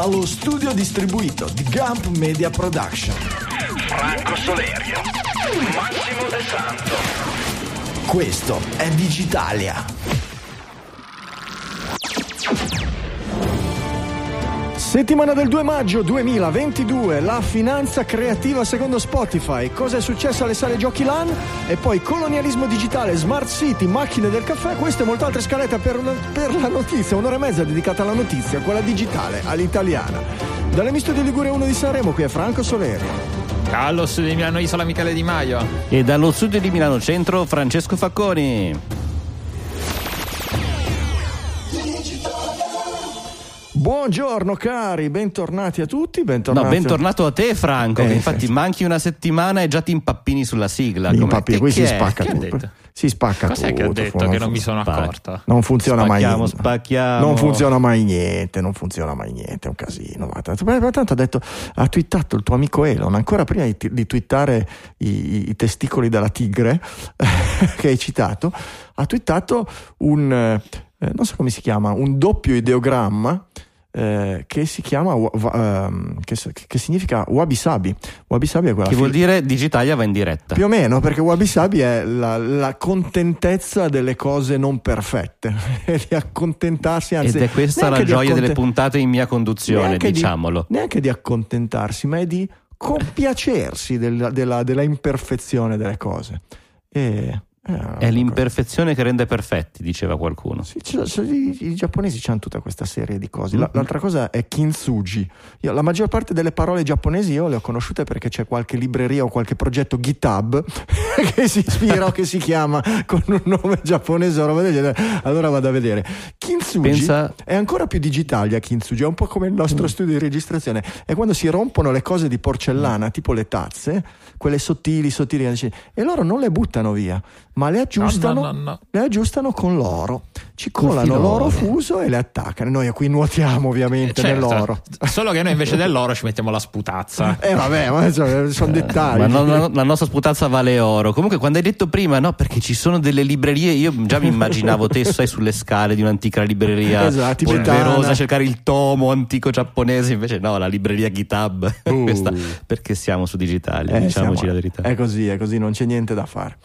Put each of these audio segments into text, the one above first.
dallo studio distribuito di Gump Media Production. Franco Solerio, Massimo De Santo. Questo è Digitalia. Settimana del 2 maggio 2022, la finanza creativa secondo Spotify, cosa è successo alle sale giochi LAN e poi colonialismo digitale, smart city, macchine del caffè, queste e molte altre scalette per, per la notizia, un'ora e mezza dedicata alla notizia, quella digitale, all'italiana. Dalle misto di Liguria 1 di Sanremo, qui è Franco Solerio. Dallo studio di Milano Isola Michele Di Maio. E dallo studio di Milano Centro Francesco Facconi. Buongiorno cari, bentornati a tutti. Bentornati. No, bentornato a te Franco, Eh, infatti sì. manchi una settimana e già ti impappini sulla sigla. Mi Come- impappi- che- qui si spacca Chi ha tutto. Si spacca Cos'è che ha tutto, detto non che non mi sono spacca. accorto? Non funziona mai Spacchiamo, niente. spacchiamo. Non funziona mai niente, non funziona mai niente, è un casino. Beh, Tanto ha detto, ha twittato il tuo amico Elon, ancora prima di, di twittare i, i testicoli della tigre che hai citato, ha twittato un, eh, non so come si chiama, un doppio ideogramma eh, che si chiama, ehm, che, che significa wabi sabi. Wabi sabi è quella Che vuol fil- dire Digitalia va in diretta. più o meno, perché wabi sabi è la, la contentezza delle cose non perfette, di accontentarsi, anzi, Ed è questa la di gioia delle acconte- puntate in mia conduzione, neanche di- diciamolo. neanche di accontentarsi, ma è di compiacersi della, della- della imperfezione delle cose. E, eh, È l'imperfezione che rende perfetti, diceva qualcuno. sì, ci- ci- i, i giapponesi hanno tutta questa serie di cose. La- Mhm. l'altra cosa è kintsugi. Io, la maggior parte delle parole giapponesi io le ho conosciute perché c'è qualche libreria o qualche progetto GitHub che si ispira o che si chiama con un nome giapponese o roba del genere. Allora vado a vedere. Kintsugi Pensa- è ancora più digitalia Kintsugi, è un po' come il nostro Mm. studio di registrazione. È quando si rompono le cose di porcellana, tipo le tazze, quelle sottili, sottili, e loro non le buttano via, ma le aggiustano, no, no, no. le aggiustano con l'oro. Ci Col colano l'oro fuso e le attaccano. Noi qui nuotiamo ovviamente Certo, nell'oro. Solo che noi invece dell'oro ci mettiamo la sputazza. Eh vabbè, ma sono dettagli. Ma no- no- la nostra sputazza vale oro. Comunque, quando hai detto prima, no, perché ci sono delle librerie, io già mi immaginavo te, sai, sulle scale di un'antica libreria Esatto, polverosa cercare il tomo antico giapponese. Invece, no, la libreria GitHub. Uh. Questa- perché siamo su digitali, Eh, diciamoci la verità. È così, è così, non c'è niente da fare.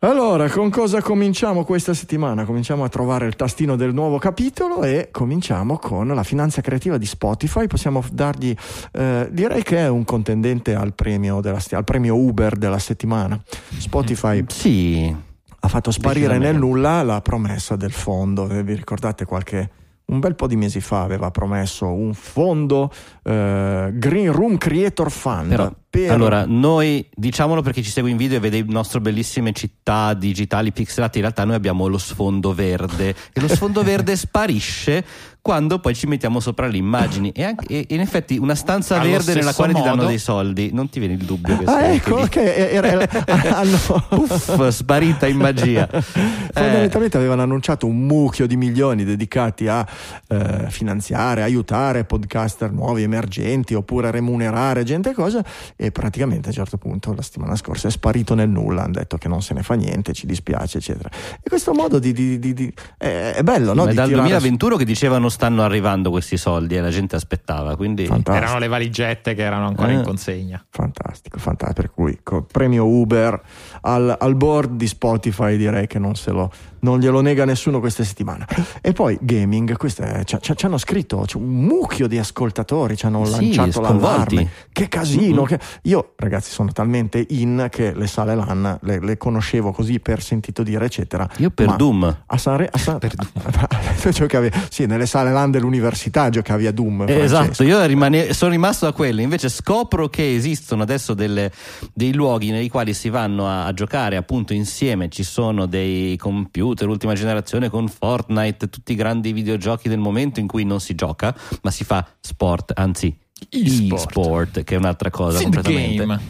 Allora, con cosa cominciamo questa settimana? Cominciamo a trovare il tastino del nuovo capitolo e cominciamo con la finanza creativa di Spotify. Possiamo dargli, eh, direi che è un contendente al premio, della, al premio Uber della settimana. Spotify Sì, ha fatto sparire nel nulla la promessa del fondo. Eh, Vi ricordate qualche un bel po' di mesi fa aveva promesso un fondo eh, Green Room Creator Fund. però per- allora noi diciamolo perché ci segue in video e vede le nostre bellissime città digitali pixelate. In realtà, noi abbiamo lo sfondo verde e lo sfondo verde sparisce quando poi ci mettiamo sopra le immagini. E, anche- e in effetti, una stanza Allo verde nella quale ti danno modo- dei soldi, non ti viene il dubbio che Ah, sia ecco, ok, era, hanno- lì? Uff, sparita in magia. Eh, Fondamentalmente avevano annunciato un mucchio di milioni dedicati a eh, finanziare, aiutare podcaster nuovi emergenti oppure remunerare gente e cosa e praticamente a un certo punto la settimana scorsa è sparito nel nulla, hanno detto che non se ne fa niente, ci dispiace eccetera. E questo modo di... di- di- di- è, è bello, no? Ma è dal tirare 2021 che dicevano stanno arrivando questi soldi e la gente aspettava. Quindi Fantastico. Erano le valigette che erano ancora Eh. in consegna. Fantastico, fantastico. Per cui co- premio Uber al, al board di Spotify direi che non, se lo, non glielo nega nessuno questa settimana. E poi gaming, ci, ci- ci hanno scritto c'è un mucchio di ascoltatori, ci hanno Sì, lanciato l'allarme. Che casino! Mhm. che- Io ragazzi sono talmente in che le sale LAN le, le conoscevo così per sentito dire eccetera. io per Ma Doom. A Sanre- a San- Tu giocavi- sì, nelle sale LAN dell'università giocavi a Doom. Francesco. Esatto, io rimane- sono rimasto a quello, invece scopro che esistono adesso delle- dei luoghi nei quali si vanno a, a giocare appunto insieme, ci sono dei computer ultima generazione con Fortnite, tutti i grandi videogiochi del momento in cui non si gioca, ma si fa sport, anzi E-sport. e-sport, che è un'altra cosa Sid completamente. game.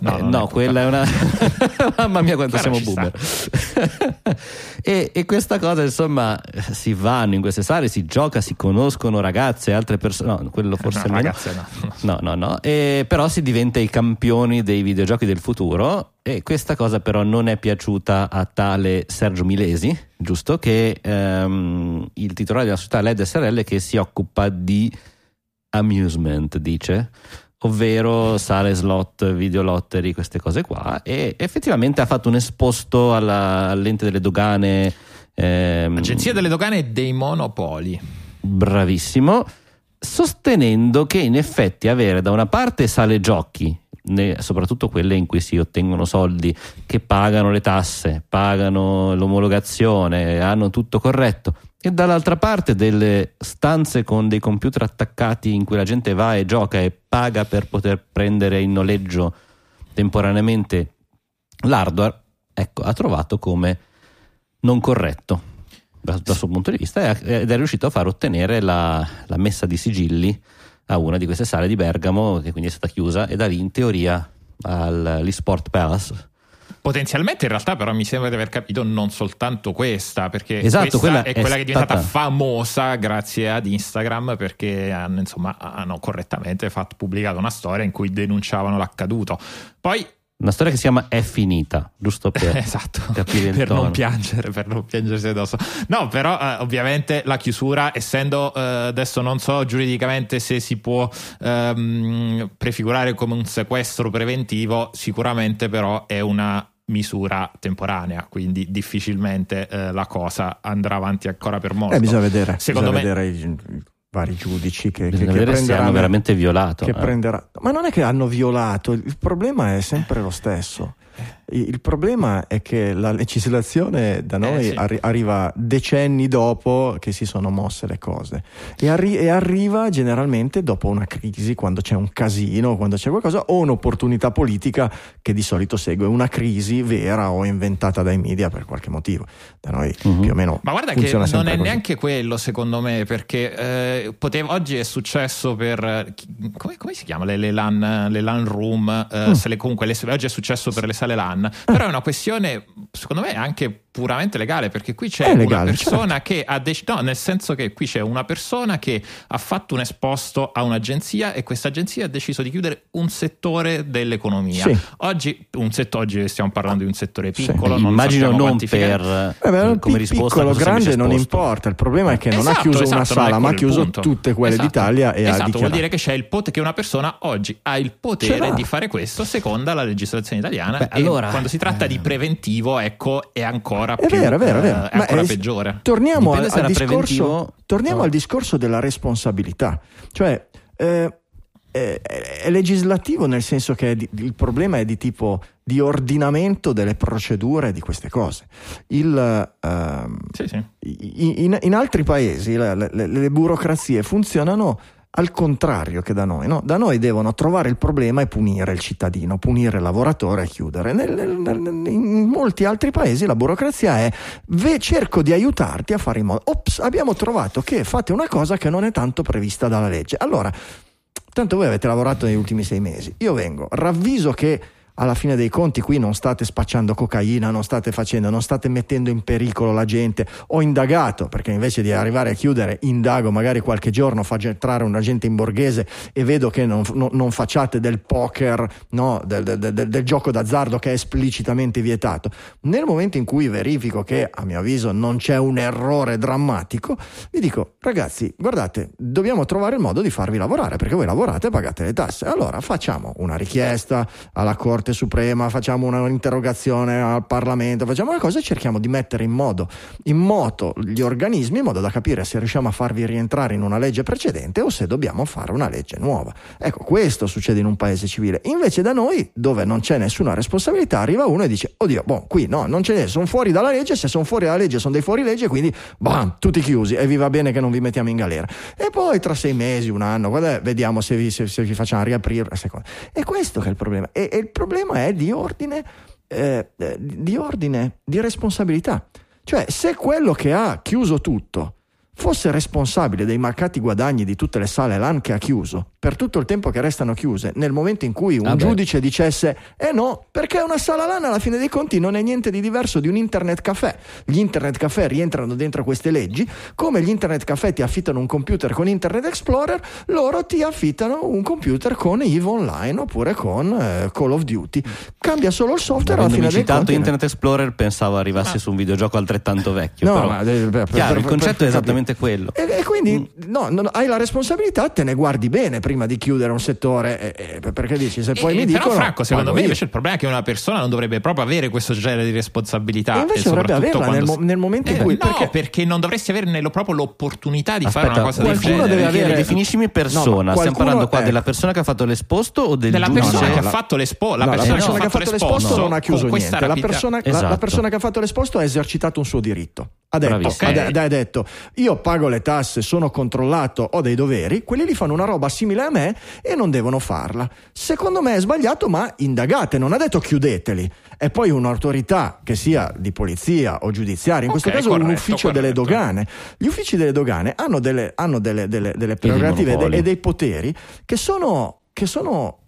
No, Eh, no, è quella è una. Mamma mia, quanto Però siamo boomer. e, e questa cosa, insomma, si vanno in queste sale, si gioca, si conoscono ragazze altre persone. No, quello forse No, ragazze, no. No, no, no. E però si diventa i campioni dei videogiochi del futuro. E questa cosa, però, non è piaciuta a tale Sergio Milesi, giusto? Che ehm, il titolare della società LED SRL che si occupa di amusement, dice ovvero sale slot, videolottery, queste cose qua. E effettivamente ha fatto un esposto alla, all'ente delle dogane. ehm, Agenzia delle dogane e dei monopoli. bravissimo, sostenendo che in effetti avere da una parte sale giochi, soprattutto quelle in cui si ottengono soldi, che pagano le tasse, pagano l'omologazione, hanno tutto corretto, e dall'altra parte delle stanze con dei computer attaccati in cui la gente va e gioca e paga per poter prendere in noleggio temporaneamente l'hardware, ecco, ha trovato come non corretto dal, dal suo punto di vista ed è riuscito a far ottenere la, la messa di sigilli a una di queste sale di Bergamo che quindi è stata chiusa e da lì in teoria all'eSport Palace Potenzialmente in realtà però mi sembra di aver capito non soltanto questa, perché Esatto, questa quella è è quella che è diventata stata- famosa grazie ad Instagram perché hanno, insomma, hanno correttamente fatto, pubblicato una storia in cui denunciavano l'accaduto. Poi una storia che si chiama È finita giusto per esatto, per non piangere, per non piangersi addosso. No, però eh, ovviamente la chiusura, essendo eh, adesso non so giuridicamente se si può ehm, prefigurare come un sequestro preventivo, sicuramente però è una misura temporanea, quindi difficilmente eh, la cosa andrà avanti ancora per molto. Eh, bisogna vedere, Secondo bisogna me- vedere i, i vari giudici che, che, che prenderanno- hanno veramente violato che eh. prenderà- Ma non è che hanno violato, il problema è sempre lo stesso. Il problema è che la legislazione da noi Eh, sì. arri- arriva decenni dopo che si sono mosse le cose e, arri- e arriva generalmente dopo una crisi, quando c'è un casino, quando c'è qualcosa, o un'opportunità politica che di solito segue una crisi vera o inventata dai media per qualche motivo. Da noi Mhm. più o meno Ma guarda che non è così. neanche quello, secondo me, perché eh, poteva- oggi è successo per eh, come, come si chiama? Le, le LAN, le LAN room, eh, Mm. se le- comunque le- oggi è successo per le sale LAN, però è una questione, secondo me, anche puramente legale, perché qui c'è legale, una persona che ha deciso, no, nel senso che qui c'è una persona che ha fatto un esposto a un'agenzia e questa agenzia ha deciso di chiudere un settore dell'economia. Sì. Oggi, un settore, oggi stiamo parlando di un settore Sì. piccolo, non immagino non per Eh beh, come pi- risposta piccolo, grande non importa. Il problema è che non ha Esatto, chiuso esatto, una sala, ma ha chiuso punto. tutte quelle Esatto. d'Italia e ha esatto, vuol dire che c'è il pot- che una persona oggi ha il potere di fare questo secondo la legislazione italiana. Beh, e allora, quando si tratta di eh, preventivo, ecco, è ancora È più vero, è vero, è vero. eh, è Ma ancora è- peggiore. Torniamo, al, al discorso, torniamo o- al discorso della responsabilità. Cioè, eh, è, è legislativo nel senso che di- il problema è di tipo di ordinamento delle procedure di queste cose. Il, ehm, Sì, sì. in, in altri paesi le, le- le burocrazie funzionano al contrario che da noi. no? Da noi devono trovare il problema e punire il cittadino, punire il lavoratore e chiudere. Nel- nel- nel- in molti altri paesi la burocrazia è "Ve- cerco di aiutarti a fare in modo. Ops, abbiamo trovato che fate una cosa che non è tanto prevista dalla legge. Allora, tanto voi avete lavorato negli ultimi sei mesi. Io vengo, ravviso che alla fine dei conti qui non state spacciando cocaina, non state facendo, non state mettendo in pericolo la gente. Ho indagato, perché invece di arrivare a chiudere, indago magari qualche giorno, faccio entrare un agente in borghese e vedo che non, non- non facciate del poker, no, del, del- del- del gioco d'azzardo che è esplicitamente vietato. Nel momento in cui verifico che, a mio avviso, non c'è un errore drammatico, vi dico, ragazzi, guardate, dobbiamo trovare il modo di farvi lavorare, perché voi lavorate e pagate le tasse. Allora facciamo una richiesta alla Corte Suprema, facciamo un'interrogazione al Parlamento, facciamo una cosa e cerchiamo di mettere in modo, in moto gli organismi in modo da capire se riusciamo a farvi rientrare in una legge precedente o se dobbiamo fare una legge nuova. Ecco, questo succede in un paese civile. Invece da noi, dove non c'è nessuna responsabilità, arriva uno e dice, oddio, boh, qui no, non ce n'è, sono fuori dalla legge, se sono fuori dalla legge sono dei fuorilegge, quindi bam, tutti chiusi e vi va bene che non vi mettiamo in galera. E poi tra sei mesi, un anno, vediamo se vi, se- se vi facciamo riaprire. E questo che è il problema. E, e il problema è di ordine, eh, di ordine, di responsabilità. Cioè, se quello che ha chiuso tutto fosse responsabile dei marcati guadagni di tutte le sale LAN che ha chiuso, per tutto il tempo che restano chiuse, nel momento in cui un Ah giudice dicesse eh no, perché una sala LAN alla fine dei conti non è niente di diverso di un internet caffè. Gli internet caffè rientrano dentro queste leggi, come gli internet caffè ti affittano un computer con Internet Explorer, loro ti affittano un computer con EVE Online oppure con eh, Call of Duty. Cambia solo il software alla fine dei citato conti. Internet Explorer pensavo arrivasse su un videogioco altrettanto vecchio. No, però. ma, eh, beh, Chiaro, per- il concetto per- è esattamente quello. E, e quindi no, no, hai la responsabilità, te ne guardi bene prima di chiudere un settore. eh, eh, perché dici, se poi Eh, mi però dicono. Franco, secondo me io. invece il problema è che una persona non dovrebbe proprio avere questo genere di responsabilità. E invece e dovrebbe soprattutto averla nel, mo- nel momento in Eh, cui. no, perché, perché... non dovresti averne lo- proprio l'opportunità di fare Aspetta, una cosa del qualcuno genere. deve avere- Definiscimi persona, No, stiamo parlando qua ecco. della persona che ha fatto l'esposto o del della giudice? persona no, che la- ha fatto l'espo, la persona, che ha fatto l'esposto non ha chiuso niente. La persona, Esatto. persona che ha fatto l'esposto ha esercitato un suo diritto. Ha detto, Bravissimo. ha de- Ok. ha detto, io pago le tasse, sono controllato, ho dei doveri, quelli lì fanno una roba simile a me e non devono farla. Secondo me è sbagliato, ma indagate, non ha detto chiudeteli. E poi un'autorità che sia di polizia o giudiziaria, in questo Ok, caso un corretto, ufficio delle corretto. dogane. Gli uffici delle dogane hanno delle, hanno delle, delle- delle prerogative e e dei poteri che sono, che sono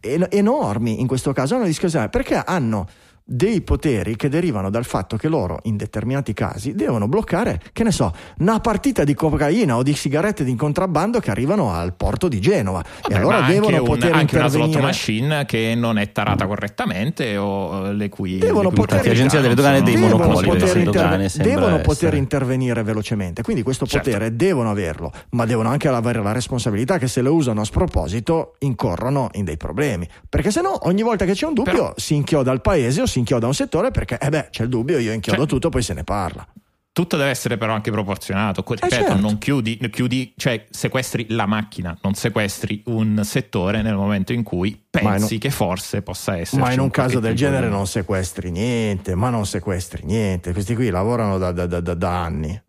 en- enormi in questo caso, hanno discussione perché hanno dei poteri che derivano dal fatto che loro in determinati casi devono bloccare, che ne so, una partita di cocaina o di sigarette di contrabbando che arrivano al porto di Genova e Vabbè, allora ma devono anche, un- poter anche una slot intervenire machine che non è tarata correttamente o eh, le cui, Devono le cui poter- L'Agenzia delle dogane dei devono monopoli poter, delle interve- dogane devono poter essere. intervenire velocemente. Quindi questo Certo. potere devono averlo, ma devono anche avere la responsabilità che se lo usano a sproposito incorrono in dei problemi. Perché se no, ogni volta che c'è un dubbio, Però- si inchioda il paese o si inchioda un settore perché, eh beh, c'è il dubbio, io inchiodo Cioè- tutto, poi se ne parla. Tutto deve essere però anche proporzionato. Que- Ripeto, certo. non chiudi, chiudi, cioè sequestri la macchina, non sequestri un settore nel momento in cui pensi in- che forse possa essere. Ma in un caso del genere non sequestri niente, ma non sequestri niente. Questi qui lavorano da, da- da- da- anni.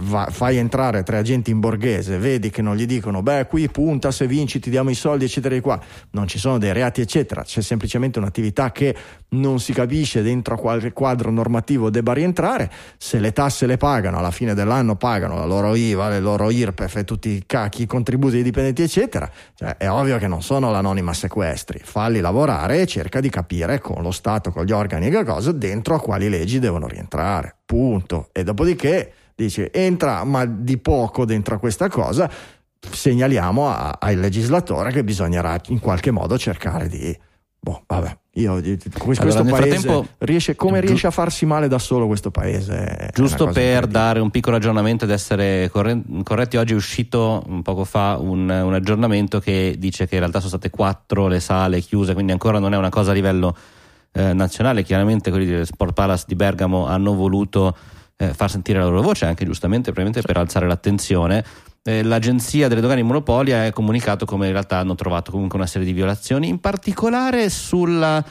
Va- fai entrare tre agenti in borghese, vedi che non gli dicono, beh, qui punta, se vinci ti diamo i soldi, eccetera, di qua. Non ci sono dei reati, eccetera. C'è semplicemente un'attività che non si capisce dentro a quale quadro normativo debba rientrare. Se le tasse le pagano, alla fine dell'anno pagano la loro IVA, le loro IRPEF e tutti i cacchi, i contributi dei dipendenti, eccetera. Cioè, è ovvio che non sono l'anonima sequestri. Falli lavorare e cerca di capire con lo Stato, con gli organi e che cosa, dentro a quali leggi devono rientrare. Punto. E dopodiché dici, entra ma di poco dentro a questa cosa, segnaliamo al legislatore che bisognerà in qualche modo cercare di... Boh, vabbè, io di- questo Allora, paese riesce, come riesce a farsi male da solo questo paese? Giusto per dare un piccolo aggiornamento ed essere corre- corretti, oggi è uscito un poco fa un, un aggiornamento che dice che in realtà sono state quattro le sale chiuse, quindi ancora non è una cosa a livello eh, nazionale. Chiaramente quelli del Sport Palace di Bergamo hanno voluto eh, far sentire la loro voce, anche giustamente, probabilmente per alzare l'attenzione. Eh, L'agenzia delle dogane di Monopoli ha comunicato come in realtà hanno trovato comunque una serie di violazioni, in particolare sulla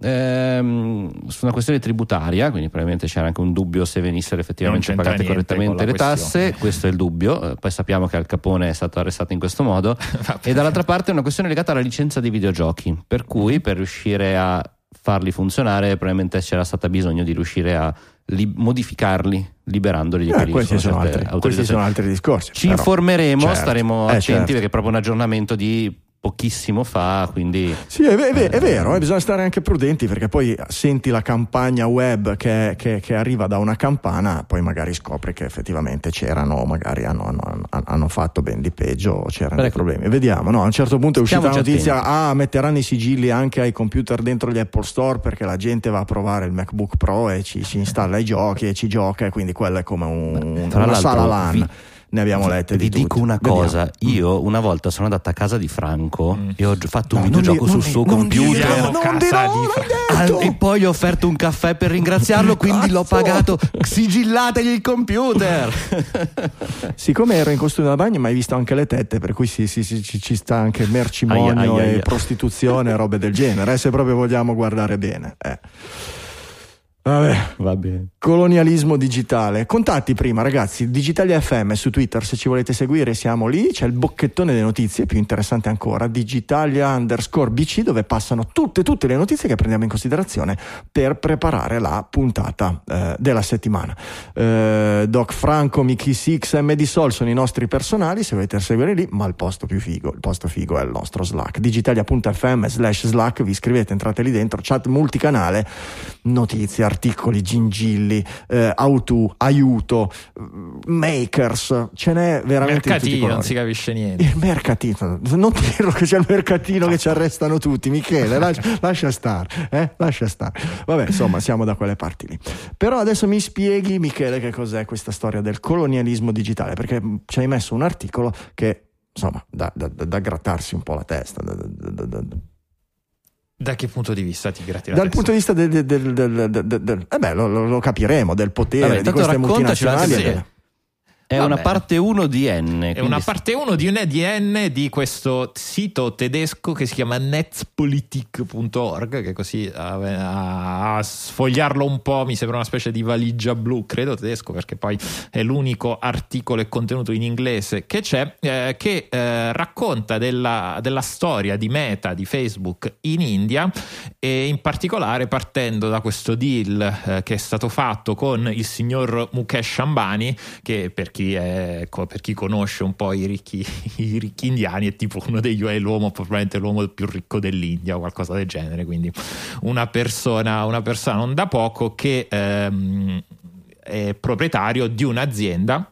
ehm, su una questione tributaria, quindi probabilmente c'era anche un dubbio se venissero effettivamente pagate correttamente le tasse, questo è il dubbio, Eh, poi sappiamo che Al Capone è stato arrestato in questo modo. E dall'altra parte è una questione legata alla licenza dei videogiochi, per cui per riuscire a farli funzionare probabilmente c'era stato bisogno di riuscire a li- modificarli liberandoli di Eh, questi, sono altri, questi sono altri discorsi. Ci però. informeremo, Certo. staremo Eh, attenti certo. perché è proprio un aggiornamento di pochissimo fa, quindi Sì, è, ve- è vero, eh, bisogna stare anche prudenti perché poi senti la campagna web che, che- che arriva da una campana, poi magari scopri che effettivamente c'erano, magari hanno, hanno- hanno fatto ben di peggio, o c'erano dei problemi. Vediamo, no? A un certo punto è uscita la notizia, ah, metteranno i sigilli anche ai computer dentro gli Apple Store perché la gente va a provare il MacBook Pro e ci si installa i giochi e ci gioca e quindi quello è come un- Tra una sala LAN. vi- ne abbiamo lette Vi di dico tutte. una Vediamo. cosa, io una volta sono andato a casa di Franco e ho fatto un No, videogioco sul suo non computer. non di-. Al- e poi gli ho offerto un caffè per ringraziarlo, quindi l'ho pagato. Sigillategli il computer. Siccome ero in costume da bagno, ma hai visto anche le tette, per cui sì, sì, sì, ci, ci sta anche mercimonio Aia, aia, e aia. prostituzione e robe del genere, eh, se proprio vogliamo guardare bene. eh. Vabbè. Va bene. Colonialismo digitale. Contatti prima, ragazzi. Digitalia FM su Twitter, se ci volete seguire, siamo lì. C'è il bocchettone delle notizie, più interessante ancora. Digitalia underscore BC, dove passano tutte, tutte le notizie che prendiamo in considerazione per preparare la puntata eh, della settimana. Eh, Doc Franco, Mickey Six MD Sol sono i nostri personali. Se volete seguire lì, ma il posto più figo, il posto figo è il nostro Slack. Digitalia.fm slash Slack, vi iscrivete, entrate lì dentro, chat multicanale, notizie, articoli, gingilli modelli, eh, auto, aiuto, makers, ce n'è veramente mercatino, non si capisce niente. Il mercatino, non dirlo che c'è il mercatino che ci arrestano tutti, Michele, lascia, lascia stare, eh? lascia stare. Vabbè, insomma, siamo da quelle parti lì. Però adesso mi spieghi, Michele, che cos'è questa storia del colonialismo digitale, perché ci hai messo un articolo che insomma, da, da, da, grattarsi un po' la testa. Da, che punto di vista ti gratti la Dal testa? punto di vista del, del, del, del eh beh, lo, lo, capiremo, del potere Vabbè, di queste multinazionali. È Vabbè. una parte 1 di N. È una parte 1 di, di N di questo sito tedesco che si chiama netzpolitik.org, che così a, a, sfogliarlo un po' mi sembra una specie di valigia blu, credo tedesco, perché poi è l'unico articolo e contenuto in inglese che c'è, eh, che eh, racconta della, della storia di Meta, di Facebook in India e in particolare partendo da questo deal eh, che è stato fatto con il signor Mukesh Ambani, che per chi chi, è, per chi conosce un po' i ricchi, i ricchi, indiani è tipo uno degli è l'uomo, probabilmente l'uomo più ricco dell'India o qualcosa del genere, quindi una persona, una persona non da poco che ehm, è proprietario di un'azienda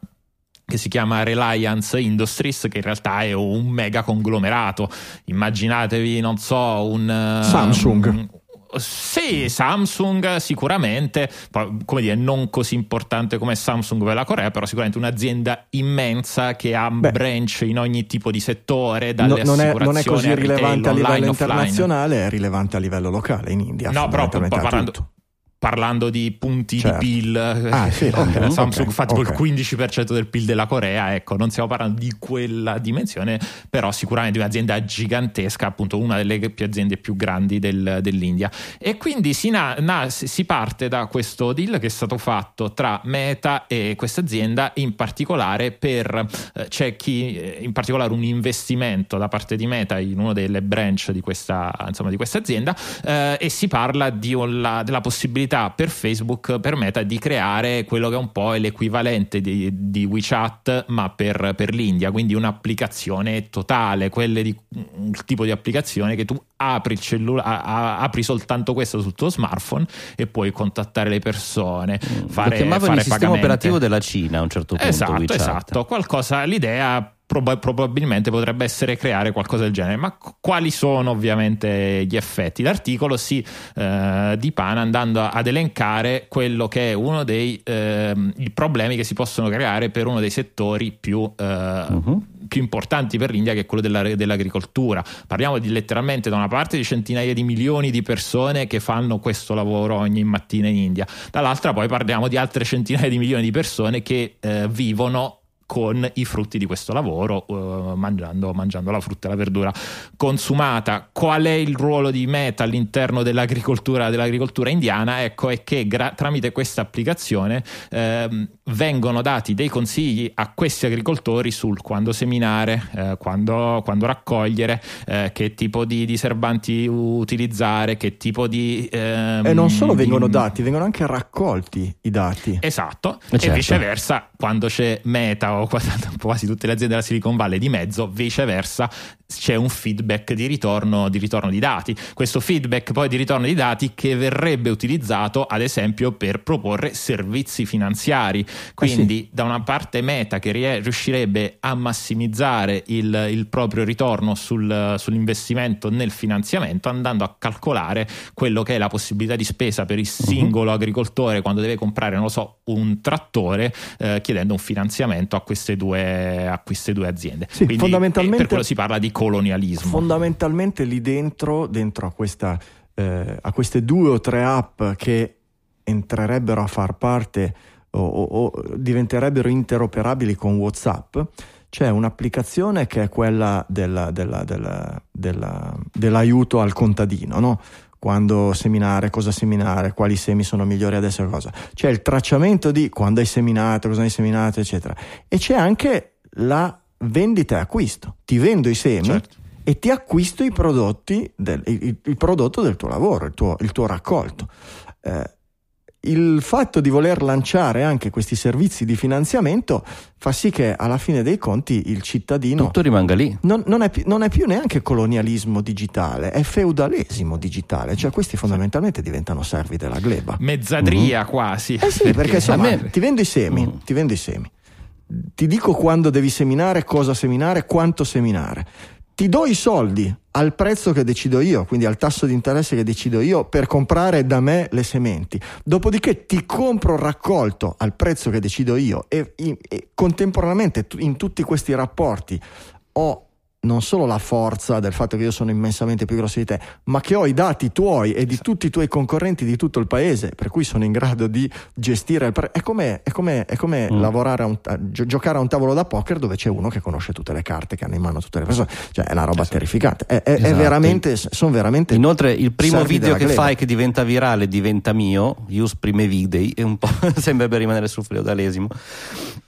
che si chiama Reliance Industries, che in realtà è un mega conglomerato. Immaginatevi, non so, un Samsung. Um, sì, Samsung sicuramente, come dire, non così importante come Samsung per la Corea, però sicuramente un'azienda immensa che ha Beh, branch in ogni tipo di settore, dalle no, non, è, non è così rilevante a livello internazionale, è rilevante a livello locale in India. No, però parlando, parlando di punti certo. di PIL, ah, sì, okay, Samsung okay, fa tipo okay. il 15% del PIL della Corea, ecco, non stiamo parlando di quella dimensione, però sicuramente di un'azienda gigantesca, appunto una delle più aziende più grandi del, dell'India. E quindi si, na, na, si, parte da questo deal che è stato fatto tra Meta e questa azienda, in particolare per, eh, c'è chi, eh, in particolare un investimento da parte di Meta in una delle branch di questa, insomma, di questa azienda eh, e si parla di, la, della possibilità possibilità per Facebook, per Meta, di creare quello che è un po' l'equivalente di, di WeChat, ma per, per, l'India, quindi un'applicazione totale, quelle di un tipo di applicazione che tu apri il cellulare, apri soltanto questo sul tuo smartphone e puoi contattare le persone. Mm. Fare, Lo chiamavano il sistema pagamenti. operativo della Cina a un certo punto. Esatto, WeChat. esatto. Qualcosa, l'idea prob- probabilmente potrebbe essere creare qualcosa del genere. Ma quali sono ovviamente gli effetti? L'articolo si eh, dipana andando ad elencare quello che è uno dei eh, problemi che si possono creare per uno dei settori più, eh, uh-huh. più importanti per l'India, che è quello della, dell'agricoltura. Parliamo di letteralmente da una parte di centinaia di milioni di persone che fanno questo lavoro ogni mattina in India, dall'altra poi parliamo di altre centinaia di milioni di persone che eh, vivono con i frutti di questo lavoro, uh, mangiando, mangiando, la frutta e la verdura consumata. Qual è il ruolo di Meta all'interno dell'agricoltura, dell'agricoltura indiana? Ecco, è che gra- tramite questa applicazione eh, vengono dati dei consigli a questi agricoltori sul quando seminare, eh, quando, quando, raccogliere, eh, che tipo di, di, serbanti utilizzare, che tipo di... Ehm, e non solo vengono di... dati, vengono anche raccolti i dati. Esatto, certo. e viceversa, quando c'è Meta o quasi tutte le aziende della Silicon Valley di mezzo, viceversa c'è un feedback di ritorno, di ritorno, di dati. Questo feedback poi di ritorno di dati che verrebbe utilizzato ad esempio per proporre servizi finanziari. Quindi eh sì. da una parte Meta che riuscirebbe a massimizzare il, il proprio ritorno sul, sull'investimento nel finanziamento andando a calcolare quello che è la possibilità di spesa per il mhm. singolo agricoltore quando deve comprare, non lo so, un trattore eh, chiedendo un finanziamento a queste due, a queste due aziende. Sì, Quindi, fondamentalmente... per quello si parla di colonialismo. Fondamentalmente lì dentro, dentro a, questa, eh, a queste due o tre app che entrerebbero a far parte o, o, o diventerebbero interoperabili con WhatsApp, c'è un'applicazione che è quella della, della, della, dell'aiuto al contadino, no? Quando seminare, cosa seminare, quali semi sono migliori ad essere cosa. C'è il tracciamento di quando hai seminato, cosa hai seminato, eccetera. E c'è anche la vendita e acquisto. Ti vendo i semi Certo. e ti acquisto i prodotti del, il, il prodotto del tuo lavoro, il tuo, il tuo raccolto. Eh, il fatto di voler lanciare anche questi servizi di finanziamento fa sì che alla fine dei conti il cittadino Tutto rimanga lì. non, non è, non è più neanche colonialismo digitale, è feudalesimo digitale, cioè questi fondamentalmente diventano servi della gleba. Mezzadria quasi. Eh sì, perché insomma, a me- ti vendo i semi, Mm. ti vendo i semi. Ti dico quando devi seminare, cosa seminare, quanto seminare. Ti do i soldi al prezzo che decido io, quindi al tasso di interesse che decido io per comprare da me le sementi. Dopodiché ti compro il raccolto al prezzo che decido io e, e- contemporaneamente in tutti questi rapporti ho non solo la forza del fatto che io sono immensamente più grosso di te, ma che ho i dati tuoi e di tutti i tuoi concorrenti di tutto il paese, per cui sono in grado di gestire il pre- È come, è come- è come Mm. lavorare a un, a gio- giocare a un tavolo da poker dove c'è uno che conosce tutte le carte che hanno in mano tutte le persone. Cioè, è una roba terrificante. È, è- è Esatto. veramente, sono veramente. Inoltre, il primo video che gleba. fai che diventa virale diventa mio. Use prime videi, è un po' sembrerebbe rimanere sul feudalesimo.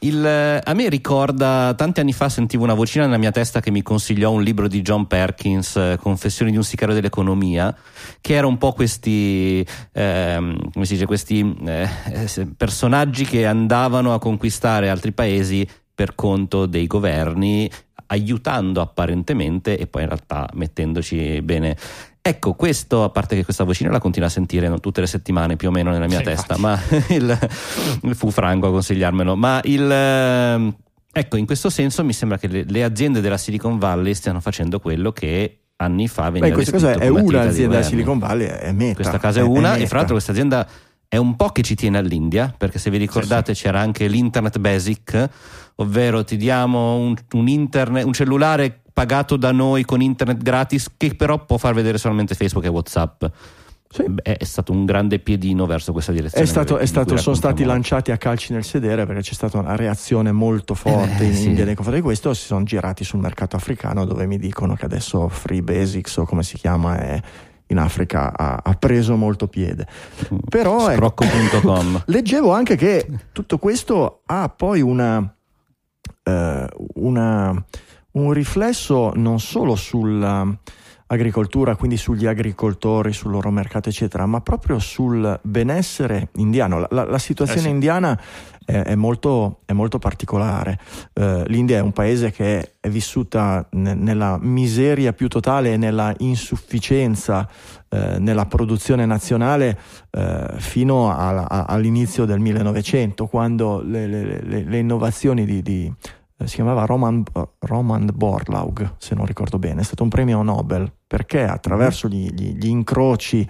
Il, eh, a me ricorda tanti anni fa sentivo una vocina nella mia testa che mi consigliò un libro di John Perkins, eh, Confessioni di un sicario dell'economia, che era un po' questi, ehm, come si dice, questi eh, eh, personaggi che andavano a conquistare altri paesi per conto dei governi, aiutando apparentemente e poi in realtà mettendoci bene. Ecco, questo, a parte che questa vocina la continua a sentire no, tutte le settimane più o meno nella mia Sì, testa, infatti. ma il, fu Franco a consigliarmelo, ma il... Ecco, in questo senso mi sembra che le, le aziende della Silicon Valley stiano facendo quello che anni fa veniva Beh, caso descritto è di un'azienda della. Silicon Valley, è Meta. Questa casa è una, e fra l'altro questa azienda è un po' che ci tiene all'India, perché se vi ricordate c'era anche l'internet basic, ovvero ti diamo un, un internet, un cellulare pagato da noi con internet gratis che però può far vedere solamente Facebook e Whatsapp. Sì. È stato un grande piedino verso questa direzione. È stato, è stato- sono stati lanciati a calci nel sedere perché c'è stata una reazione molto forte Eh, in sì. India nei confronti di questo. Si sono girati sul mercato africano dove mi dicono che adesso Free Basics o come si chiama è in Africa ha, ha preso molto piede. Però ecco, Scrocco.com. leggevo anche che tutto questo ha poi una, eh, una- un riflesso non solo sull'agricoltura, quindi sugli agricoltori, sul loro mercato, eccetera, ma proprio sul benessere indiano. La, la- la situazione Eh sì. indiana è, è molto, è molto particolare. Eh, L'India è un paese che è vissuta ne- nella miseria più totale e nella insufficienza eh, nella produzione nazionale eh, fino alla- a- all'inizio del 1900, quando le, le- le- le innovazioni di, di- si chiamava Roman, Roman Borlaug, se non ricordo bene, è stato un premio Nobel perché attraverso gli, gli- gli incroci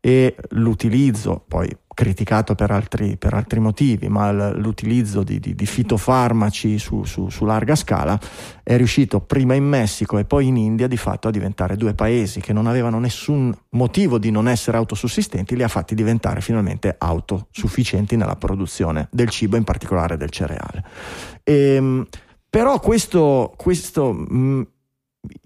e l'utilizzo, poi criticato per altri, per altri motivi, ma l'utilizzo di, di- di fitofarmaci su, su- su larga scala è riuscito prima in Messico e poi in India di fatto a diventare due paesi che non avevano nessun motivo di non essere autosussistenti, li ha fatti diventare finalmente autosufficienti nella produzione del cibo, in particolare del cereale. Ehm, però questo, questo mh,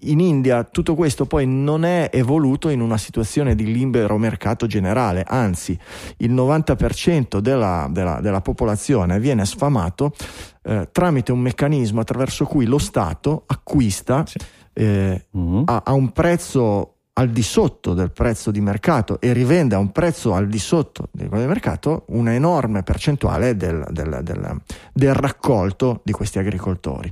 in India tutto questo poi non è evoluto in una situazione di libero mercato generale, anzi il 90% della, della- della popolazione viene sfamato eh, tramite un meccanismo attraverso cui lo Stato acquista Sì. eh, Mhm. a, a un prezzo al di sotto del prezzo di mercato e rivende a un prezzo al di sotto del quello di mercato una enorme percentuale del, del- del- del raccolto di questi agricoltori.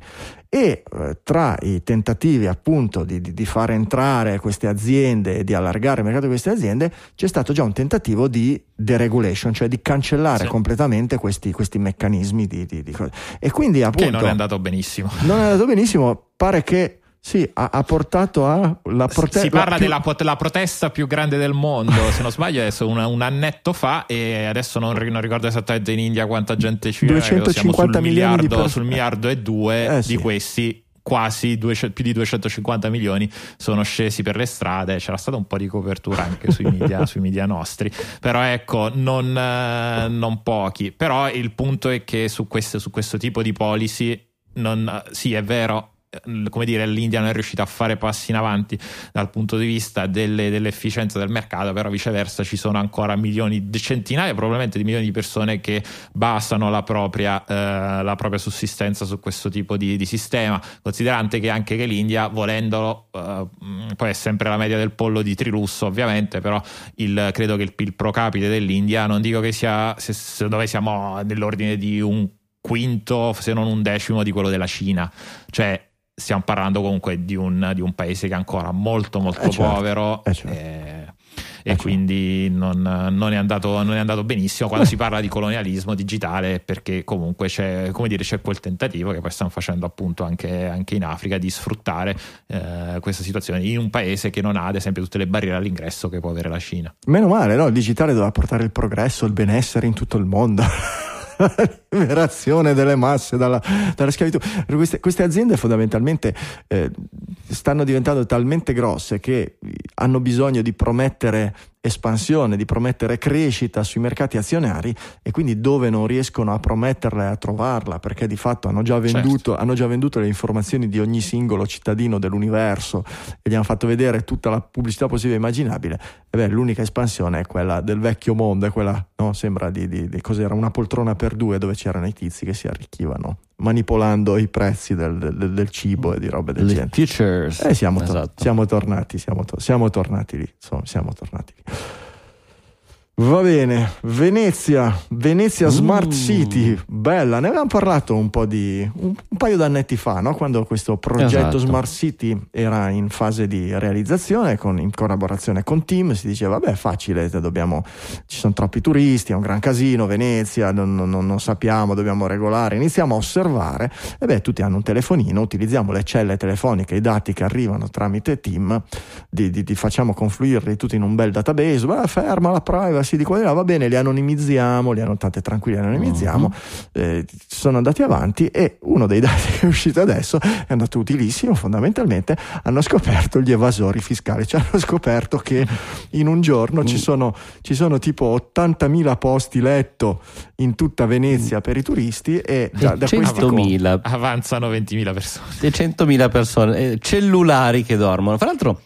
E eh, tra i tentativi appunto di, di- far entrare queste aziende e di allargare il mercato di queste aziende, c'è stato già un tentativo di deregulation, cioè di cancellare Sì. completamente questi, questi meccanismi di, di- di cose. E quindi appunto Che non è andato benissimo. non è andato benissimo, pare che sì, ha, ha portato a la protesta. si parla della pot- protesta più grande del mondo, se non sbaglio, adesso un, un annetto fa, e adesso non, non ricordo esattamente in India quanta gente ci era, credo siamo 250 sul milioni di miliardo, pers- sul miliardo e due Eh, sì. di questi. Quasi due- più di 250 milioni sono scesi per le strade. C'era stata un po' di copertura anche sui media, sui media nostri, però ecco, non, eh, non pochi. Però il punto è che su, queste- su questo tipo di policy, non, sì, è vero, come dire, l'India non è riuscita a fare passi in avanti dal punto di vista delle, dell'efficienza del mercato, però viceversa ci sono ancora milioni, centinaia probabilmente di milioni di persone che basano la propria, eh, la propria sussistenza su questo tipo di, di, sistema, considerante che anche che l'India, volendolo, eh, poi è sempre la media del pollo di Trilusso ovviamente, però il, credo che il PIL pro capite dell'India, non dico che sia se, se dove siamo nell'ordine di un quinto, se non un decimo di quello della Cina, cioè stiamo parlando comunque di un, di un paese che è ancora molto molto eh certo, povero eh certo. e, e eh quindi certo. non, non, è andato, non, è andato, benissimo quando si parla di colonialismo digitale perché comunque c'è, dire, c'è quel tentativo che poi stanno facendo appunto anche, anche in Africa di sfruttare eh, questa situazione in un paese che non ha ad esempio tutte le barriere all'ingresso che può avere la Cina. Meno male, no? il digitale doveva portare il progresso, il benessere in tutto il mondo. liberazione delle masse dalla, dalla schiavitù. Queste, queste, aziende fondamentalmente eh, stanno diventando talmente grosse che hanno bisogno di promettere espansione, di promettere crescita sui mercati azionari e quindi dove non riescono a prometterla e a trovarla perché di fatto hanno già venduto, certo. hanno già venduto le informazioni di ogni singolo cittadino dell'universo e gli hanno fatto vedere tutta la pubblicità possibile e immaginabile, e beh, l'unica espansione è quella del vecchio mondo, è quella, no, sembra di, di, di cos'era, una poltrona per due dove c'erano i tizi che si arricchivano manipolando i prezzi del, del, del cibo e di robe del genere. Futures. Eh, siamo, esatto. to- siamo, tornati, siamo, to- siamo tornati lì. Insomma, siamo tornati lì. Va bene, Venezia, Venezia uh. Smart City, bella, ne avevamo parlato un po' di un, un paio d'annetti fa, no? quando questo progetto esatto. Smart City era in fase di realizzazione con, in collaborazione con Team, si diceva vabbè facile, dobbiamo, ci sono troppi turisti, è un gran casino, Venezia, non, non, non, sappiamo, dobbiamo regolare, iniziamo a osservare e beh tutti hanno un telefonino, utilizziamo le celle telefoniche, i dati che arrivano tramite Team, di, di, di facciamo confluirli tutti in un bel database, beh, ferma la privacy passi di qua e là, va bene, li anonimizziamo, li hanno state tranquilli, li anonimizziamo, uh-huh. eh, sono andati avanti e uno dei dati che è uscito adesso è andato utilissimo, fondamentalmente hanno scoperto gli evasori fiscali, cioè hanno scoperto che in un giorno ci, mm. sono, ci sono tipo 80.000 posti letto in tutta Venezia per i turisti e da, da 100.000 avanzano 20.000 persone. 100.000 persone, eh, cellulari che dormono. Fra l'altro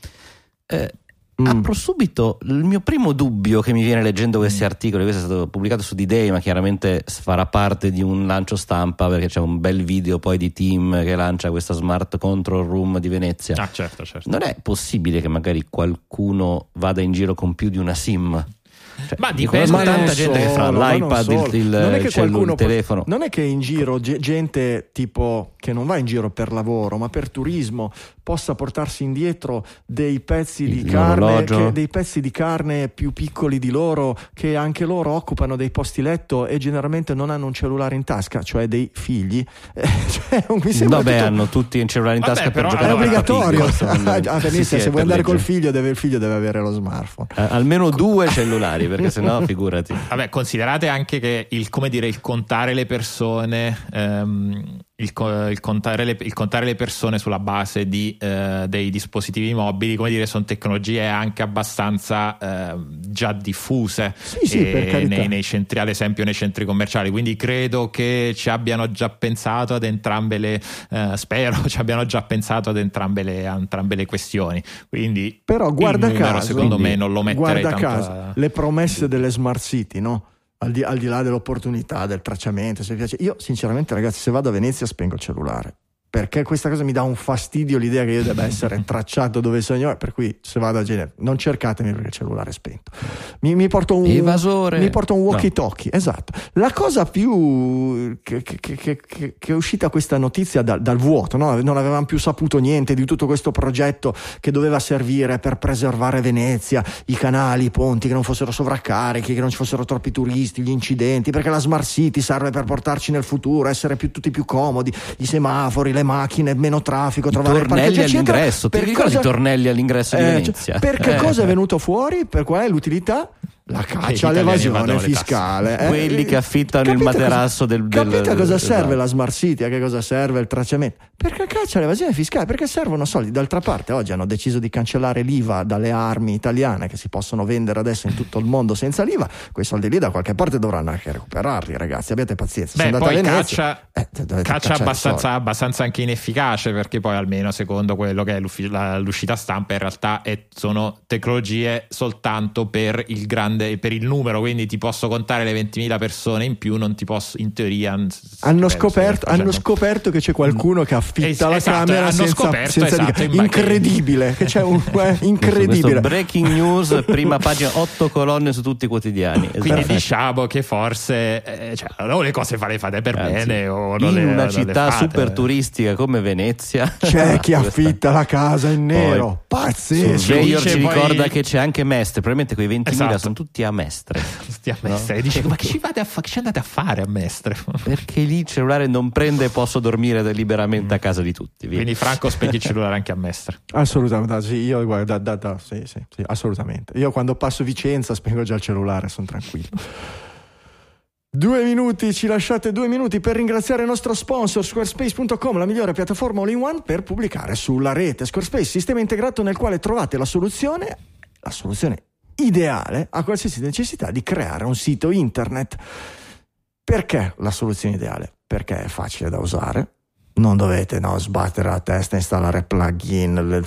eh, Mm. Apro subito il mio primo dubbio che mi viene leggendo questi mm. articoli. Questo è stato pubblicato su D-Day, ma chiaramente farà parte di un lancio stampa perché c'è un bel video poi di team che lancia questa smart control room di Venezia. Ah, certo, certo. Non è possibile che magari qualcuno vada in giro con più di una SIM? Cioè, ma dipende ma tanta gente solo, che fa l'iPad, il, il, non è che il, il telefono. Non è che in giro gente tipo che non va in giro per lavoro, ma per turismo possa portarsi indietro dei pezzi di carne, che, dei pezzi di carne più piccoli di loro, che anche loro occupano dei posti letto e generalmente non hanno un cellulare in tasca, cioè dei figli. cioè, Vabbè, tutto... hanno tutti un cellulare in tasca Vabbè, per giocare. È obbligatorio. ah, sì, sì, se vuoi andare col figlio, deve, il figlio deve avere lo smartphone. Eh, almeno due cellulari, perché sennò figurati. Vabbè, considerate anche che il, come dire, il contare le persone. Ehm, il, il, contare le, il, contare le, persone sulla base di, eh, dei dispositivi mobili, come dire, sono tecnologie anche abbastanza eh, già diffuse sì, sì, nei, nei, centri, ad esempio nei centri commerciali. Quindi credo che ci abbiano già pensato ad entrambe le, eh, spero ci abbiano già pensato ad entrambe le, entrambe le questioni. Quindi, però guarda numero, caso, secondo me non lo metterei tanto caso, a... le promesse delle smart city, no? Al di, al di là dell'opportunità, del tracciamento, se piace. Io sinceramente ragazzi se vado a Venezia spengo il cellulare perché questa cosa mi dà un fastidio l'idea che io debba essere tracciato dove sono per cui se vado a Genere non cercatemi perché il cellulare è spento mi, mi porto un evasore mi porto un walkie talkie no. esatto la cosa più che, che, che, che è uscita questa notizia da, dal vuoto no? non avevamo più saputo niente di tutto questo progetto che doveva servire per preservare Venezia i canali, i ponti che non fossero sovraccarichi che non ci fossero troppi turisti gli incidenti perché la smart city serve per portarci nel futuro essere più, tutti più comodi i semafori le macchine, meno traffico, trovare il parcheggio all'ingresso. Ti ricordi cosa... i tornelli all'ingresso di eh, Venezia? Cioè, perché eh. cosa è venuto fuori? Per qual è l'utilità? La caccia all'evasione fiscale. eh. Quelli che affittano il Capite materasso cosa- del- del- Capite cosa serve esatto. la smart city? A che cosa serve il tracciamento? Perché caccia all'evasione fiscale? Perché servono soldi. D'altra parte, oggi hanno deciso di cancellare l'IVA dalle armi italiane che si possono vendere adesso in tutto il mondo senza l'IVA. Quei soldi lì da qualche parte dovranno anche recuperarli, ragazzi. Abbiate pazienza. Beh, poi a Venezia, caccia, eh, caccia abbastanza, abbastanza anche inefficace perché poi almeno secondo quello che è l'uscita stampa in realtà è- sono tecnologie soltanto per il grande per il numero quindi ti posso contare le 20.000 persone in più non ti posso in teoria Hanno penso scoperto, che hanno scoperto che c'è qualcuno che affitta Es- la esatto, camera hanno senza, scoperto, senza esatto, ma- incredibile che c'è un eh, Questo incredibile breaking news, prima pagina, otto colonne su tutti i quotidiani. quindi Esatto. diciamo che forse eh, cioè, o le cose fa- le fate per Anzi, bene o non in le, una non le città fate. super turistica come Venezia c'è chi affitta la casa in nero pazzesco Sì, Mayor dice ci poi- ricorda che c'è anche Mestre, probabilmente quei 20.000 Esatto. sono tutti a Mestre. Sti a Mestre. Dici, ma che ci, fate a fa- che ci andate a fare a Mestre? Perché lì il cellulare non prende e posso dormire liberamente a casa di tutti. via. Quindi Franco spegni il cellulare anche a Mestre. assolutamente sì, io guarda da- da- sì, sì, sì, assolutamente io quando passo Vicenza spengo già il cellulare sono tranquillo Due minuti, ci lasciate due minuti per ringraziare il nostro sponsor squarespace.com, la migliore piattaforma all-in-one per pubblicare sulla rete. Squarespace, sistema integrato nel quale trovate la soluzione, la soluzione ideale a qualsiasi necessità di creare un sito internet. Perché la soluzione ideale? Perché è facile da usare, non dovete no, sbattere la testa, installare plugin, le-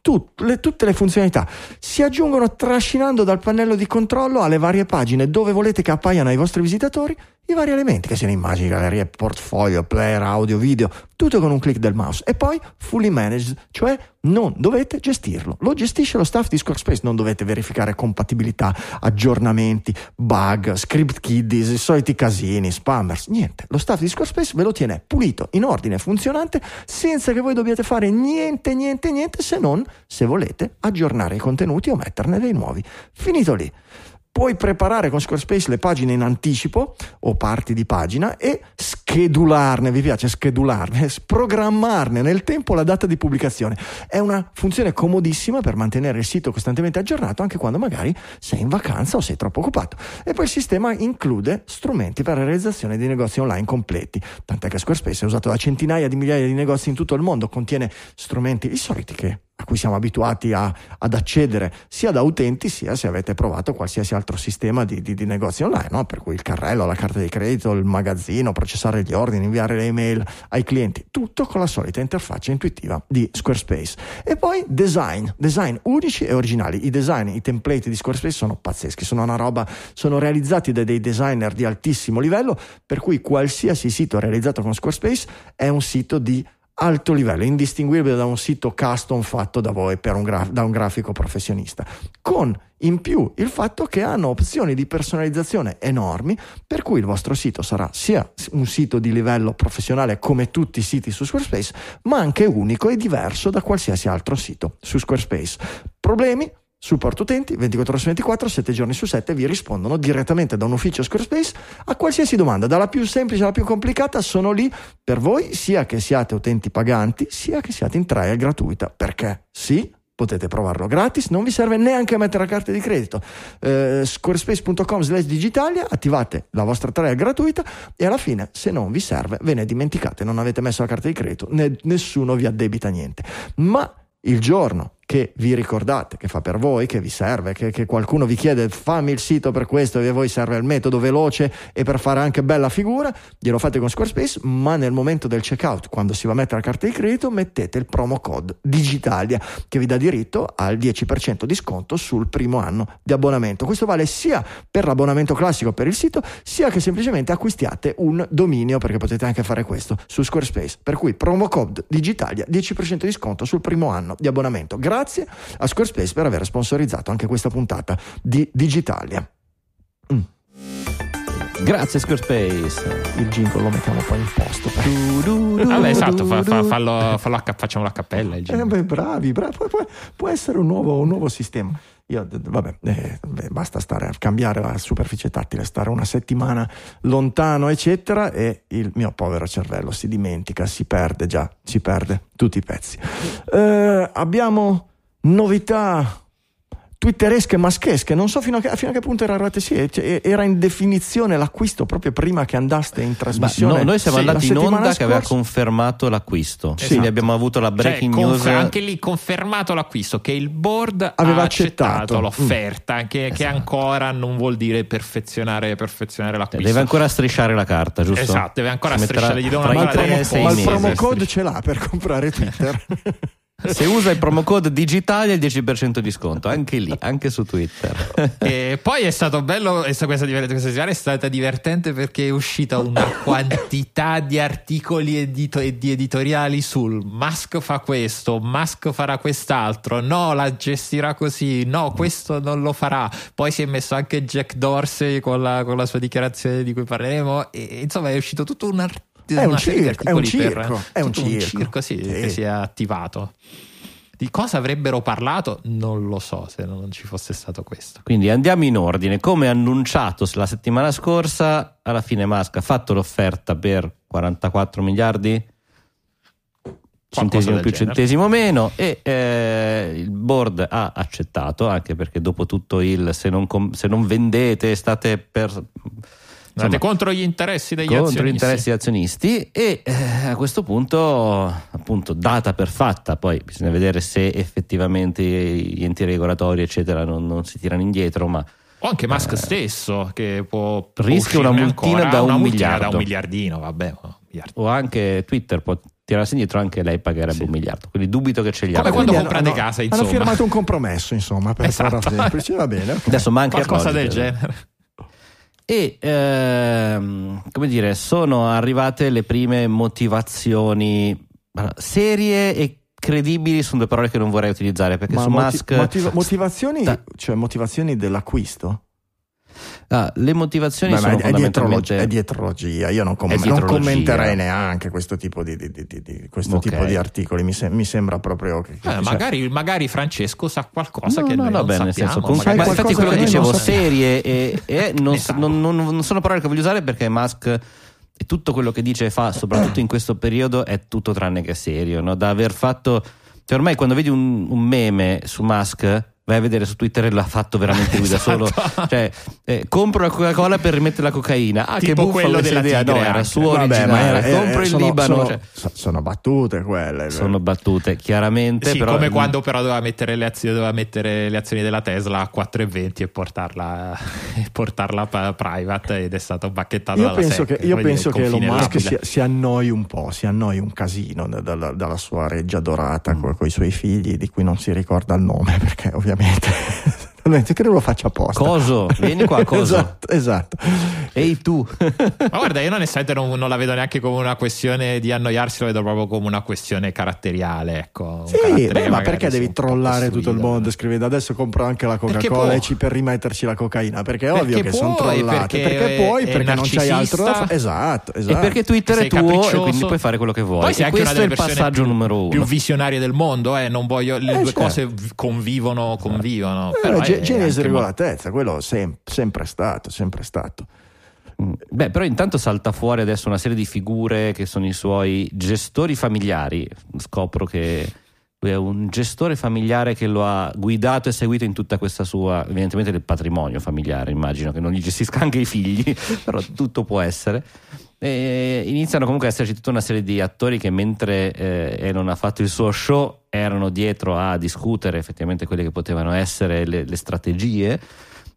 tut- le- tutte le funzionalità si aggiungono trascinando dal pannello di controllo alle varie pagine dove volete che appaiano ai vostri visitatori i vari elementi, che siano immagini, gallerie, portfolio, player, audio, video, tutto con un clic del mouse. E poi fully managed, cioè non dovete gestirlo, lo gestisce lo staff di Squarespace, non dovete verificare compatibilità, aggiornamenti, bug, script kiddies, i soliti casini, spammers, niente. Lo staff di Squarespace ve lo tiene pulito, in ordine, funzionante, senza che voi dobbiate fare niente, niente, niente, se non se volete aggiornare i contenuti o metterne dei nuovi. Finito lì. Puoi preparare con Squarespace le pagine in anticipo o parti di pagina e schedularne, vi piace schedularne, programmarne nel tempo la data di pubblicazione. È una funzione comodissima per mantenere il sito costantemente aggiornato anche quando magari sei in vacanza o sei troppo occupato. E poi il sistema include strumenti per la realizzazione di negozi online completi, tant'è che Squarespace è usato da centinaia di migliaia di negozi in tutto il mondo, contiene strumenti i soliti che a cui siamo abituati a- ad accedere sia da utenti sia se avete provato qualsiasi altro sistema di, di- di negozi online, no? per cui il carrello, la carta di credito, il magazzino, processare gli ordini, inviare le email ai clienti, tutto con la solita interfaccia intuitiva di Squarespace. E poi design, design unici e originali. I design, i template di Squarespace sono pazzeschi, sono una roba, sono realizzati da dei designer di altissimo livello, per cui qualsiasi sito realizzato con Squarespace è un sito di alto livello, indistinguibile da un sito custom fatto da voi un gra- da un grafico professionista, con in più il fatto che hanno opzioni di personalizzazione enormi, per cui il vostro sito sarà sia un sito di livello professionale come tutti i siti su Squarespace, ma anche unico e diverso da qualsiasi altro sito su Squarespace. Problemi? Supporto utenti 24 ore su 24, 7 giorni su 7 vi rispondono direttamente da un ufficio Squarespace a qualsiasi domanda, dalla più semplice alla più complicata, sono lì per voi, sia che siate utenti paganti, sia che siate in trial gratuita. Perché sì, potete provarlo gratis, non vi serve neanche mettere la carta di credito. Eh, squarespace.com slash digitalia, attivate la vostra trial gratuita e alla fine, se non vi serve, ve ne dimenticate, non avete messo la carta di credito, né- nessuno vi addebita niente. Ma il giorno che vi ricordate che fa per voi, che vi serve, che, che qualcuno vi chiede fammi il sito per questo e a voi serve il metodo veloce e per fare anche bella figura, glielo fate con Squarespace, ma nel momento del checkout, quando si va a mettere la carta di credito, mettete il promo code Digitalia che vi dà diritto al 10% di sconto sul primo anno di abbonamento. Questo vale sia per l'abbonamento classico per il sito, sia che semplicemente acquistiate un dominio, perché potete anche fare questo su Squarespace. Per cui promo code Digitalia, 10% di sconto sul primo anno di abbonamento. Grazie a Squarespace per aver sponsorizzato anche questa puntata di Digitalia. Grazie Squarespace. Il jingle lo mettiamo poi in posto. Vabbè, esatto, fa- fa- fallo- fallo a ca- facciamo la cappella. il Eh, beh, bravi, bravi. Può, può- essere un nuovo, un nuovo sistema. Io, vabbè, eh, beh, basta stare a cambiare la superficie tattile, stare una settimana lontano, eccetera, e il mio povero cervello si dimentica, si perde già, si perde tutti i pezzi. Eh, abbiamo novità twitteresche maschesche. Non so fino a che, fino a che punto era arrivate. Sì, cioè, era in definizione l'acquisto proprio prima che andaste in Ma trasmissione. no, noi siamo Sì, andati in onda che aveva scorsa. confermato l'acquisto. Sì. Quindi abbiamo avuto la breaking Cioè, news. confer- anche lì confermato l'acquisto che il board Aveva ha accettato. accettato, l'offerta che, che Esatto. ancora non vuol dire perfezionare, perfezionare l'acquisto Deve ancora strisciare la carta, giusto? Esatto, deve ancora Si metterà strisciare, gli devono tra i ancora tre dare e un sei Ma il promo code ce l'ha per comprare Twitter. Se usa il promo code digitale il 10% di sconto, anche lì, anche su Twitter. E poi è stato bello, questa, questa, settimana è stata divertente perché è uscita una quantità di articoli edito- e di editoriali sul Musk fa questo, Musk farà quest'altro, no, la gestirà così, no, questo non lo farà. Poi si è messo anche Jack Dorsey con la, con la sua dichiarazione di cui parleremo. E, insomma, è uscito tutto un articolo. È un circo, è un circo, è un tutto circo. sì, Sì. che si è attivato. Di cosa avrebbero parlato? Non lo so se non ci fosse stato questo. Quindi andiamo in ordine. Come annunciato la settimana scorsa, alla fine Musk ha fatto l'offerta per 44 miliardi, centesimo più genere. centesimo meno, e eh, il board ha accettato, anche perché dopo tutto il se non, com- se non vendete state per... Insomma, contro gli interessi degli contro azionisti. gli interessi degli azionisti e eh, a questo punto appunto data per fatta poi bisogna vedere se effettivamente gli enti regolatori eccetera non, non si tirano indietro ma O anche Musk stesso che può Rischia una multina ancora, da un miliardo. da un miliardino, vabbè. un miliardo. o anche Twitter può tirarsi indietro anche lei pagherebbe un miliardo quindi dubito che ce li Come abbia quando Quindi comprate hanno- casa, Hanno insomma. firmato un compromesso, insomma, per Esatto. semplice. Va bene. ok. adesso manca Qualcosa del genere. E ehm, come dire sono arrivate le prime motivazioni serie e credibili sono due parole che non vorrei utilizzare perché Ma su moti- Musk motiva- motivazioni, Da- cioè motivazioni dell'acquisto? Ah, le motivazioni Beh, sono è, è dietrologia, fondamentalmente è dietrologia. Io non, È non commenterei neanche questo tipo di, di- di- di- di- questo Ok. tipo di articoli. Mi, se- mi sembra proprio che. che- Eh, cioè- magari, magari Francesco sa qualcosa No, che no, noi no, non beh, nel sappiamo. senso, con- Sai ma magari- infatti quello che dicevo, serie e, e non, Esatto. non- non- non sono parole che voglio usare perché Musk e tutto quello che dice e fa, soprattutto in questo periodo, è tutto tranne che serio. no? Da aver fatto, cioè ormai quando vedi un, un meme su Musk. Vai a vedere su Twitter e l'ha fatto veramente lui da Esatto. solo. Cioè, eh, compro la Coca-Cola per rimettere la cocaina. Ah, che Tipo buffa quello questa della idea. No, era suo Vabbè, originale. ma era- eh, compro il sono, Libano. Sono, cioè, so- sono battute quelle. sono battute, chiaramente. Sì, però, come quando però doveva mettere le azioni, doveva mettere le azioni della Tesla a 4,20 e portarla, e portarla private ed è stato bacchettato Io dalla penso SEC. che, io penso che il Elon Musk si, si annoi un po', si annoi un casino da- dalla, dalla sua reggia dorata con i suoi figli, di cui non si ricorda il nome, perché ovviamente ovviamente credo lo faccia apposta. Coso, vieni qua, Coso. esatto, esatto. Ehi tu. Ma guarda, io onestamente non, non la vedo neanche come una questione di annoiarsi, la vedo proprio come una questione caratteriale. Ecco, Sì, beh, ma perché devi trollare tutto il mondo scrivendo adesso compro anche la Perché Coca-Cola e per rimetterci la cocaina? Perché è ovvio Perché che sono trollate. perché Perché, puoi, perché non c'hai altro da fare. Esatto, E esatto. perché Twitter è tuo e quindi puoi fare quello che vuoi. Poi sei E anche una questo è delle il persone passaggio più, numero uno. più visionarie del mondo, eh, non voglio, le Eh, due certo. cose convivono, convivono. Eh, però genesi anche e mo- regolatezza, quello sem- sempre stato, sempre stato. Mm. Beh, però intanto salta fuori adesso una serie di figure che sono i suoi gestori familiari. Scopro che lui è un gestore familiare che lo ha guidato e seguito in tutta questa sua, evidentemente del patrimonio familiare, immagino che non gli gestisca anche i figli, però tutto può essere. E iniziano comunque ad esserci tutta una serie di attori che mentre eh, Elon ha fatto il suo show erano dietro a discutere effettivamente quelle che potevano essere le, le strategie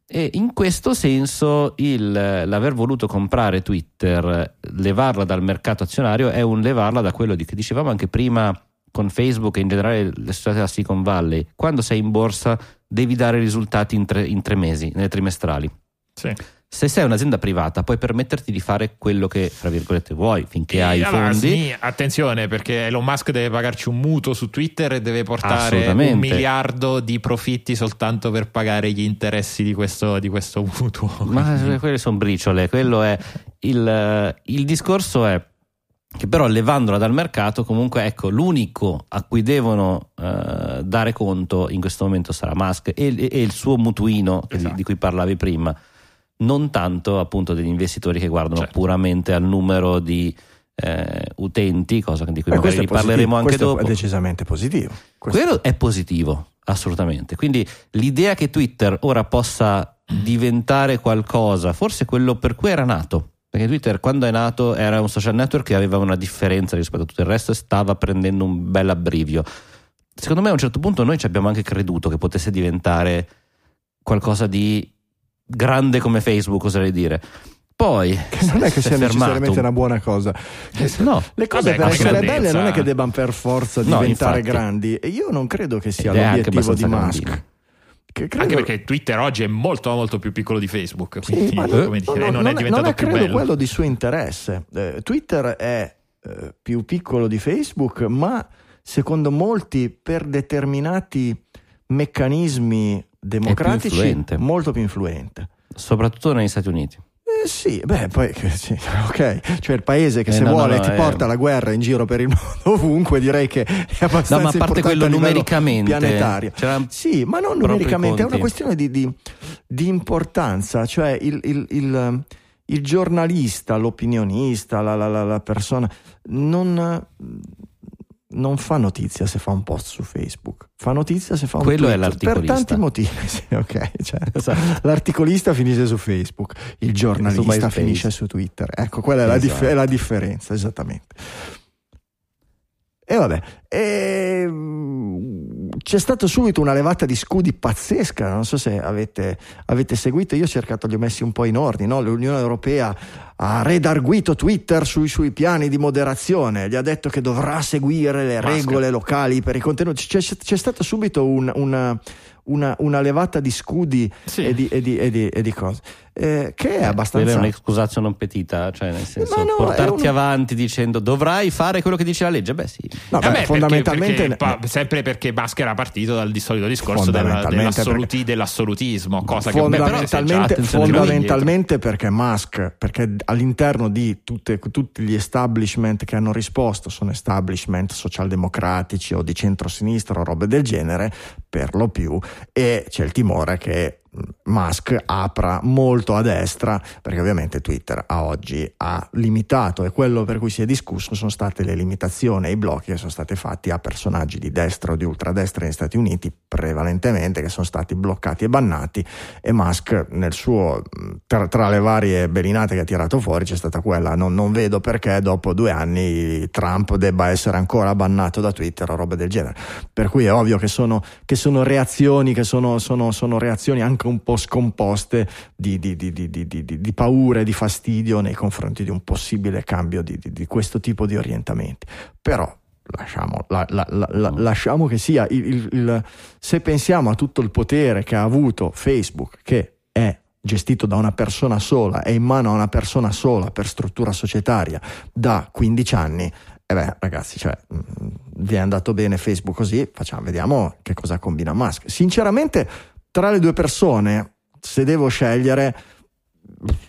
e in questo senso il, l'aver voluto comprare Twitter, levarla dal mercato azionario è un levarla da quello di, che dicevamo anche prima con Facebook e in generale le società della Silicon Valley. Quando sei in borsa devi dare risultati in tre, in tre mesi, nelle trimestrali. Sì. Se sei un'azienda privata puoi permetterti di fare quello che, fra virgolette, vuoi finché hai i Allora, fondi. sì, attenzione perché Elon Musk deve pagarci un mutuo su Twitter e deve portare un miliardo di profitti soltanto per pagare gli interessi di questo, di questo mutuo. Ma quelle sono briciole, quello è il, il discorso è che però levandola dal mercato comunque ecco l'unico a cui devono eh, dare conto in questo momento sarà Musk e, e- e il suo mutuino che- di, Esatto. di cui parlavi prima non tanto appunto degli investitori che guardano Certo. puramente al numero di eh, utenti cosa di cui Eh, magari questo parleremo positivo, anche questo dopo è decisamente positivo. Questo- quello è positivo assolutamente. Quindi l'idea che Twitter ora possa diventare qualcosa, forse quello per cui era nato, perché Twitter quando è nato era un social network che aveva una differenza rispetto a tutto il resto e stava prendendo un bel abbrivio. Secondo me a un certo punto noi ci abbiamo anche creduto che potesse diventare qualcosa di grande come Facebook, oserei dire. Poi che non è che sia necessariamente una buona cosa. No. Le cose Vabbè, per essere grandezza. belle non è che debbano per forza diventare no, grandi. E io non credo che sia Ed l'obiettivo di Musk. Credo... Anche perché Twitter oggi è molto molto più piccolo di Facebook, quindi sì, come dire, no, non, non, è diventato non è più credo bello. quello di suo interesse. Eh, Twitter è eh, più piccolo di Facebook, ma secondo molti per determinati meccanismi democratici più molto più influente. Soprattutto negli Stati Uniti. Eh sì, beh, poi sì, ok, cioè il paese che eh, se no, vuole no, ti eh... porta la guerra in giro per il mondo ovunque, direi che è abbastanza no, ma a parte quello numericamente pianetario. Sì, ma non numericamente, è una questione di, di, di importanza, cioè il, il, il, il giornalista, l'opinionista, la, la, la, la persona non non fa notizia se fa un post su Facebook, fa notizia se fa un Quello tweet, è l'articolista. Per tanti motivi, sì, ok. Cioè, esatto. L'articolista finisce su Facebook, il giornalista finisce su Twitter. Ecco, quella è, esatto. la, dif- è la differenza, esattamente. E vabbè, e mm, c'è stata subito una levata di scudi pazzesca, non so se avete, avete, seguito, io ho cercato, li ho messi un po' in ordine, no? l'Unione Europea ha redarguito Twitter sui suoi piani di moderazione, gli ha detto che dovrà seguire le regole locali per i contenuti, c'è, c'è stata subito un, una, una, una, levata di scudi sì. e, di, e, di, e, di, e di cose eh, che è abbastanza. È un'excusatio non petita, cioè nel senso no, portarti un... avanti dicendo dovrai fare quello che dice la legge. Beh, sì. No, beh, beh, fondamentalmente. Perché, perché, sempre perché Basque era partito dal solito discorso della, dell'assoluti, perché... dell'assolutismo, cosa fondamentalmente, che beh, fondamentalmente perché Musk, perché all'interno di tutte, tutti gli establishment che hanno risposto sono establishment socialdemocratici o di centrosinistra o robe del genere, per lo più, e c'è il timore che Musk apra molto a destra, perché ovviamente Twitter a oggi ha limitato e quello per cui si è discusso sono state le limitazioni e i blocchi che sono stati fatti a personaggi di destra o di ultradestra negli Stati Uniti, prevalentemente che sono stati bloccati e bannati e Musk nel suo, tra, tra le varie belinate che ha tirato fuori c'è stata quella, non, non, vedo perché dopo due anni Trump debba essere ancora bannato da Twitter o robe del genere, per cui è ovvio che sono, che sono reazioni, che sono, sono, sono reazioni anche anche un po' scomposte di, di, di, di paura e di fastidio nei confronti di un possibile cambio di, questo tipo di orientamenti. Però lasciamo, la, la, la, lasciamo che sia, il, il, il, se pensiamo a tutto il potere che ha avuto Facebook, che è gestito da una persona sola, è in mano a una persona sola per struttura societaria da 15 anni, e beh, ragazzi, cioè, vi è andato bene Facebook così, facciamo, vediamo che cosa combina Musk. Sinceramente, tra le due persone, se devo scegliere,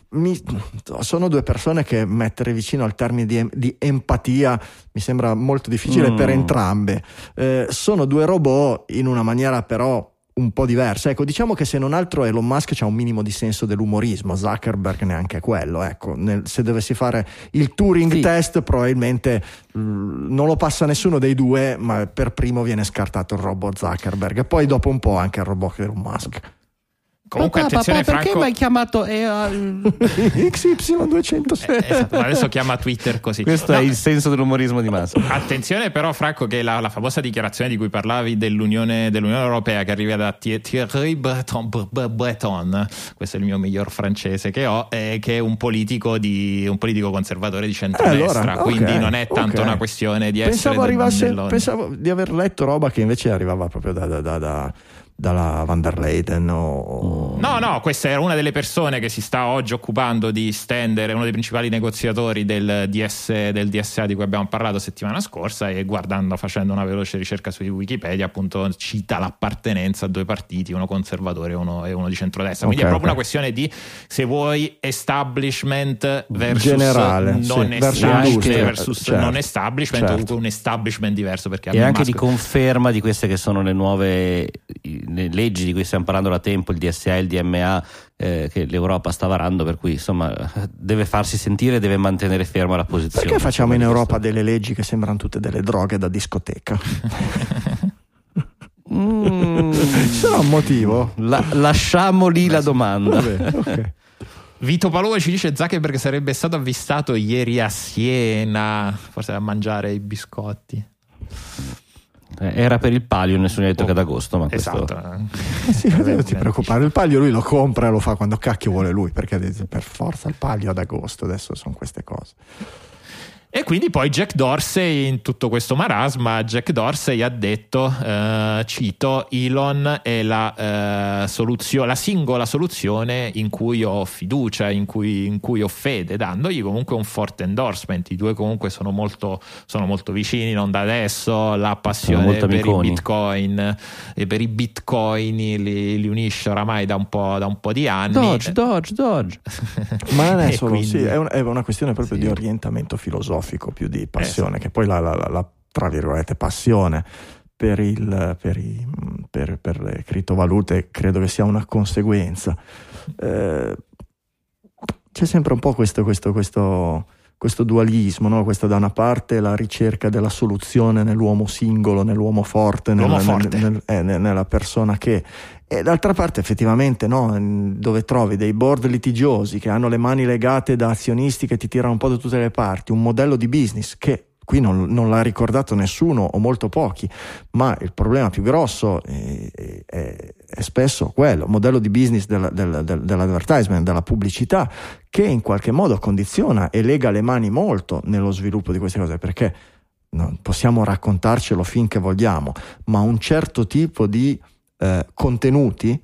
mi, sono due persone che mettere vicino al termine di, di empatia mi sembra molto difficile mm. per entrambe. Eh, sono due robot in una maniera però un po' diversa. Ecco, diciamo che se non altro Elon Musk ha un minimo di senso dell'umorismo, Zuckerberg neanche quello. Ecco, nel, se dovessi fare il Turing sì. test, probabilmente mh, mm, non lo passa nessuno dei due, ma per primo viene scartato il robot Zuckerberg e poi dopo un po' anche il robot Elon Musk. Comunque, papà, attenzione, papà, perché Franco... mi hai chiamato XY206? Eh, esatto, adesso chiama Twitter così. Questo no. è il senso dell'umorismo di Masso. Attenzione, però, Franco, che la, la famosa dichiarazione di cui parlavi dell'Unione, dell'Unione Europea che arriva da Thierry Breton, Breton, questo è il mio miglior francese che ho, è che è un politico, di, un politico conservatore di centrodestra. Eh, allora, quindi okay, non è tanto okay. una questione di pensavo essere. Arrivasse, pensavo di aver letto roba che invece arrivava proprio da, da, da, da dalla Van der Leyden o... No, no, questa era una delle persone che si sta oggi occupando di stendere, uno dei principali negoziatori del, DS, del DSA di cui abbiamo parlato settimana scorsa e guardando, facendo una veloce ricerca su Wikipedia appunto cita l'appartenenza a due partiti, uno conservatore e uno, e uno di centrodestra. Quindi okay, è proprio okay. una questione di, se vuoi, establishment versus Generale, non, sì, establishment, versus certo, non establishment certo. o un establishment diverso. Perché e anche Musk... di conferma di queste che sono le nuove le leggi di cui stiamo parlando da tempo, il DSA, il DMA eh, che l'Europa sta varando, per cui insomma deve farsi sentire, deve mantenere ferma la posizione. Perché facciamo in Europa delle leggi che sembrano tutte delle droghe da discoteca? Mm, Ci sarà un motivo? la- lasciamo lì la domanda. Vabbè, ok. Vito Palova ci dice Zuckerberg sarebbe stato avvistato ieri a Siena, forse a mangiare i biscotti. Eh, Era per il palio, nessuno ha detto che ad agosto. Ma questo- Esatto. Sì, non ti preoccupare, il palio lui lo compra e lo fa quando cacchio vuole lui, perché per forza il palio ad agosto, adesso sono queste cose. E quindi poi Jack Dorsey in tutto questo marasma, Jack Dorsey ha detto, eh, cito, Elon è la, eh, soluzio- la singola soluzione in cui ho fiducia, in cui, in cui ho fede, dandogli comunque un forte endorsement. I due comunque sono molto, sono molto vicini, non da adesso, la passione per i bitcoin e per i bitcoin li, li unisce oramai da un po', da un po' di anni. Dodge, Dodge, Dodge. Ma non è solo, quindi- sì, è, un- è una questione proprio Sì. di orientamento filosofico più di passione, Eh, sì. che poi la, la- la- la, tra virgolette passione per, il, per, i- per- per le criptovalute credo che sia una conseguenza. Eh, c'è sempre un po' questo, questo, questo, questo dualismo, no? questa da una parte la ricerca della soluzione nell'uomo singolo, nell'uomo forte, nel- L'uomo nel- forte. nel- eh, ne- nella persona che e d'altra parte effettivamente no, dove trovi dei board litigiosi che hanno le mani legate da azionisti che ti tirano un po' da tutte le parti, un modello di business che qui non, non l'ha ricordato nessuno o molto pochi, ma il problema più grosso è, è- è spesso quello, modello di business del- del- del- dell'advertisement, della pubblicità, che in qualche modo condiziona e lega le mani molto nello sviluppo di queste cose, perché non possiamo raccontarcelo finché vogliamo, ma un certo tipo di eh, contenuti,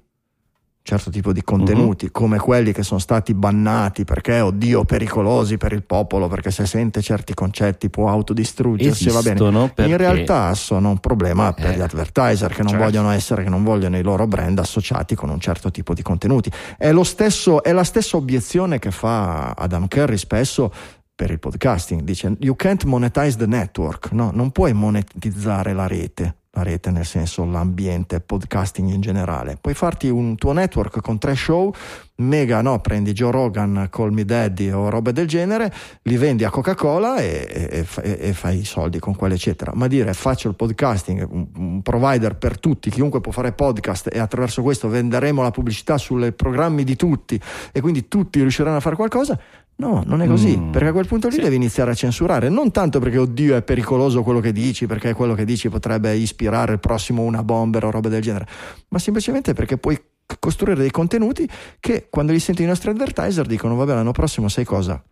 certo tipo di contenuti, come quelli che sono stati bannati perché, oddio, pericolosi per il popolo, perché se sente certi concetti può autodistruggersi, va bene. Esistono perché- In realtà sono un problema per Eh, gli advertiser che non certo. vogliono essere, che non vogliono i loro brand associati con un certo tipo di contenuti. È, lo stesso, è la stessa obiezione che fa Adam Curry spesso per il podcasting. Dice: You can't monetize the network, no? non puoi monetizzare la rete. La rete nel senso l'ambiente, podcasting in generale. Puoi farti un tuo network con tre show, mega no, prendi Joe Rogan, Call Me Daddy o robe del genere, li vendi a Coca-Cola e, e- e fa- fai i soldi con quello, eccetera. Ma dire faccio il podcasting, un, un provider per tutti, chiunque può fare podcast e attraverso questo venderemo la pubblicità sui programmi di tutti e quindi tutti riusciranno a fare qualcosa. No, non è così, Mm. perché a quel punto lì devi iniziare a censurare, non tanto perché oddio è pericoloso quello che dici, perché quello che dici potrebbe ispirare il prossimo una bomber o roba del genere, ma semplicemente perché puoi costruire dei contenuti che quando li senti i nostri advertiser dicono vabbè l'anno prossimo sai cosa?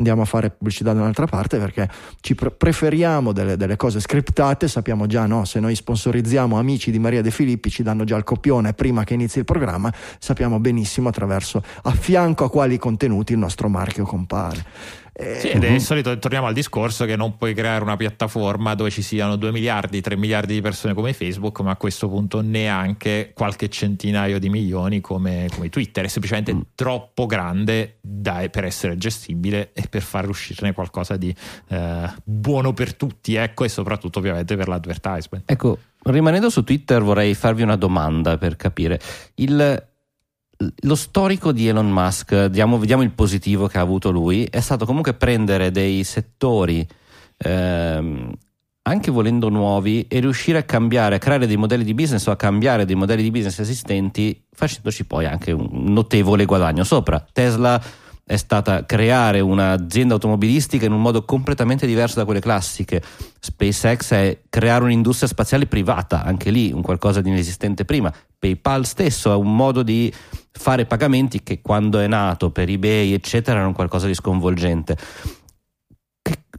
Andiamo a fare pubblicità da un'altra parte perché ci pre- preferiamo delle, delle cose scriptate, sappiamo già no, se noi sponsorizziamo amici di Maria De Filippi ci danno già il copione prima che inizi il programma, sappiamo benissimo attraverso a fianco a quali contenuti il nostro marchio compare. Eh, Sì, ed è il solito, torniamo al discorso che non puoi creare una piattaforma dove ci siano 2 miliardi, 3 miliardi di persone come Facebook, ma a questo punto neanche qualche centinaio di milioni come, come Twitter. È semplicemente troppo grande da- per essere gestibile e per far uscirne qualcosa di eh, buono per tutti, ecco, e soprattutto ovviamente per l'advertisement. Ecco, rimanendo su Twitter vorrei farvi una domanda per capire. Il- lo storico di Elon Musk, diamo- vediamo il positivo che ha avuto lui, è stato comunque prendere dei settori, ehm, anche volendo nuovi, e riuscire a cambiare, a creare dei modelli di business o a cambiare dei modelli di business esistenti, facendoci poi anche un notevole guadagno sopra. Tesla è stata creare un'azienda automobilistica in un modo completamente diverso da quelle classiche. SpaceX è creare un'industria spaziale privata, anche lì un qualcosa di inesistente prima. PayPal stesso è un modo di fare pagamenti che quando è nato per eBay, eccetera, era un qualcosa di sconvolgente.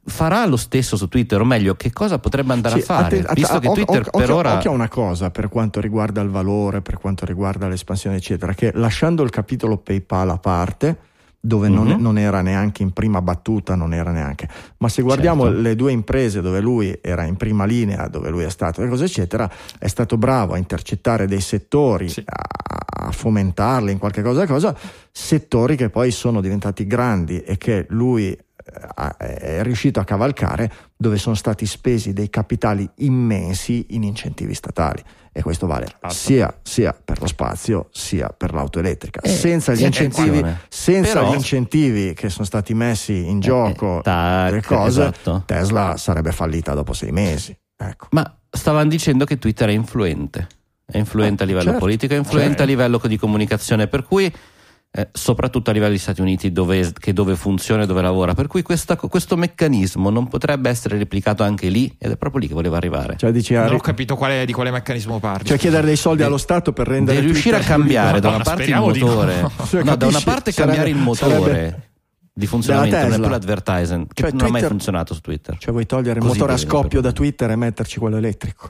Farà lo stesso su Twitter, o meglio, che cosa potrebbe andare Sì, a fare? atte- atte- Visto che Twitter oc- per occhio- ora occhio a una cosa per quanto riguarda il valore, per quanto riguarda l'espansione, eccetera, che lasciando il capitolo PayPal a parte, dove non, Mhm. non era neanche in prima battuta, non era neanche, ma se guardiamo Certo. le due imprese dove lui era in prima linea, dove lui è stato, le cose eccetera, è stato bravo a intercettare dei settori, Sì. a, a fomentarli in qualche cosa, cosa, settori che poi sono diventati grandi e che lui eh, è riuscito a cavalcare dove sono stati spesi dei capitali immensi in incentivi statali e questo vale sia, sia per lo spazio sia per l'auto elettrica Eh, senza, gli incentivi, senza Però- gli incentivi che sono stati messi in gioco eh, tac, le cose esatto. Tesla sarebbe fallita dopo sei mesi ecco. Ma stavano dicendo che Twitter è influente. è influente Eh, a livello certo, politico, è influente certo. a livello di comunicazione, per cui eh, soprattutto a livello degli Stati Uniti dove, che dove funziona e dove lavora, per cui questa- questo meccanismo non potrebbe essere replicato anche lì ed è proprio lì che voleva arrivare. Cioè, dici, Non ho capito quale- di quale meccanismo parli. cioè chiedere dei soldi allo Stato per rendere Devi riuscire a cambiare da una parte il no. motore, Cioè, no, da una parte Sarebbe- cambiare il motore sarebbe- di funzionamento, non è più l'advertising, che Cioè, non ha mai funzionato su Twitter. Cioè vuoi togliere il motore a scoppio da Twitter e metterci quello elettrico?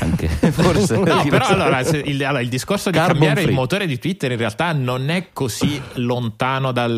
Anche forse No, però allora, il, allora, il discorso di Carbon cambiare free. il motore di Twitter in realtà non è così lontano dal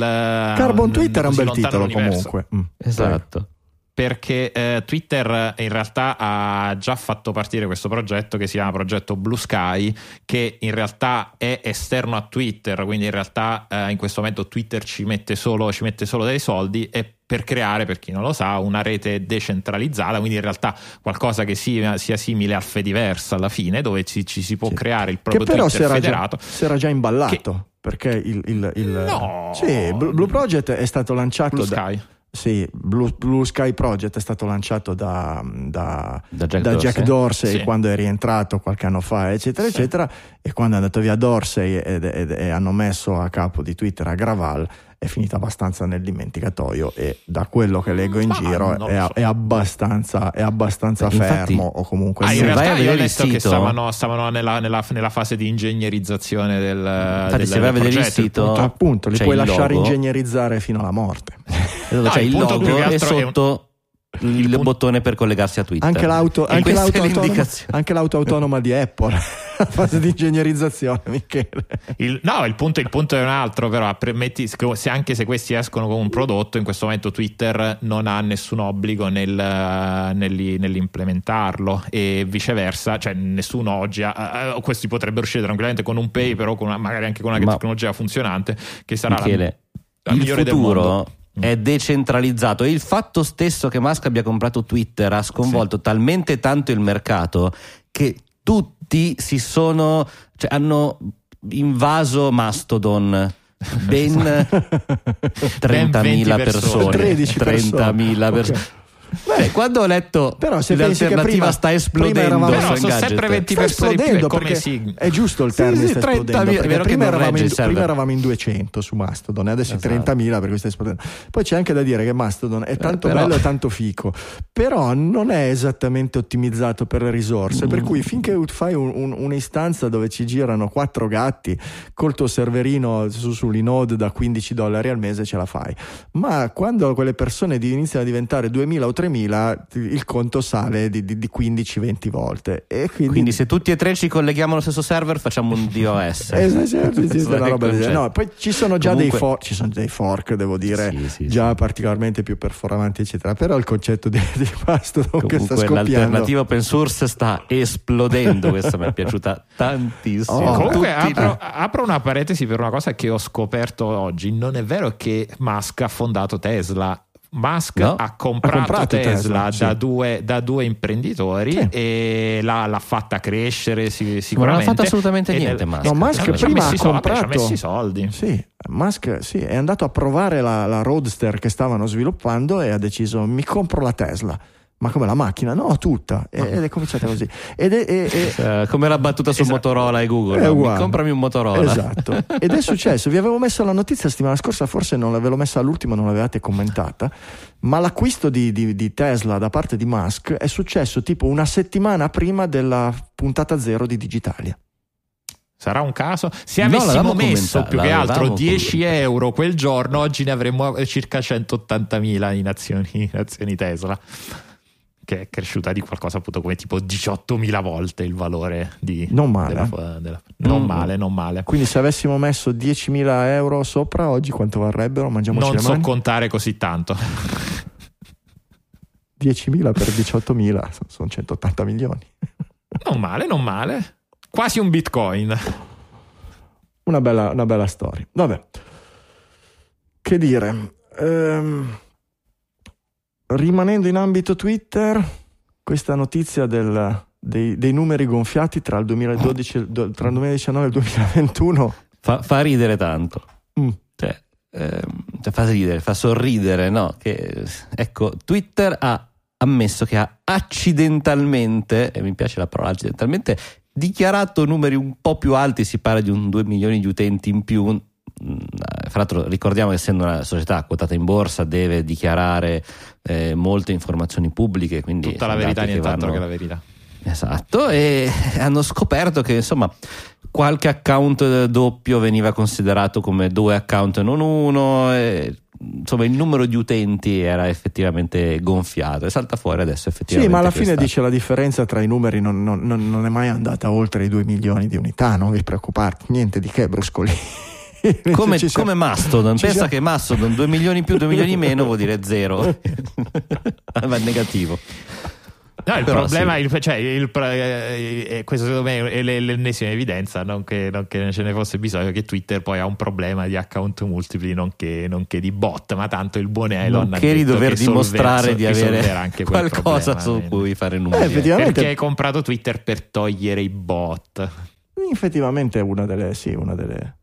Carbon n- Twitter è un bel titolo dall'universo. comunque. Mm. Esatto. perché eh, Twitter in realtà ha già fatto partire questo progetto che si chiama progetto Blue Sky che in realtà è esterno a Twitter quindi in realtà eh, in questo momento Twitter ci mette solo, ci mette solo dei soldi e per creare, per chi non lo sa, una rete decentralizzata, quindi in realtà qualcosa che sia, sia simile al Fediverse alla fine, dove ci, ci si può Sì. creare il Che proprio però si Twitter era, già, federato. si era già imballato. Perché il, il, il- No. sì, Blue, Project è stato lanciato Blue da, Sky. Sì, Blue, Blue Sky Project è stato lanciato da, da- Da Jack da Dorsey. Jack Dorsey Sì. quando è rientrato qualche anno fa, eccetera, Sì. eccetera. E quando è andato via Dorsey ed- ed- e hanno messo a capo di Twitter a Graval, è finita abbastanza nel dimenticatoio. E da quello che leggo in Ma giro è, so. è abbastanza, è abbastanza Beh, infatti- fermo. O comunque Ah, in realtà io ho letto che sito- stavano, stavano nella, nella- nella fase di ingegnerizzazione del, Infatti, del, se vai a del vedere il progetto. sito, appunto, li c'è puoi lasciare logo. ingegnerizzare fino alla morte. No, c'è il logo che e altro è un- sotto il, punto- bottone per collegarsi a Twitter. Anche l'auto, anche l'auto autonoma, anche l'auto autonoma di Apple, la fase di ingegnerizzazione, Michele. Il- no, il punto, il punto è un altro, però premetti, se anche se questi escono con un prodotto, in questo momento Twitter non ha nessun obbligo nel, nell'i- nell'implementarlo e viceversa, cioè nessuno oggi ha, questi potrebbero uscire tranquillamente con un pay, però con una- magari anche con una Ma- tecnologia funzionante che sarà la- Michele, la, il migliore del futuro mondo. È decentralizzato e il fatto stesso che Musk abbia comprato Twitter ha sconvolto talmente tanto il mercato che tutti si sono cioè, hanno invaso Mastodon ben 30.000 20 persone. persone 13 persone. 30.000 persone Ok. Beh, quando ho letto Però se pensi che l'alternativa prima- sta prima esplodendo Però sono sempre 20 sta persone più, come perché si- è giusto il Sì, termine sì, sta 30.000, esplodendo è perché vero che prima prima eravamo in 200 su Mastodon e adesso Esatto. è 30.000 per cui sta esplodendo. Poi c'è anche da dire che Mastodon è tanto però- bello e tanto fico però non è esattamente ottimizzato per le risorse per cui finché fai un- un- un'istanza dove ci girano quattro gatti col tuo serverino su, su Linode da 15 dollari al mese ce la fai. Ma quando quelle persone iniziano a diventare 2000 o 3000 il conto sale di, di- di 15-20 volte e quindi, quindi se tutti e tre ci colleghiamo allo stesso server facciamo un DOS sì, sì, sì, sì, Questo una roba del. No, poi ci sono già Comunque- dei, for- ci sono dei fork, devo dire, Sì, sì, già particolarmente più perforanti, eccetera. Però il concetto di, di Mastodon che sta Comunque scoppiando. l'alternativa open source sta esplodendo, questa mi è piaciuta tantissimo. Oh, Comunque Tutti- apro, apro una parentesi per una cosa che ho scoperto oggi. Non è vero che Musk ha fondato Tesla. Musk No, ha, comprato ha comprato Tesla, Tesla, sì. da, due, da due imprenditori Sì. e l'ha, l'ha fatta crescere si- non ha sicuramente. fatto assolutamente niente, nel- Musk. No, Musk Ci ha prima ha soldi, ci ha comprato- messo i soldi. Sì, Musk sì, è andato a provare la, la Roadster che stavano sviluppando e ha deciso mi compro la Tesla. Ma come la macchina? No, tutta. Ed è cominciata così. Ed è, è- è- Eh, come la battuta su Esatto. Motorola e Google. È no? Comprami un Motorola. Esatto. Ed è successo. Vi avevo messo la notizia la settimana scorsa, forse non l'avevo messa all'ultimo, non l'avevate commentata. Ma l'acquisto di, di- di Tesla da parte di Musk è successo tipo una settimana prima della puntata zero di Digitalia. Sarà un caso? Se No, avessimo l'avevamo messo più che altro l'avevamo 10 commentato. euro quel giorno, oggi ne avremmo eh, circa 180.000 in azioni, in azioni Tesla. Che è cresciuta di qualcosa appunto come tipo 18.000 volte il valore di. Non male. della- della- non Mm. male, non male. Quindi se avessimo messo 10.000 euro sopra, oggi quanto varrebbero? Mangiamoci Non le so mani. contare così tanto. 10.000 per 18.000 sono 180 milioni. Non male, non male. Quasi un bitcoin. Una bella, una bella storia. Vabbè. Che dire. Ehm, rimanendo in ambito Twitter, questa notizia del- dei, dei numeri gonfiati tra il, 2012, e il do- tra il 2019 e il 2021. Fa, fa ridere tanto. mm, Cioè, ehm, cioè, fa ridere, fa sorridere, no? Che, ecco, Twitter ha ammesso che ha accidentalmente, e mi piace la parola accidentalmente, dichiarato numeri un po' più alti, si parla di un 2 milioni di utenti in più. Mm, Fra l'altro ricordiamo che essendo una società quotata in borsa deve dichiarare eh, molte informazioni pubbliche, quindi Tutta la verità, nient'altro vanno- che la verità. Esatto, e hanno scoperto che insomma qualche account doppio veniva considerato come due account e non uno. e, insomma, il numero di utenti era effettivamente gonfiato e salta fuori adesso Sì, effettivamente. ma alla fine questa- dice la differenza tra i numeri non, non- non- non è mai andata oltre i 2 milioni di unità, non vi preoccupate, niente di che, bruscoli. Come, Ci come Mastodon, ci pensa siamo- che Mastodon 2 milioni più 2 milioni meno vuol dire zero, va negativo. No, il Però problema, sì. il- cioè, il pro- eh, eh, questo secondo me è l'ennesima evidenza, non che, non che ce ne fosse bisogno, che Twitter poi ha un problema di account multipli, non che, non che di bot, ma tanto il buon Elon Non ha che di dover che dimostrare di avere qualcosa problema, su quindi. cui fare numeri. Eh, effettivamente- Perché hai comprato Twitter per togliere i bot. Effettivamente una delle, sì, una delle,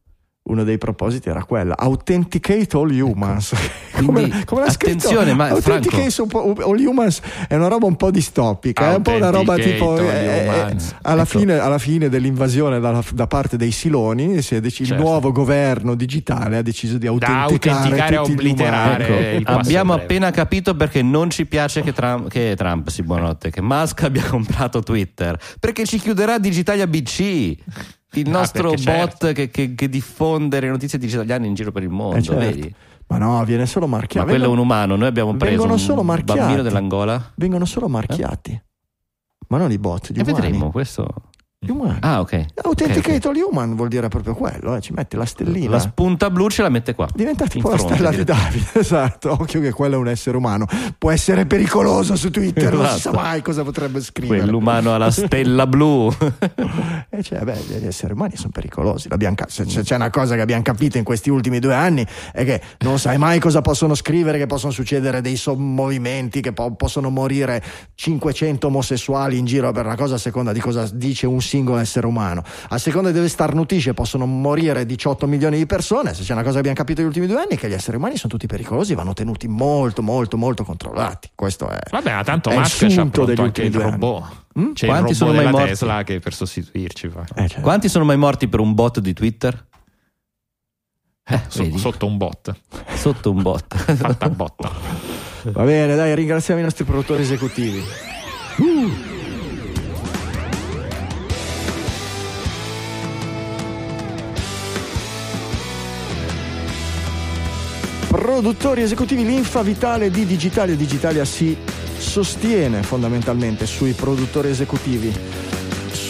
uno dei propositi era quella authenticate all humans Quindi, l'ha scritto? attenzione, ma authenticate all humans è una roba un po' distopica è un po' una roba tipo eh, all eh, alla, Ecco. fine, alla fine dell'invasione da, da parte dei Siloni si è dec- il Certo. nuovo governo digitale ha deciso di autenticare, autenticare e obliterare il passo Abbiamo appena capito perché non ci piace che Trump, che Trump, sì, buonanotte, che Musk abbia comprato Twitter. Perché ci chiuderà Digitalia BC, il Ah, nostro perché bot certo. che, che- che diffonde le notizie digitaliane in giro per il mondo. Eh, certo. vedi? ma no viene solo Ma marchiato quello è un umano. Noi abbiamo preso vengono un solo marchiati. bambino dell'Angola. vengono solo marchiati ma non i bot gli E umani vedremo questo. Gli umani Ah, ok. Authenticate Ok, ok. all human vuol dire proprio quello, eh, ci metti la stellina. La spunta blu ce la mette qua. Diventa tipo la stella di. Davide, esatto. Occhio che quello è un essere umano. Può essere pericoloso su Twitter, non si sa Esatto. mai cosa potrebbe scrivere. Quell'umano alla stella blu. E cioè, beh, gli esseri umani sono pericolosi. Se c'è una cosa che abbiamo capito in questi ultimi due anni è che non sai mai cosa possono scrivere, che possono succedere dei sommovimenti, che po- possono morire 500 omosessuali in giro per una cosa a seconda di cosa dice un singolo essere umano. A seconda di dove starnutisce possono morire 18 milioni di persone. Se c'è una cosa che abbiamo capito negli ultimi due anni è che gli esseri umani sono tutti pericolosi, vanno tenuti molto, molto, molto controllati. Questo è. Vabbè, ma tanto Musk c'ha pronto degli anche il ultimi due robot. Mm? C'è Quanti il sono robot mai della morti? Tesla che per sostituirci fa. Eh, cioè, Quanti sono mai morti per un bot di Twitter? Eh, So- vedi? sotto un bot. Sotto un bot. Fatta botta. Va bene, dai, ringraziamo i nostri produttori esecutivi. Produttori esecutivi, l'infa vitale di Digitalia. Digitalia si sostiene fondamentalmente sui produttori esecutivi,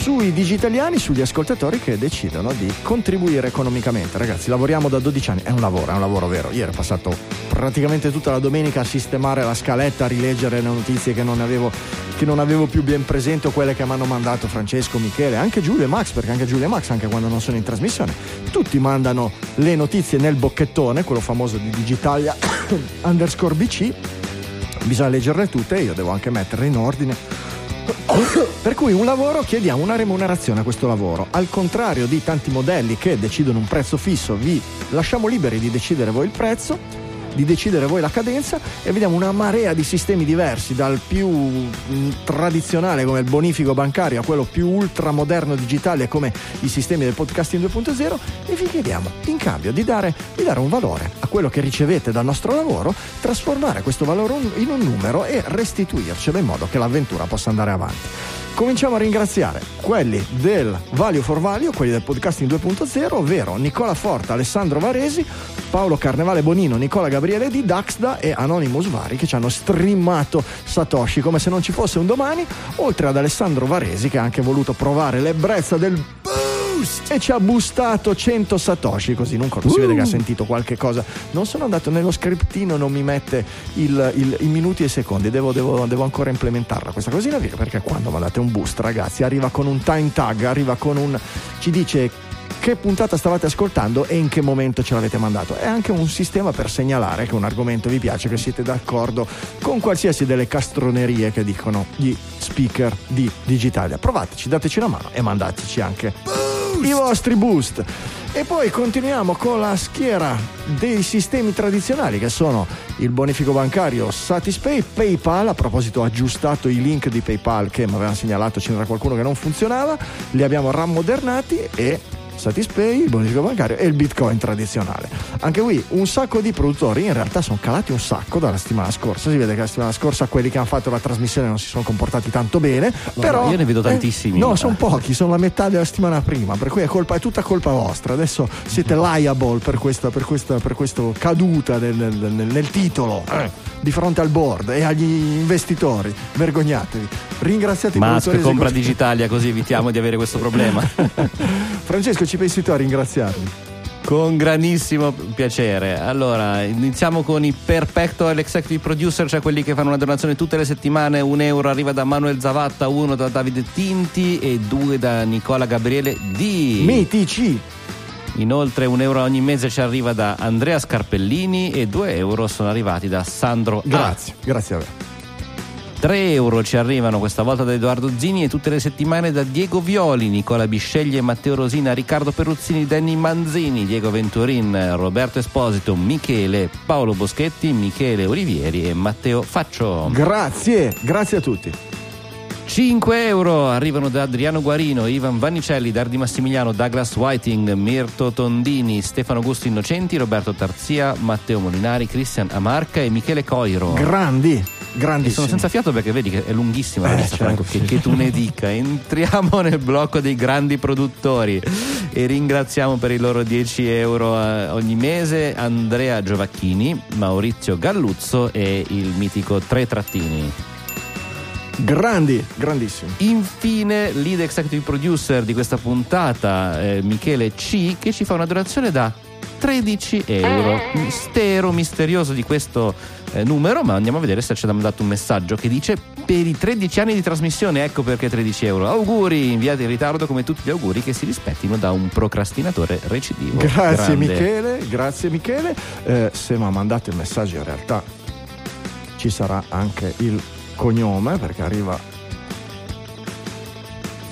sui digitaliani, sugli ascoltatori che decidono di contribuire economicamente. Ragazzi, lavoriamo da 12 anni, è un lavoro, è un lavoro vero. Ieri ho passato praticamente tutta la domenica a sistemare la scaletta, a rileggere le notizie che non avevo, che non avevo più ben presente quelle che mi hanno mandato Francesco, Michele, anche Giulio e Max, perché anche Giulio e Max, anche quando non sono in trasmissione, tutti mandano le notizie nel bocchettone, quello famoso di Digitalia underscore BC. Bisogna leggerle tutte e io devo anche metterle in ordine. Per cui un lavoro chiediamo una remunerazione a questo lavoro. Al contrario di tanti modelli che decidono un prezzo fisso, vi lasciamo liberi di decidere voi il prezzo, di decidere voi la cadenza e vediamo una marea di sistemi diversi, dal più mh, tradizionale come il bonifico bancario a quello più ultramoderno digitale come i sistemi del podcasting 2.0 e vi chiediamo in cambio di dare, di dare un valore a quello che ricevete dal nostro lavoro, trasformare questo valore in un numero e restituircelo in modo che l'avventura possa andare avanti. Cominciamo a ringraziare quelli del Value for Value, quelli del podcasting 2.0, ovvero Nicola Forta, Alessandro Varesi, Paolo Carnevale Bonino, Nicola Gabriele di Daxda e Anonymous Vari che ci hanno streamato Satoshi come se non ci fosse un domani, oltre ad Alessandro Varesi che ha anche voluto provare l'ebbrezza del boost e ci ha boostato 100 Satoshi così non si vede che ha sentito qualche cosa. Non sono andato nello scriptino, non mi mette il- il- i minuti e i secondi, devo, devo- devo ancora implementarla questa cosina perché quando mandate un boost ragazzi arriva con un time tag, arriva con un... ci dice che puntata stavate ascoltando e in che momento ce l'avete mandato. È anche un sistema per segnalare che un argomento vi piace, che siete d'accordo con qualsiasi delle castronerie che dicono gli speaker di Digitalia. Provateci, dateci una mano e mandateci anche i vostri boost. E poi continuiamo con la schiera dei sistemi tradizionali che sono il bonifico bancario Satispay, PayPal, a proposito ho aggiustato i link di PayPal che mi avevano segnalato ce n'era qualcuno che non funzionava, li abbiamo rammodernati e Satispay, il bonifico bancario e il bitcoin tradizionale. Anche qui un sacco di produttori in realtà sono calati un sacco dalla settimana scorsa. Si vede che la settimana scorsa quelli che hanno fatto la trasmissione non si sono comportati tanto bene. No, però, io ne vedo tantissimi. Eh, no, sono pochi, sono la metà della settimana prima, per cui è, colpa, è tutta colpa vostra. Adesso siete liable per questa, per questa, per questo caduta nel, nel, nel, nel titolo. Eh di fronte al board e agli investitori. Vergognatevi. Ringraziate i Musk compra Digitalia così evitiamo di avere questo problema. Francesco, ci pensi tu a ringraziarmi? Con grandissimo piacere. Allora, iniziamo con i Perpecto Executive Producer, cioè quelli che fanno una donazione tutte le settimane. Un euro arriva da Manuel Zavatta, uno da Davide Tinti e due da Nicola Gabriele D. Mitici. Inoltre un euro ogni mese ci arriva da Andrea Scarpellini e due euro sono arrivati da Sandro Grazie, A. grazie a me. 3 euro ci arrivano questa volta da Edoardo Zini e tutte le settimane da Diego Violi, Nicola Bisceglie, Matteo Rosina, Riccardo Peruzzini, Danny Manzini, Diego Venturin, Roberto Esposito, Michele, Paolo Boschetti, Michele Olivieri e Matteo Faccio. Grazie, grazie a tutti. 5 euro arrivano da Adriano Guarino, Ivan Vannicelli, Dardi Massimiliano, Douglas Whiting, Mirto Tondini, Stefano Augusto Innocenti, Roberto Tarzia, Matteo Molinari, Cristian Amarca e Michele Coiro. Grandi, grandi. sono senza fiato perché vedi che è lunghissima la Eh, lista, certo, Franco, che, che tu ne dica. Entriamo nel blocco dei grandi produttori e ringraziamo per i loro 10 euro eh, ogni mese Andrea Giovacchini, Maurizio Galluzzo e il mitico Tre Trattini. Grandi, grandissimi. Infine, lead executive producer di questa puntata, eh, Michele C, che ci fa una donazione da 13 euro. Mistero misterioso di questo eh, numero, ma andiamo a vedere se ci ha mandato un messaggio che dice per i 13 anni di trasmissione, ecco perché 13 euro. Auguri, inviati in ritardo come tutti gli auguri che si rispettino da un procrastinatore recidivo. Grazie Grande. Michele, grazie Michele. Eh, se mi ha mandato il messaggio in realtà ci sarà anche il cognome perché arriva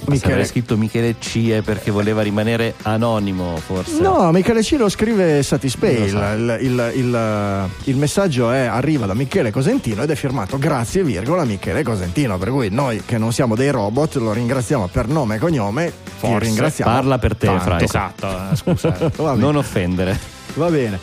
Ma se scritto Michele C è perché voleva rimanere anonimo, forse. No, Michele C lo scrive Satispay. So. Il, il- il- il messaggio è, arriva da Michele Cosentino ed è firmato grazie, virgola, Michele Cosentino. Per cui noi che non siamo dei robot lo ringraziamo per nome e cognome. Ti Forse. ringraziamo. Parla per te. Franco. Esatto, eh, scusa. Non offendere. Va bene.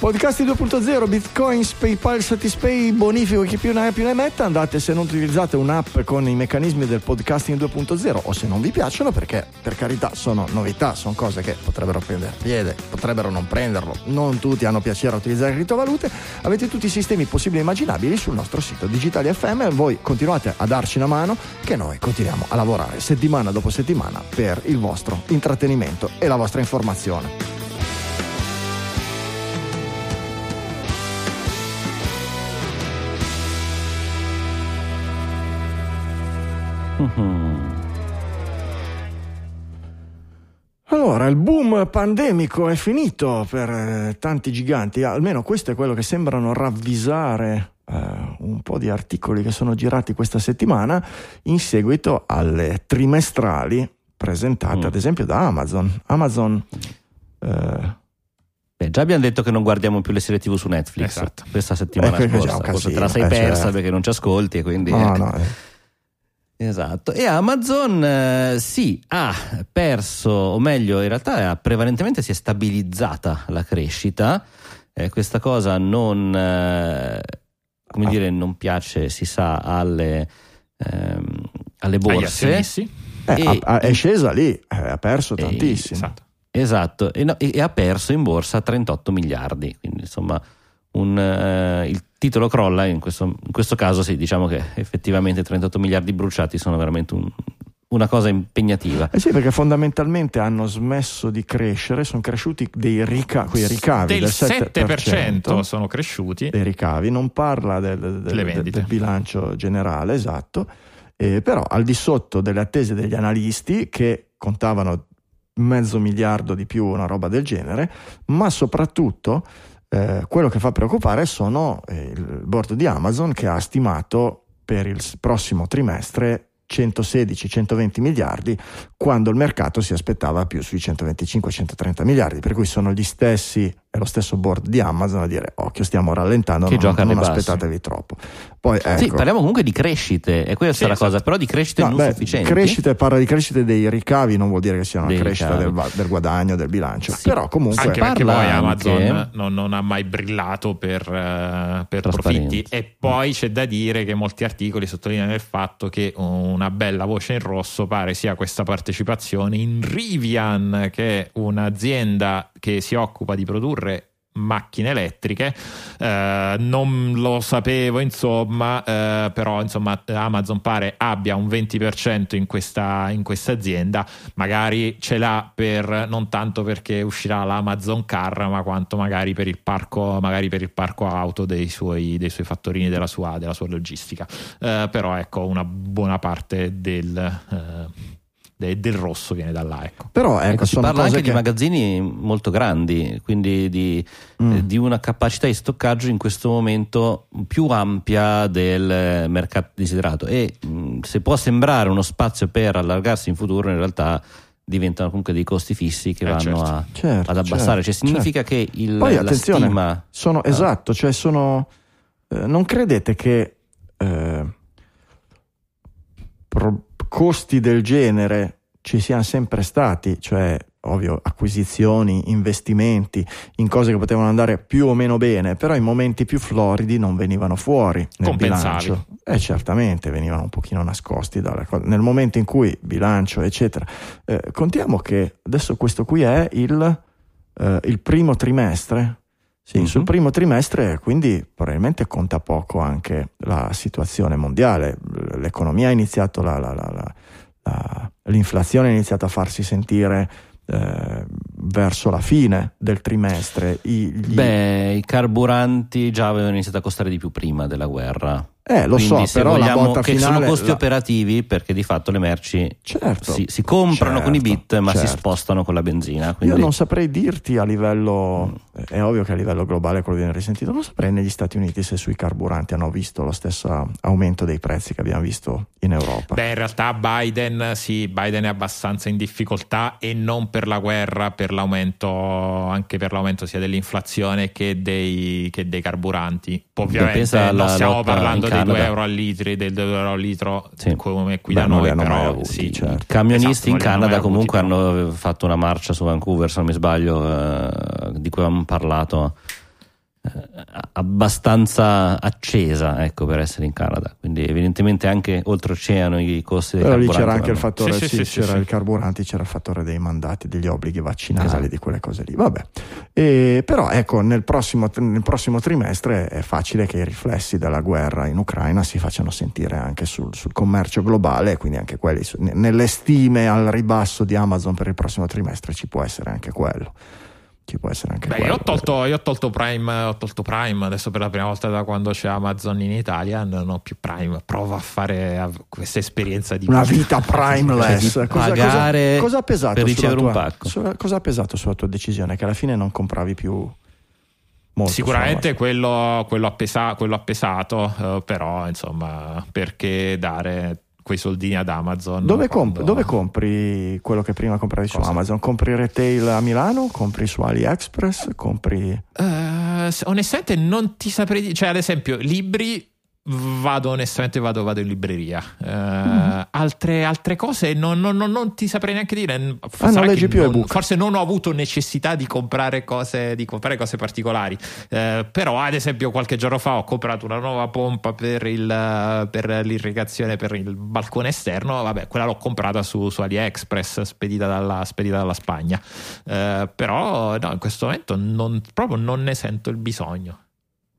Podcasti 2.0, Bitcoins, PayPal, Satispay, bonifico, chi più ne ha più ne metta. Andate se non utilizzate un'app con i meccanismi del podcasting 2.0 o se non vi piacciono perché per carità sono novità, sono cose che potrebbero prendere piede, potrebbero non prenderlo. Non tutti hanno piacere a utilizzare criptovalute. Avete tutti i sistemi possibili e immaginabili sul nostro sito Digitali FM. Voi continuate a darci una mano che noi continuiamo a lavorare settimana dopo settimana per il vostro intrattenimento e la vostra informazione. Allora, il boom pandemico è finito per eh, tanti giganti, almeno questo è quello che sembrano ravvisare eh, un po' di articoli che sono girati questa settimana in seguito alle trimestrali presentate Mm. ad esempio da Amazon. Amazon eh, Beh, già abbiamo detto che non guardiamo più le serie TV su Netflix Esatto. questa settimana Eh, scorsa. Forse te la sei eh, persa certo. perché non ci ascolti e quindi no, eh. no, eh. Esatto. E Amazon eh, sì, ha perso, o meglio, in realtà ha- prevalentemente si è stabilizzata la crescita. Eh, questa cosa non eh, come Ah. dire, non piace, si sa, alle, ehm, alle borse. Eh, E- ha- ha- è scesa lì, eh, ha perso E- tantissimo. Esatto. Esatto, e, no- e- e ha perso in borsa 38 miliardi, quindi insomma un, eh, il titolo crolla, in questo, in questo caso sì, diciamo che effettivamente 38 miliardi bruciati sono veramente un- una cosa impegnativa. Eh sì, perché fondamentalmente hanno smesso di crescere, sono cresciuti dei rica- quei ricavi del del 7% sono cresciuti. dei ricavi, non parla del, del- del bilancio generale, esatto, eh, però al di sotto delle attese degli analisti che contavano mezzo miliardo di più, una roba del genere, ma soprattutto eh, quello che fa preoccupare sono eh, il board di Amazon che ha stimato per il prossimo trimestre 116-120 miliardi quando il mercato si aspettava più sui 125-130 miliardi, per cui sono gli stessi è lo stesso board di Amazon a dire occhio stiamo rallentando che non, non aspettatevi troppo. Poi, ecco. sì, parliamo comunque di crescite è questa Sì, la cosa esatto. però di crescite No, non beh, sufficienti. crescite, parla di crescite dei ricavi non vuol dire che sia una Dei crescita del, del guadagno del bilancio. Sì. però comunque Anche perché poi Amazon anche- non, non ha mai brillato per, eh, per profitti. E poi c'è da dire che molti articoli sottolineano il fatto che una bella voce in rosso pare sia questa partecipazione in Rivian che è un'azienda che si occupa di produrre macchine elettriche Eh, non lo sapevo insomma eh, però insomma Amazon pare abbia un 20% in questa, in questa azienda. Magari ce l'ha per non tanto perché uscirà l'Amazon Car ma quanto magari per il parco magari per il parco auto dei suoi, dei suoi fattorini della sua, della sua logistica. Eh, però ecco una buona parte del, eh, del rosso viene da là ecco. però ecco, Ecco, si parla anche che di magazzini molto grandi, quindi di, Mm. eh, di una capacità di stoccaggio in questo momento più ampia del mercato desiderato e mh, se può sembrare uno spazio per allargarsi in futuro, in realtà diventano comunque dei costi fissi che Eh, vanno certo. a- Certo, ad abbassare, certo, cioè significa che il, Poi la attenzione, stima sono Ah. esatto, cioè sono eh, non credete che eh, pro- costi del genere ci siano sempre stati, cioè ovvio acquisizioni, investimenti in cose che potevano andare più o meno bene, però in momenti più floridi non venivano fuori nel bilancio. E certamente venivano un pochino nascosti dalle cose. Nel momento in cui bilancio, eccetera. Eh, contiamo che adesso questo qui è il, eh, il primo trimestre. Sì, Mhm. sul primo trimestre, quindi probabilmente conta poco anche la situazione mondiale. L'economia ha iniziato, la- la- la- la- la- l'inflazione ha iniziato a farsi sentire eh, verso la fine del trimestre. I, gli- Beh, i carburanti già avevano iniziato a costare di più prima della guerra. Eh, lo Quindi so, però la vogliamo botta che finale... sono costi la- operativi perché di fatto le merci certo, si, si comprano con i bit certo, ma si certo. spostano con la benzina. Io Quindi... non saprei dirti a livello, Mm. è ovvio che a livello globale quello viene risentito, non saprei negli Stati Uniti se sui carburanti hanno visto lo stesso aumento dei prezzi che abbiamo visto in Europa. Beh, in realtà Biden, sì, Biden è abbastanza in difficoltà e non per la guerra, per l'aumento, anche per l'aumento sia dell'inflazione che dei, che dei carburanti. Ovviamente non stiamo parlando in dei 2 Canada. euro al litro, del 2 euro al litro Sì. come qui Beh, da noi, hanno però avuti, sì. certo. I camionisti Esatto, in Canada avuti, comunque però. hanno fatto una marcia su Vancouver, se non mi sbaglio, eh, di cui avevamo parlato, abbastanza accesa ecco, per essere in Canada. Quindi evidentemente anche oltreoceano i costi dei Però lì c'era anche il fattore, Sì, sì, sì, c'era sì. il carburanti, c'era il fattore dei mandati, degli obblighi vaccinali, Esatto. di quelle cose lì. Vabbè. E, però ecco, nel prossimo, nel prossimo trimestre è facile che i riflessi della guerra in Ucraina si facciano sentire anche sul, sul commercio globale, quindi anche quelli, su- ne- nelle stime al ribasso di Amazon per il prossimo trimestre ci può essere anche quello. Ci può essere anche Beh, quello. io ho tolto, io ho tolto Prime, ho tolto Prime adesso per la prima volta da quando c'è Amazon in Italia, non ho più Prime. Provo a fare questa esperienza di Una vita primeless. Cioè, Cosa, pagare cosa- cosa ha pesato per ricevere un tua- pacco. sulla- cosa ha pesato sulla tua decisione? Che alla fine non compravi più molto. Sicuramente quello, quello ha pesa- quello ha pesato, eh, però insomma, perché dare quei soldini ad Amazon? Dove, quando- comp- dove compri quello che prima compravi su Cosa? Amazon? Compri retail a Milano? Compri su AliExpress? Compri... Se- onestamente non ti saprei dire, cioè ad esempio libri vado onestamente vado, vado in libreria Eh, Mm. altre, altre cose non, non- non- non ti saprei neanche dire Ah, non leggi più ebook. forse non ho avuto necessità di comprare cose, di comprare cose particolari Eh, però ad esempio qualche giorno fa ho comprato una nuova pompa per, il, per l'irrigazione per il balcone esterno vabbè quella l'ho comprata su, su AliExpress spedita dalla, spedita dalla Spagna Eh, però no, in questo momento non, proprio non ne sento il bisogno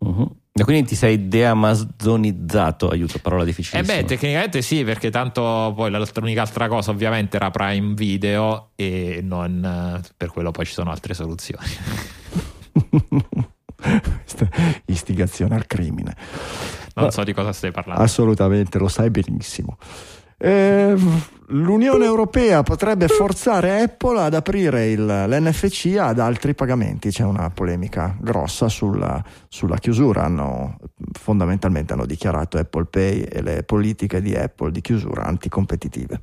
Mhm. E quindi ti sei deamazonizzato, aiuto, parola Eh difficilissima. beh, tecnicamente sì, perché tanto poi l'unica altra cosa ovviamente era Prime Video e non eh, per quello poi ci sono altre soluzioni. Istigazione al crimine. Non so di cosa stai parlando. Assolutamente, lo sai benissimo. Eh, L'Unione Europea potrebbe forzare Apple ad aprire il, l'NFC ad altri pagamenti. C'è una polemica grossa sulla, sulla chiusura. Hanno, fondamentalmente hanno dichiarato Apple Pay e le politiche di Apple di chiusura anticompetitive.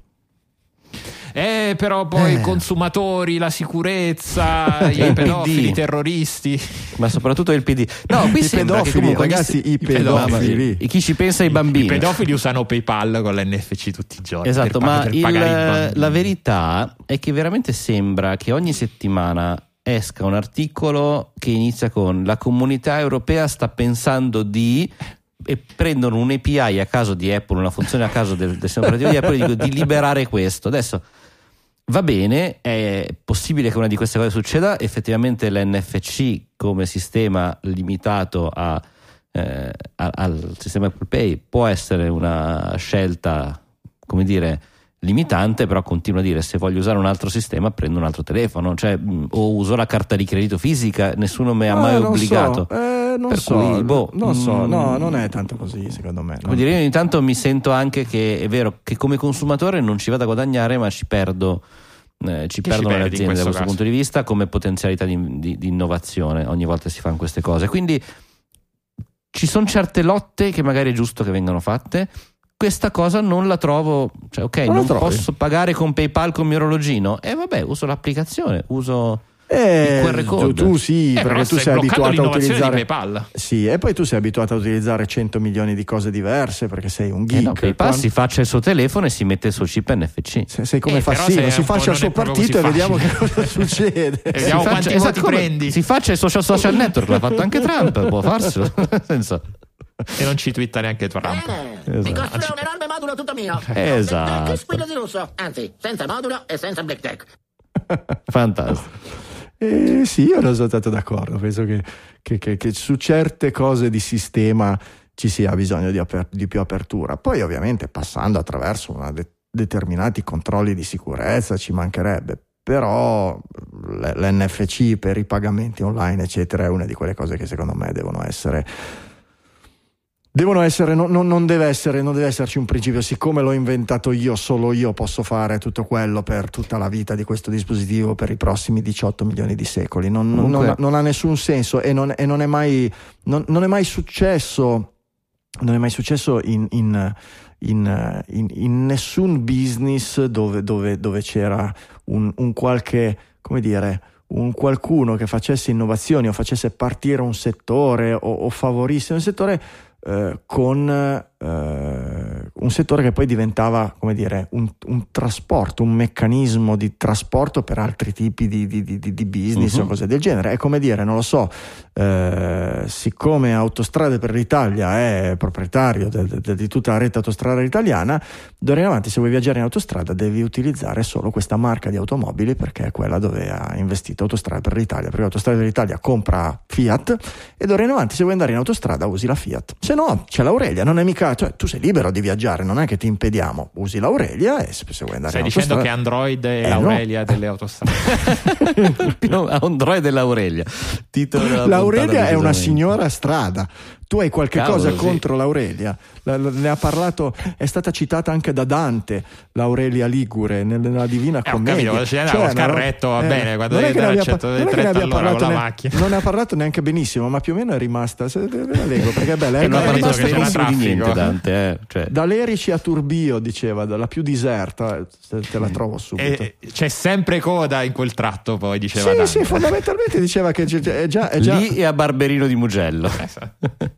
Eh, però poi i Eh. consumatori, la sicurezza, i pedofili, i terroristi. Ma soprattutto il PD. No, qui I pedofili, comunque ragazzi, se- i pedofili. pedofili. chi ci pensa ai bambini. I pedofili usano PayPal con l'NFC tutti i giorni. Esatto, per, ma per il- i la verità è che veramente sembra che ogni settimana esca un articolo che inizia con la comunità europea sta pensando di e prendono un API a caso di Apple, una funzione a caso del, del sistema operativo di Apple e dicono di liberare questo. Adesso va bene, è possibile che una di queste cose succeda, effettivamente l'NFC come sistema limitato a, eh, a- al sistema Apple Pay può essere una scelta, come dire, limitante, però continuo a dire se voglio usare un altro sistema prendo un altro telefono, cioè, mh, o uso la carta di credito fisica, nessuno mi ha mai Ah, non obbligato. So, eh, non Per so, cui, boh, non so, mm, no, non è tanto così secondo me. Come dire, io ogni tanto mi sento anche che è vero che come consumatore non ci vado a guadagnare, ma ci perdo. eh, ci Che ci perdono le perdi in aziende da questo caso? punto di vista come potenzialità di, di- di innovazione ogni volta che si fanno queste cose quindi ci sono certe lotte che magari è giusto che vengano fatte questa cosa non la trovo cioè ok Non non posso pagare con PayPal con il mio orologino e vabbè uso l'applicazione uso Eh, il QR code. tu, tu sì, Eh, perché tu sei abituato a l'innovazione utilizzare di PayPal. Sì, e poi tu sei abituato a utilizzare 100 milioni di cose diverse perché sei un eh geek. no, PayPal Quando- si faccia il suo telefono e si mette il suo chip NFC se- sei come Eh, però Fassino, si faccia il suo partito e vediamo che cosa succede. Eh, vediamo si quanti faccia, voti come- prendi. si faccia il social, social network l'ha fatto anche Trump può farselo senso E non ci twitta neanche Trump. Bene, mi costruirò un enorme modulo tutto mio. Esatto. Black squillo di lusso. Anzi, senza modulo e senza Black Tech. fantastico Eh, sì, io ne sono stato d'accordo. Penso che, che- che- che su certe cose di sistema ci sia bisogno di, aper- di più apertura. Poi, ovviamente, passando attraverso de- determinati controlli di sicurezza ci mancherebbe. Però l- l'NFC per i pagamenti online, eccetera, è una di quelle cose che secondo me devono essere. Devono essere, non, non- non deve essere, non deve esserci un principio, siccome l'ho inventato io, solo io posso fare tutto quello per tutta la vita di questo dispositivo per i prossimi 18 milioni di secoli. Non, non- Comunque- non- non ha nessun senso e non, e non è, mai, non- non è mai successo, non è mai successo in, in- in- in- in nessun business dove, dove- dove c'era un, un qualche, come dire, un qualcuno che facesse innovazioni o facesse partire un settore o, o favorisse un settore eh, con eh, un settore che poi diventava come dire un, un trasporto, un meccanismo di trasporto per altri tipi di, di- di- di business Mhm. o cose del genere. È come dire, non lo so, eh, siccome Autostrade per l'Italia è proprietario de- de- di tutta la rete autostradale italiana, d'ora in avanti se vuoi viaggiare in autostrada devi utilizzare solo questa marca di automobili perché è quella dove ha investito Autostrade per l'Italia, perché Autostrade per l'Italia compra Fiat e d'ora in avanti se vuoi andare in autostrada usi la Fiat. Se no c'è l'Aurelia, non è mica, cioè tu sei libero di viaggiare, non è che ti impediamo, usi l'Aurelia e se, se vuoi andare Stai in dicendo che. Android è Eh, no. l'Aurelia delle autostrade. Android dell'Aurelia Titolo della L'Aurelia è una signora strada. Tu hai qualche Cavolo, cosa sì. contro l'Aurelia? La- la- ne ha parlato, è stata citata anche da Dante, l'Aurelia Ligure, nel- nella Divina Eh, ho Commedia. capito, quando ci andava col no, carretto, va bene, quando non è devi che ne andare abbia a pa- non è che ne 130 abbia all'ora parlato con la macchina. Non ne ha parlato neanche benissimo, ma più o meno è rimasta. se- Ve la leggo perché è bella. È, non è ha detto rimasta che c'era benissimo di niente Dante eh. cioè, da Lerici a Turbio, diceva, dalla più diserta. Te, te la trovo subito. E c'è sempre coda in quel tratto, poi diceva sì, Dante. sì, fondamentalmente diceva che c'è- è già, è già lì e a Barberino di Mugello Esatto.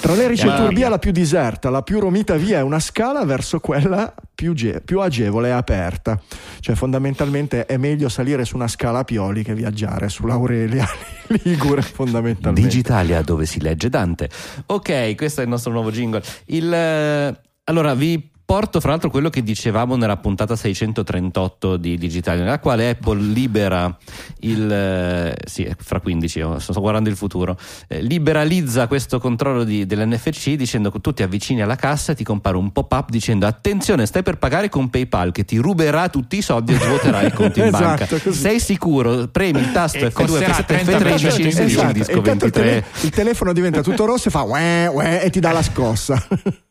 Tra Lerici e Ma- Turbia la più diserta, la più romita via è una scala verso quella più, ge- più agevole e aperta. Cioè fondamentalmente è meglio salire su una scala a Pioli che viaggiare sull'Aurelia Ligure fondamentalmente. Digitalia dove si legge Dante. Ok, questo è il nostro nuovo jingle. Il, eh, allora vi porto fra l'altro quello che dicevamo nella puntata 638 di Digitalia, nella quale Apple libera il eh, sì, è fra 15, io sto guardando il futuro. eh, liberalizza questo controllo di- dell'NFC dicendo che tu ti avvicini alla cassa e ti compare un pop-up dicendo attenzione, stai per pagare con PayPal che ti ruberà tutti i soldi e svuoterà il conto in Esatto, banca. così. Sei sicuro? Premi il tasto E F2, costerà F7, 30 F13 esatto, disco e intanto il, 23. tele- il telefono diventa tutto rosso e fa uè, uè, e ti dà la scossa.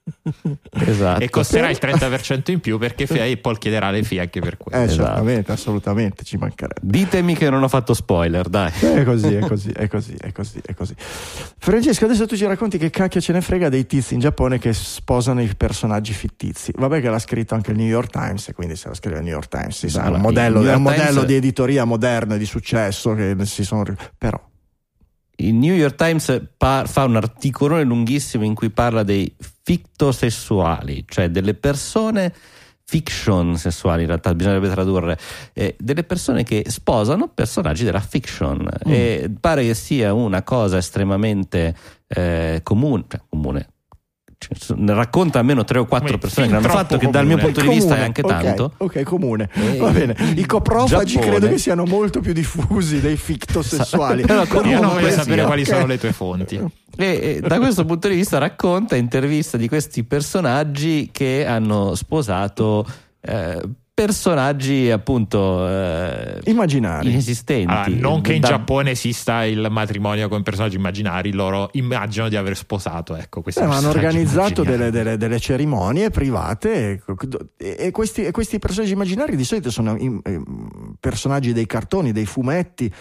Esatto. e costerà il 30% in più perché Apple chiederà le fee anche per questo. Eh, Esatto. certamente, assolutamente, ci mancherebbe. Ditemi che non ho fatto spoiler, dai. È così, è così, è così, è così, è così. Francesco, adesso tu ci racconti che cacchio ce ne frega dei tizi in Giappone che sposano i personaggi fittizi. Vabbè che l'ha scritto anche il New York Times e quindi se la scrive il New York Times si sa, è Allora, un modello, è un modello Times- di editoria moderna e di successo che si sono... Però, Il New York Times pa- fa un articolone lunghissimo in cui parla dei fictosessuali, cioè delle persone fiction sessuali in realtà bisognerebbe tradurre eh, delle persone che sposano personaggi della fiction. E pare che sia una cosa estremamente eh, comune cioè comune racconta almeno tre o quattro persone che l'hanno fatto troppo che dal mio comune. punto di vista è comune, anche ok, tanto Ok, comune. Eh, Va bene. I coprofagi Giappone. credo che siano molto più diffusi dei fictosessuali. Però Io non comunque voglio sapere quali ok. sono le tue fonti. E, e da questo punto di vista racconta interviste di questi personaggi che hanno sposato eh, personaggi appunto eh, Immaginari. inesistenti. Allora, non che in Da- Giappone esista il matrimonio con personaggi immaginari, loro immaginano di aver sposato. Ecco, questi Eh, hanno organizzato delle, delle- delle cerimonie private e, e questi, e questi personaggi immaginari di solito sono im- ehm, personaggi dei cartoni, dei fumetti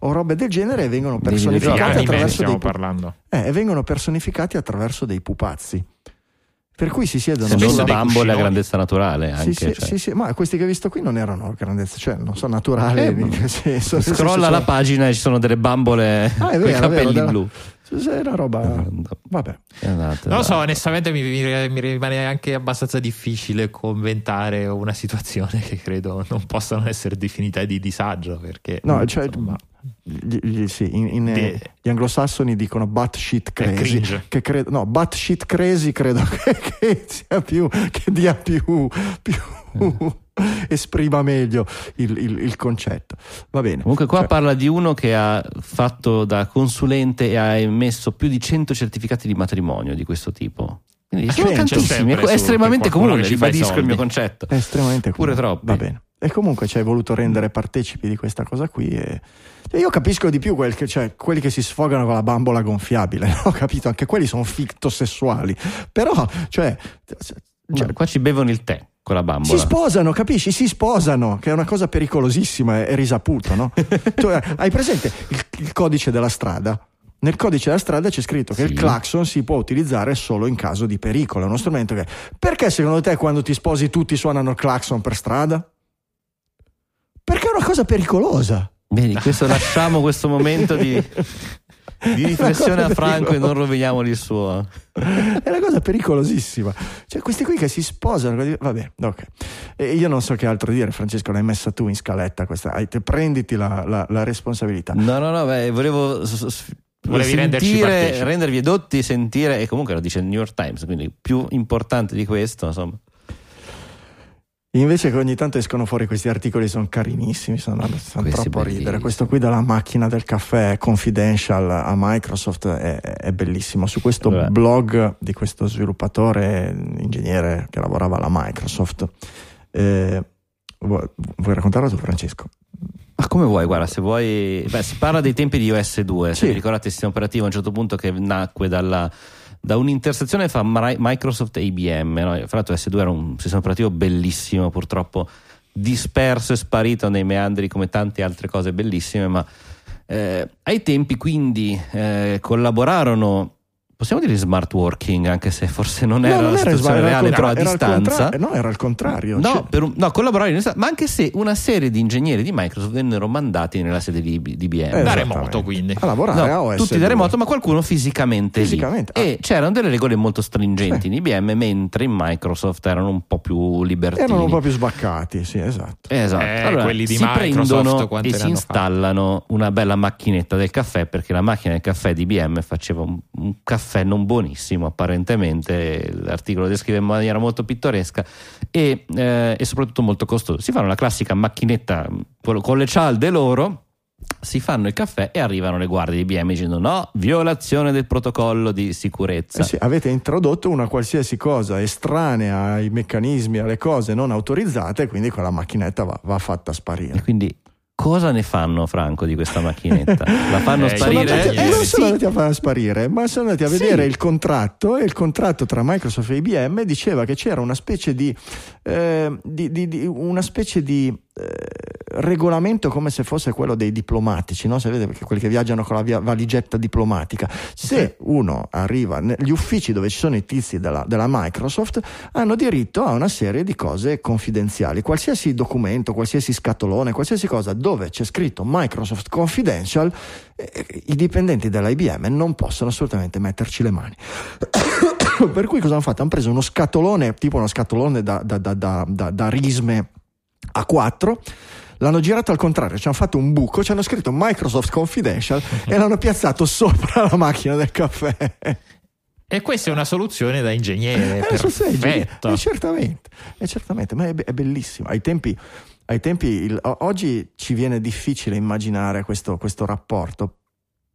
o robe del genere e vengono Dei Di personificati attraverso stiamo dei, pu- parlando. eh, e vengono personificati attraverso dei pupazzi. Per cui si siedono Sono Spesso sulla- dei bambole a grandezza naturale anche. Sì, sì, cioè. sì, sì, ma questi che hai visto qui non erano grandezza, cioè non sono naturali. Eh, nel senso Scrolla la sono- pagina e ci sono delle bambole Ah, con i vero, vero, capelli della- blu. Sì, È una roba. Vabbè. Esatto, Non lo so, onestamente mi, mi- mi rimane anche abbastanza difficile commentare una situazione che credo non possano essere definita di disagio perché No, cioè, insomma, gli- gli- sì, in- in, eh, Di- gli anglosassoni dicono batshit crazy. Che credo, no, batshit crazy credo che, che sia più, che dia più, più esprima meglio il, il- il concetto. Va bene. Comunque qua Cioè, parla di uno che ha fatto da consulente e ha emesso più di 100 certificati di matrimonio di questo tipo. Quindi Ah, sono tantissimi, è estremamente comune, ribadisco il mio concetto. è estremamente Pure comune. troppi. Va bene. E comunque ci hai voluto rendere partecipi di questa cosa qui. E... e Io capisco di più quel che- cioè, quelli che si sfogano con la bambola gonfiabile, ho capito? Anche quelli sono fictosessuali. Però, cioè, Cioè, qua ci bevono il tè con la bambola. Si sposano, capisci? Si sposano, che è una cosa pericolosissima, è, risaputo, no? tu eh, hai presente il, il codice della strada? Nel codice della strada c'è scritto che Sì. il clacson si può utilizzare solo in caso di pericolo. È uno strumento che. Perché secondo te quando ti sposi tutti suonano il clacson per strada? Perché è una cosa pericolosa. Vedi, questo lasciamo questo momento di, di riflessione a Franco e non roviniamogli il suo. È una cosa pericolosissima. Cioè, questi qui che si sposano. Vabbè, ok. E io non so che altro dire, Francesco, l'hai messa tu in scaletta questa. hai- te- prenditi la, la- la responsabilità. No, no, no, beh, volevo s- s- Volevi renderci sentire, partecipi. rendervi edotti, sentire, e comunque lo dice il New York Times, quindi più importante di questo, insomma. Invece che ogni tanto escono fuori questi articoli, sono carinissimi, sono, Questi troppo bellissimi. ridere. Questo qui della macchina del caffè confidential a Microsoft è, è bellissimo. Su questo Allora. blog di questo sviluppatore, ingegnere che lavorava alla Microsoft, eh, vuoi, vuoi raccontarlo tu Francesco? Ma come vuoi, guarda, se vuoi... Beh, si parla dei tempi di OS 2, se Sì. vi ricordate il sistema operativo a un certo punto che nacque dalla- da un'intersezione fra Microsoft e IBM. No? Fra l'altro OS 2 era un sistema operativo bellissimo, purtroppo disperso e sparito nei meandri come tante altre cose bellissime, ma eh, ai tempi quindi eh, collaborarono... Possiamo dire smart working, anche se forse non era non la era situazione sbagliato, reale, era- però a distanza. contra- no, era il contrario. No, Cioè- per un- no, collaborare in estate, ma anche se una serie di ingegneri di Microsoft vennero mandati nella sede di, di IBM. Eh, da remoto quindi. a lavorare No, a OS tutti da remoto, ma qualcuno fisicamente, lì. Fisicamente, ah. E c'erano delle regole molto stringenti in IBM, mentre in Microsoft erano un po' più libertini. erano un po' più sbaccati, sì, esatto. Esatto. Eh, allora, quelli di si Microsoft prendono e si installano una bella macchinetta del caffè perché la macchina del caffè di IBM faceva un, un caffè non buonissimo apparentemente l'articolo descrive in maniera molto pittoresca e, eh, e soprattutto molto costoso si fanno la classica macchinetta con con le cialde loro si fanno il caffè e arrivano le guardie di IBM dicendo no, violazione del protocollo di sicurezza Eh sì, avete introdotto una qualsiasi cosa estranea ai meccanismi, alle cose non autorizzate, quindi quella macchinetta va, va fatta e sparire. quindi cosa ne fanno Franco di questa macchinetta? La fanno Eh, Sono sparire? andati, Eh, e non sì. sono andati a far sparire, ma sono andati a Sì. vedere il contratto e il contratto tra Microsoft e IBM diceva che c'era una specie di, eh, di- di- di- una specie di eh, regolamento come se fosse quello dei diplomatici, no? Se vede perché quelli che viaggiano con la via- valigetta diplomatica. Se uno arriva negli uffici dove ci sono i tizi della, della Microsoft, hanno diritto a una serie di cose confidenziali. Qualsiasi documento, qualsiasi scatolone, qualsiasi cosa dove c'è scritto Microsoft Confidential, eh, i dipendenti della IBM non possono assolutamente metterci le mani. per cui cosa hanno fatto? Hanno preso uno scatolone, tipo uno scatolone da- da- da- da risme a 4 l'hanno girato al contrario, ci hanno fatto un buco, ci hanno scritto Microsoft Confidential e l'hanno piazzato sopra la macchina del caffè. E questa è una soluzione da ingegnere. È Perfetto. eh, certamente, eh, certamente, ma è, be- è bellissimo. Ai tempi, ai tempi il- oggi ci viene difficile immaginare questo, questo rapporto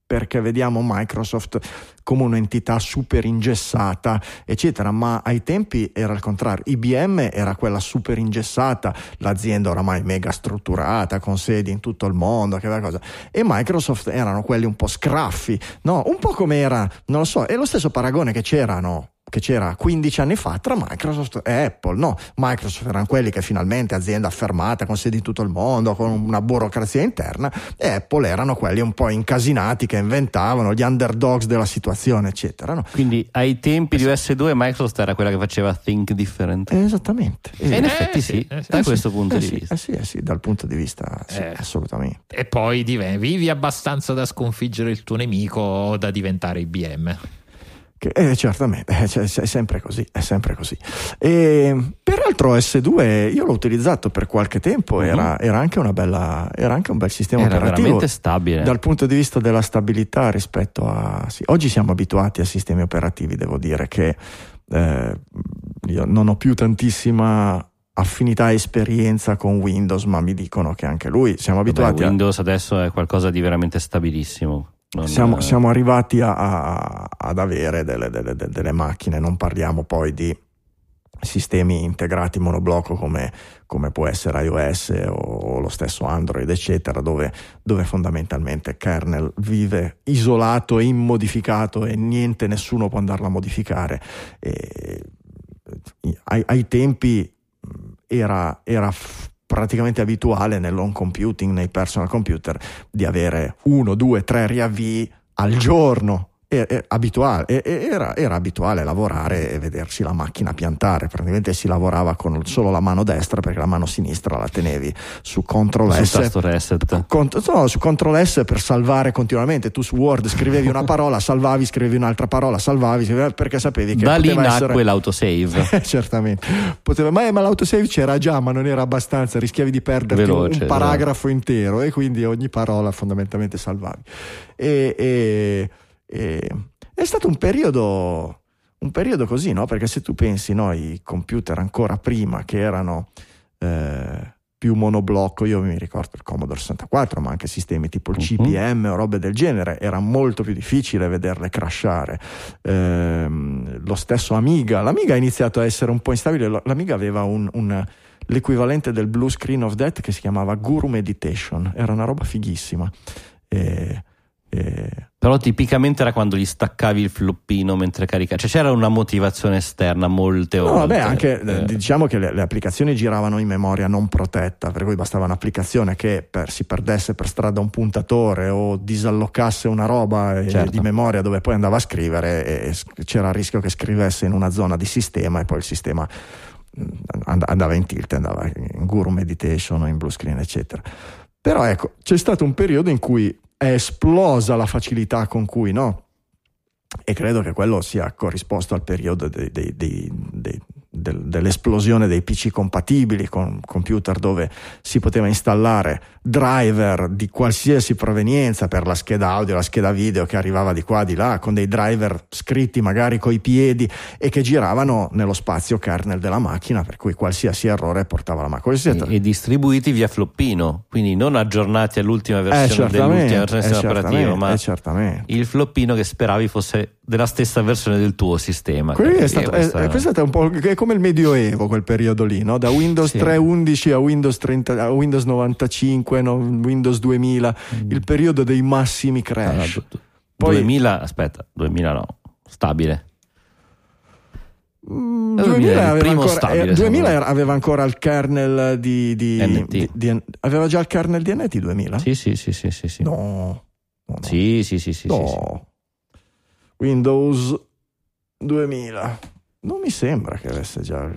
perché vediamo Microsoft come un'entità super ingessata, eccetera, ma ai tempi era il contrario. IBM era quella super ingessata, l'azienda oramai mega strutturata, con sedi in tutto il mondo, che cosa. E Microsoft erano quelli un po' scraffi, no? Un po' come era, non lo so, è lo stesso paragone che c'erano che c'era 15 anni fa tra Microsoft e Apple. No, Microsoft erano quelli che finalmente azienda affermata con sedi in tutto il mondo, con una burocrazia interna, e Apple erano quelli un po' incasinati che inventavano gli underdogs della situazione, eccetera. No? Quindi ai tempi di OS2 Microsoft era quella che faceva Think Different. Eh, Esattamente. E in Eh, effetti sì, eh sì. da eh questo sì, punto eh di sì, vista. Sì, sì, dal punto di vista, sì, Eh. assolutamente. E poi vivi abbastanza da sconfiggere il tuo nemico o da diventare IBM. Che, eh, certamente, eh, cioè, è sempre così, è sempre così. E, peraltro S2 io l'ho utilizzato per qualche tempo, era, era anche una bella, era anche un bel sistema. Era operativo. veramente stabile. Dal punto di vista della stabilità rispetto a... sì, oggi siamo abituati a sistemi operativi, devo dire che eh, io non ho più tantissima affinità e esperienza con Windows, ma mi dicono che anche lui siamo Vabbè, abituati a... Windows adesso è qualcosa di veramente stabilissimo. Non- Siamo, siamo arrivati a- a- ad avere delle, delle- delle- macchine, non parliamo poi di sistemi integrati monoblocco come, come può essere iOS o, o lo stesso Android, eccetera, dove, dove fondamentalmente kernel vive isolato e immodificato e niente, nessuno può andarlo a modificare. E, ai, ai tempi mh, era, era f- praticamente abituale nell'home computing, nei personal computer, di avere uno, due, tre riavvii al giorno. E- e- abituale, era, era abituale lavorare e vedersi la macchina piantare. Praticamente si lavorava con solo la mano destra perché la mano sinistra la tenevi su Ctrl S. tasto reset. Cont- no, su Ctrl S per salvare continuamente. Tu su Word scrivevi una parola, salvavi, scrivevi un'altra parola, salvavi, perché sapevi che Da lì nacque essere... l'autosave. Eh, Certamente, Poteva, ma, ma l'autosave c'era già, ma non era abbastanza, rischiavi di perderti un- Veloce, un paragrafo intero e quindi ogni parola fondamentalmente salvavi. E, e- e- è stato un periodo, un periodo così, no? Perché se tu pensi, no, i computer ancora prima che erano eh, più monoblocco, io mi ricordo il Commodore 64, ma anche sistemi tipo il Mhm. CPM o robe del genere, era molto più difficile vederle crashare. Ehm, lo stesso Amiga, l'Amiga ha iniziato a essere un po' instabile, l'Amiga aveva un- un- l'equivalente del blue screen of death che si chiamava Guru Meditation, era una roba fighissima. E- e- Però tipicamente era quando gli staccavi il floppino mentre caricavi. Cioè c'era una motivazione esterna molte No, volte. vabbè, anche Eh, eh, diciamo che le, le applicazioni giravano in memoria non protetta, per cui bastava un'applicazione che per- si perdesse per strada un puntatore o disallocasse una roba eh, Certo. di memoria dove poi andava a scrivere e, e c'era il rischio che scrivesse in una zona di sistema e poi il sistema and- andava in tilt, andava in Guru Meditation o in Blue Screen, eccetera. Però ecco, c'è stato un periodo in cui è esplosa la facilità con cui, no? E credo che quello sia corrisposto al periodo dei- dei- dei- del- dell'esplosione dei PC compatibili con computer dove si poteva installare driver di qualsiasi provenienza per la scheda audio, la scheda video che arrivava di qua, di là, con dei driver scritti magari coi piedi e che giravano nello spazio kernel della macchina, per cui qualsiasi errore portava la macchina. E, e distribuiti via floppino, quindi non aggiornati all'ultima Eh, versione certamente, dell'ultima versione eh, certamente, ma eh, il floppino che speravi fosse della stessa versione del tuo sistema. Quello lì è stato, è, è- questo è un po' come il medioevo quel periodo lì, no? da Windows Sì. 3.11 a Windows, 30 a Windows 95, no? Windows 2000, il periodo dei massimi Ah, crash. du- Poi- 2000, aspetta, 2000 no, stabile. Mm, Eh, 2000, il aveva ancora, stabile, eh, 2000 secondo me. era- aveva ancora il kernel di, di- NT. di- di- aveva già il kernel di NT 2000? Sì, sì, sì, sì, sì. sì. No, no, no. Sì, sì, sì, sì, No. sì, sì. Windows 2000. Non mi sembra che avesse già.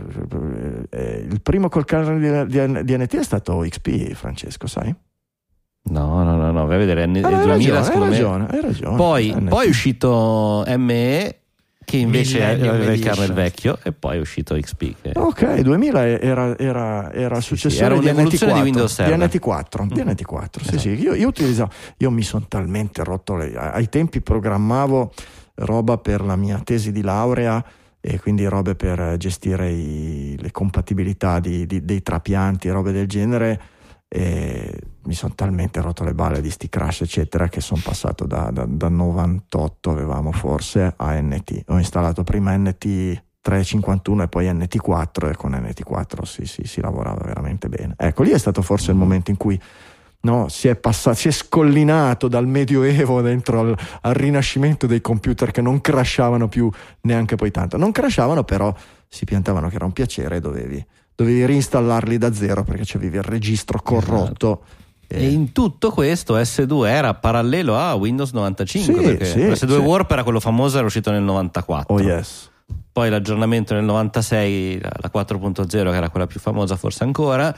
eh, il primo col kernel di, di- di NT è stato XP, Francesco, sai? No, no, no, no, vai a vedere, N- Ah, no, hai 2000 ragione, hai ragione, hai ragione. Poi, poi è uscito ME che invece aveva il Edition. vecchio e poi è uscito XP. Che... Ok, 2000 era, era, era il Sì, sì, successore era di un'evoluzione NT4. di Windows Server. Di NT4, di Mm. NT4, sì, Esatto. sì. Io, io utilizzavo, io mi sono talmente rotto le, ai tempi programmavo roba per la mia tesi di laurea e quindi robe per gestire i- le compatibilità di- di- dei trapianti robe del genere e mi sono talmente rotto le balle di sti crash eccetera che sono passato da, da- da 98 avevamo forse a NT ho installato prima NT 351 e poi NT4 e con NT4 sì, sì, si lavorava veramente bene. Ecco lì è stato forse il momento in cui no, si, è passato, si è scollinato dal medioevo dentro al, al rinascimento dei computer che non crashavano più neanche poi tanto non crashavano però si piantavano che era un piacere e dovevi dovevi reinstallarli da zero perché c'avevi il registro corrotto. E in tutto questo S2 era parallelo a Windows 95 Sì, perché sì, S2 sì. Warp era quello famoso era uscito nel 94 Oh yes. poi l'aggiornamento nel 96 la la 4.0 che era quella più famosa forse ancora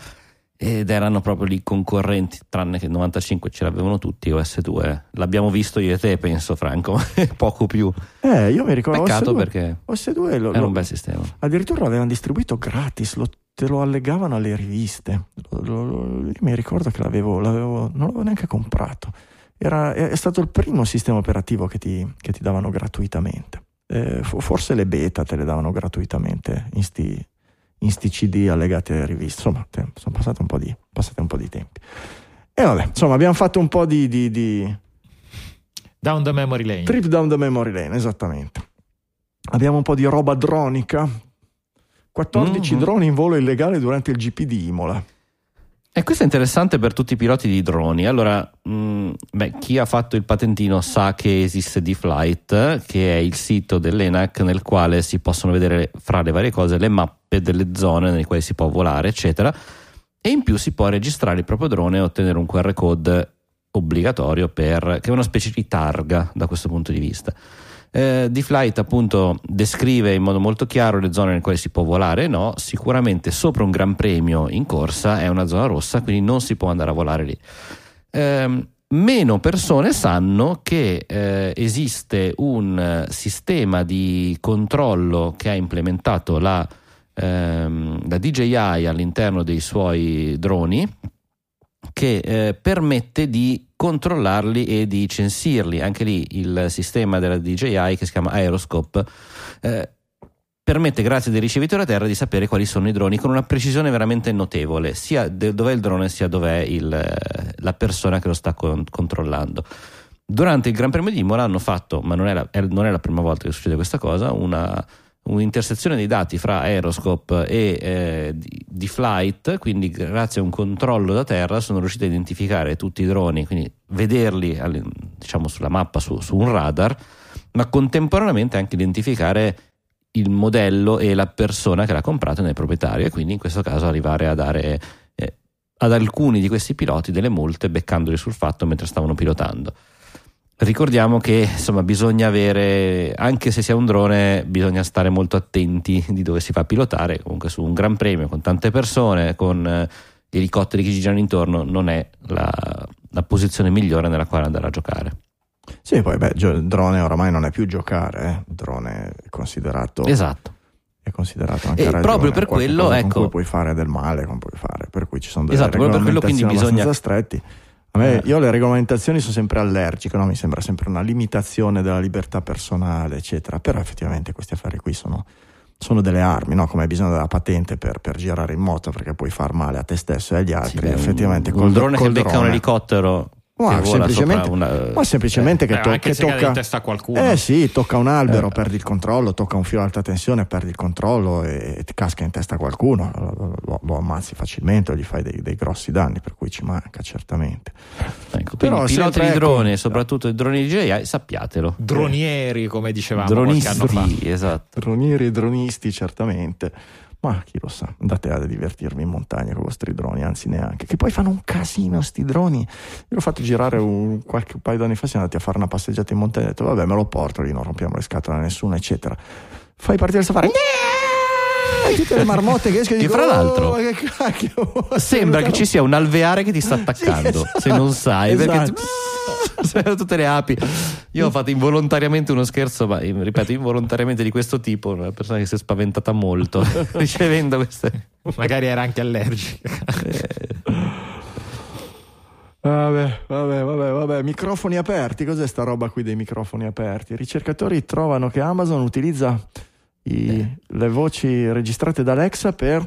ed erano proprio lì concorrenti tranne che il 95 ce l'avevano tutti OS2 l'abbiamo visto io e te penso Franco poco più Eh, io mi ricordo peccato OS2, perché OS2 lo- era un bel sistema addirittura lo avevano distribuito gratis, lo- te lo allegavano alle riviste. Lo- io mi ricordo che l'avevo, l'avevo- non l'avevo neanche comprato. Era, è, è stato il primo sistema operativo che ti, che ti davano gratuitamente. Eh, fo- forse le beta te le davano gratuitamente in sti, in sti CD allegati alle riviste. Insomma, sono passati un po' di, passati un po' di tempi. E vabbè, insomma, abbiamo fatto un po' di, di- di Down the memory lane. trip down the memory lane, esattamente. Abbiamo un po' di roba dronica. 14 Mhm. droni in volo illegale durante il GP di Imola. E questo è interessante per tutti i piloti di droni. Allora, mh, beh, chi ha fatto il patentino sa che esiste D-Flight, che è il sito dell'ENAC nel quale si possono vedere fra le varie cose le mappe delle zone nelle quali si può volare, eccetera. E in più si può registrare il proprio drone e ottenere un QR code obbligatorio per, che è una specie di targa da questo punto di vista. Eh, D-Flight appunto descrive in modo molto chiaro le zone nelle quali si può volare e no, sicuramente sopra un gran premio in corsa è una zona rossa, quindi non si può andare a volare lì. Ehm, meno persone sanno che eh, esiste un eh, sistema di controllo che ha implementato la, ehm, la DJI all'interno dei suoi droni che eh, permette di controllarli e di censirli. Anche lì il sistema della DJI che si chiama Aeroscope eh, permette, grazie ai ricevitori a terra, di sapere quali sono i droni con una precisione veramente notevole, sia dov'è il drone sia dov'è il, eh, la persona che lo sta con- controllando. Durante il Gran Premio di Imola hanno fatto, ma non è la, non è la prima volta che succede questa cosa, una, un'intersezione dei dati fra Aeroscope e eh, di, Flight, quindi grazie a un controllo da terra sono riusciti a identificare tutti i droni, quindi vederli diciamo sulla mappa su, su un radar, ma contemporaneamente anche identificare il modello e la persona che l'ha comprato nel proprietario e quindi in questo caso arrivare a dare eh, ad alcuni di questi piloti delle multe beccandoli sul fatto mentre stavano pilotando. Ricordiamo che insomma bisogna avere, anche se si ha un drone, bisogna stare molto attenti di dove si fa pilotare. Comunque su un gran premio con tante persone, con eh, gli elicotteri che ci girano intorno, non è la, la posizione migliore nella quale andare a giocare. Sì, poi beh, il drone oramai non è più giocare, eh. il drone è considerato, Esatto. è considerato anche E proprio per quello, ecco- con cui puoi fare del male, con cui fare, per cui ci sono delle Esatto, proprio per quello quindi bisogna- abbastanza stretti. A me, Eh. io le regolamentazioni sono sempre allergico, no? mi sembra sempre una limitazione della libertà personale, eccetera. Però effettivamente questi affari qui sono, sono delle armi, no? come hai bisogno della patente per, per girare in moto perché puoi far male a te stesso e agli altri. Sì, effettivamente un, col, un drone col che becca un drone- elicottero Ma che semplicemente, una- ma semplicemente che, Eh, to- anche che se cade tocca in testa a qualcuno. Eh sì, tocca un albero, perdi il controllo, tocca un filo ad alta tensione, perdi il controllo e ti casca in testa a qualcuno, lo, lo- lo ammazzi facilmente o gli fai dei, dei grossi danni, per cui ci manca certamente. Ecco, Però piloti di ecco, droni, soprattutto i droni DJI, sappiatelo. Dronieri, come dicevamo qualche anno fa. Dronisti, esatto. Dronieri e dronisti certamente, ma chi lo sa, andate a divertirvi in montagna con i vostri droni, anzi neanche, che poi fanno un casino sti droni. Io l'ho fatto girare un, qualche un paio d'anni fa, siamo andati a fare una passeggiata in montagna, ho detto vabbè me lo porto lì, non rompiamo le scatole a nessuno, eccetera. Fai partire il safari. E tutte le marmotte che escono e Che dico, fra l'altro, "Oh, che cacchio Sembra che ci sia un alveare che ti sta attaccando, esatto. se non sai, perché Sono tutte le api. Io ho fatto involontariamente uno scherzo, ma eh, ripeto, involontariamente di questo tipo, una persona che si è spaventata molto ricevendo queste. Magari era anche allergica. Vabbè, vabbè, vabbè, vabbè, microfoni aperti, cos'è sta roba qui dei microfoni aperti? I ricercatori trovano che Amazon utilizza i- le voci registrate da Alexa per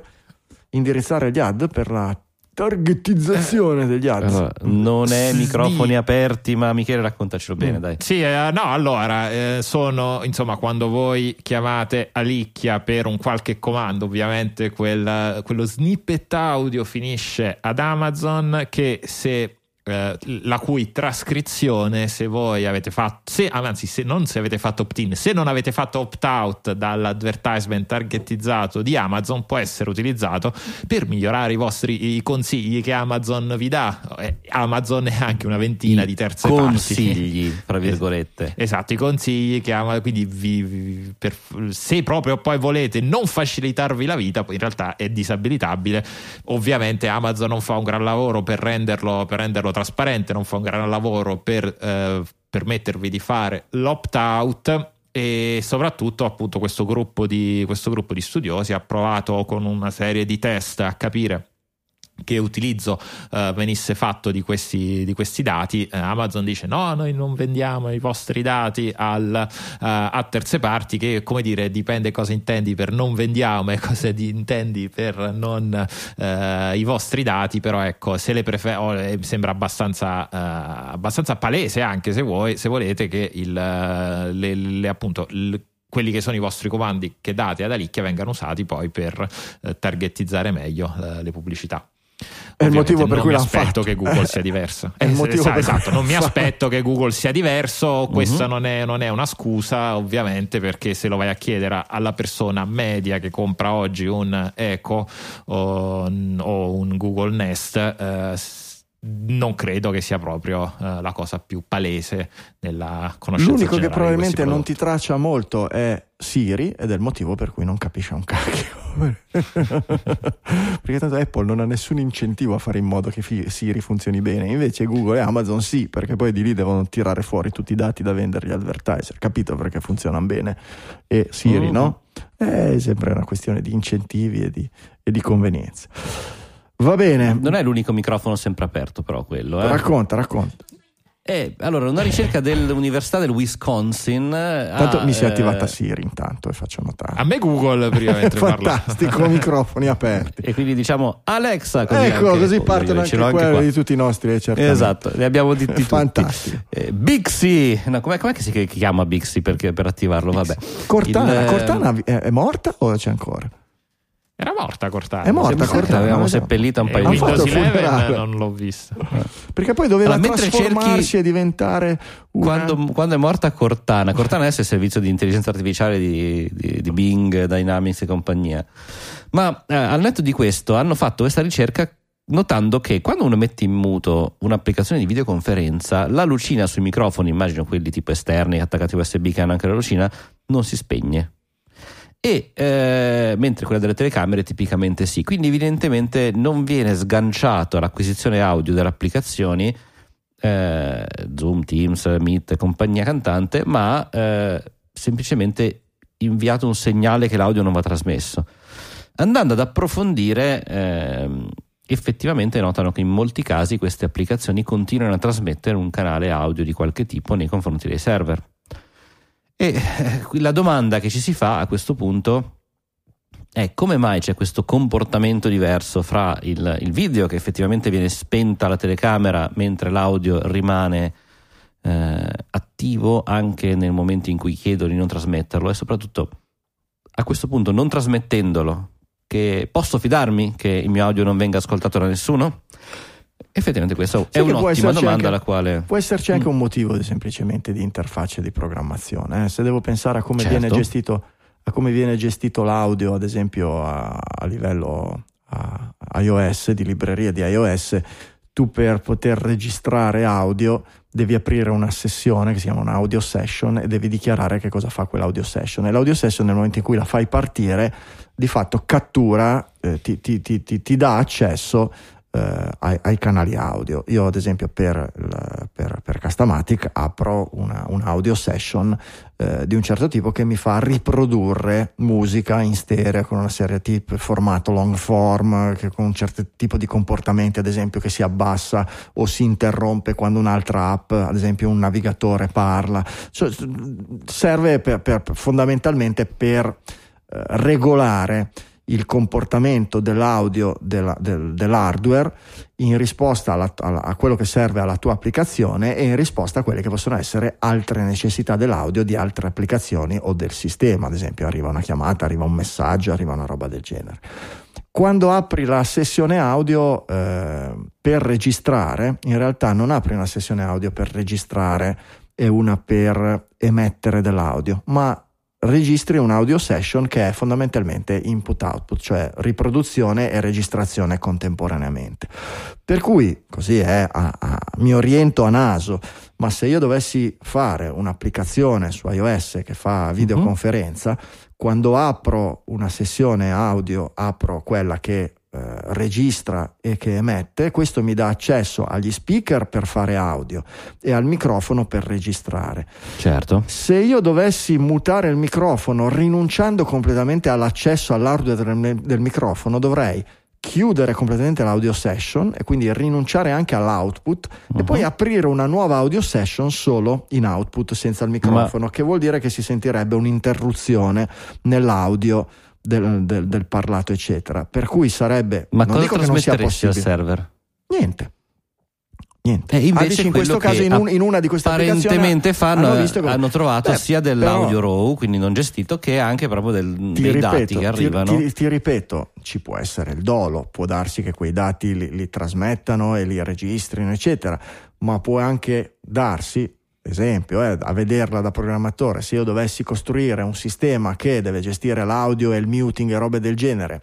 indirizzare gli ad, per la targetizzazione degli ad. Allora, non è Sì. microfoni aperti, ma Michele raccontacelo bene, dai. Sì, eh, no, allora eh, sono insomma quando voi chiamate Alicchia per un qualche comando, ovviamente quel- quello snippet audio finisce ad Amazon che se eh, la cui trascrizione se voi avete fatto se, anzi se non se avete fatto opt-in se non avete fatto opt-out dall'advertisement targetizzato di Amazon può essere utilizzato per migliorare i vostri i consigli che Amazon vi dà Eh, Amazon è anche una ventina di terze parti Consigli, fra virgolette. Esatto, i consigli che ama, quindi vi- vi- per- se proprio poi volete non facilitarvi la vita, poi in realtà è disabilitabile. Ovviamente Amazon non fa un gran lavoro per renderlo, per renderlo trasparente, non fa un gran lavoro per eh, permettervi di fare l'opt-out. E soprattutto appunto questo gruppo, di, questo gruppo di studiosi ha provato con una serie di test a capire che utilizzo eh, venisse fatto di questi, di questi dati, eh, Amazon dice no, noi non vendiamo i vostri dati al, eh, a terze parti, che come dire dipende cosa intendi per non vendiamo e cosa di- intendi per non eh, i vostri dati, però ecco, se le prefer- oh, eh, sembra abbastanza, eh, abbastanza palese anche se vuoi, se volete che il, le, le- appunto il- quelli che sono i vostri comandi che date ad Alicchia vengano usati poi per targetizzare meglio le pubblicità. È il motivo per non cui aspetto fatto. che Google sia diversa. È il Eh, motivo per esatto, non mi aspetto che Google sia diverso, questa Mhm. non, è, non è una scusa ovviamente perché se lo vai a chiedere alla persona media che compra oggi un Echo o, un Google Nest, eh, non credo che sia proprio eh, la cosa più palese nella conoscenza L'unico che probabilmente non ti traccia molto è Siri ed è il motivo per cui non capisce un cacchio. Perché tanto Apple non ha nessun incentivo a fare in modo che fi- Siri funzioni bene, invece Google e Amazon sì, perché poi di lì devono tirare fuori tutti i dati da vendere agli advertiser, capito perché funzionano bene. E Siri Mhm. no? È sempre una questione di incentivi e di, e di convenienza. Va bene, Non è l'unico microfono sempre aperto, però quello. Eh. racconta, racconta. Eh, allora, una ricerca dell'Università del Wisconsin. ha, Tanto mi si è eh, attivata Siri intanto e faccio notare. A me Google prima mentre. Fantastico, microfoni aperti. E quindi diciamo Alexa. Così ecco, anche- così partono anche l'ho quelli qua. di tutti i nostri, eh, certamente. Esatto, ne abbiamo di, di tutti. Fantastico. Eh, Bixi, no, com'è, com'è che si chiama Bixi perché- per attivarlo? Vabbè. Cortana, Il, eh, Cortana è, è morta o c'è ancora? Era morta Cortana. È morta Cortana. l'avevamo seppellita un Eh, paio di Windows il 11 funerale. non l'ho vista. Perché poi doveva Allora, trasformarsi cerchi- e diventare una... Quando, quando è morta Cortana, Cortana adesso è il servizio di intelligenza artificiale di, di- di Bing, Dynamics e compagnia. Ma eh, al netto di questo hanno fatto questa ricerca notando che quando uno mette in muto un'applicazione di videoconferenza, la lucina sui microfoni, immagino quelli tipo esterni attaccati USB che hanno anche la lucina, non si spegne. E eh, mentre quella delle telecamere tipicamente sì, quindi evidentemente non viene sganciato l'acquisizione audio delle applicazioni eh, Zoom, Teams, Meet compagnia cantante, ma eh, semplicemente inviato un segnale che l'audio non va trasmesso. Andando ad approfondire, ehm, effettivamente notano che in molti casi queste applicazioni continuano a trasmettere un canale audio di qualche tipo nei confronti dei server. E eh, la domanda che ci si fa a questo punto è come mai c'è questo comportamento diverso fra il, il video che effettivamente viene spenta la telecamera mentre l'audio rimane eh, attivo anche nel momento in cui chiedo di non trasmetterlo e soprattutto a questo punto non trasmettendolo che posso fidarmi che il mio audio non venga ascoltato da nessuno? Effettivamente questa è che può un'ottima domanda anche- alla quale Può esserci anche Mm. un motivo di- semplicemente di interfaccia di programmazione. eh. Se devo pensare a come, Certo. viene gestito, a come viene gestito l'audio, ad esempio a, a livello a- iOS, di libreria di iOS, tu per poter registrare audio devi aprire una sessione che si chiama un audio session e devi dichiarare che cosa fa quell'audio session. E l'audio session nel momento in cui la fai partire, di fatto cattura, eh, ti, ti- ti- ti- ti dà accesso eh, ai, ai canali audio. Io, ad esempio, per, per, per Castamatic apro una, un audio session eh, di un certo tipo che mi fa riprodurre musica in stereo con una serie tipo formato long form, che con un certo tipo di comportamenti, ad esempio, che si abbassa o si interrompe quando un'altra app, ad esempio un navigatore, parla. Cioè, serve per- fondamentalmente per eh, regolare il comportamento dell'audio della- del- dell'hardware in risposta alla- alla- a quello che serve alla tua applicazione e in risposta a quelle che possono essere altre necessità dell'audio di altre applicazioni o del sistema, ad esempio arriva una chiamata, arriva un messaggio, arriva una roba del genere. Quando apri la sessione audio eh, per registrare, in realtà non apri una sessione audio per registrare e una per emettere dell'audio, ma registri un audio session che è fondamentalmente input-output, cioè riproduzione e registrazione contemporaneamente. Per cui, così è, a- a- mi oriento a naso, ma se io dovessi fare un'applicazione su iOS che fa videoconferenza, quando apro una sessione audio, apro quella che eh, registra e che emette, questo mi dà accesso agli speaker per fare audio e al microfono per registrare. certo Se io dovessi mutare il microfono rinunciando completamente all'accesso all'hardware del, del microfono, dovrei chiudere completamente l'audio session e quindi rinunciare anche all'output e Mhm. poi aprire una nuova audio session solo in output senza il microfono, che vuol dire che si sentirebbe un'interruzione nell'audio del, del- del parlato, eccetera. Per cui sarebbe ma non cosa dico che non sia trasmetteresti al possibile. server? Niente. Niente. E invece in questo caso, in, un- in una di queste apparentemente fanno, hanno, che- hanno trovato Beh, sia però- dell'audio RAW, quindi non gestito, che anche proprio del- ti dei ripeto, dati che ti- arrivano. Ti, ti ripeto, ci può essere il dolo, può darsi che quei dati li, li trasmettano e li registrino, eccetera, ma può anche darsi, esempio, eh, a vederla da programmatore, se io dovessi costruire un sistema che deve gestire l'audio e il muting e robe del genere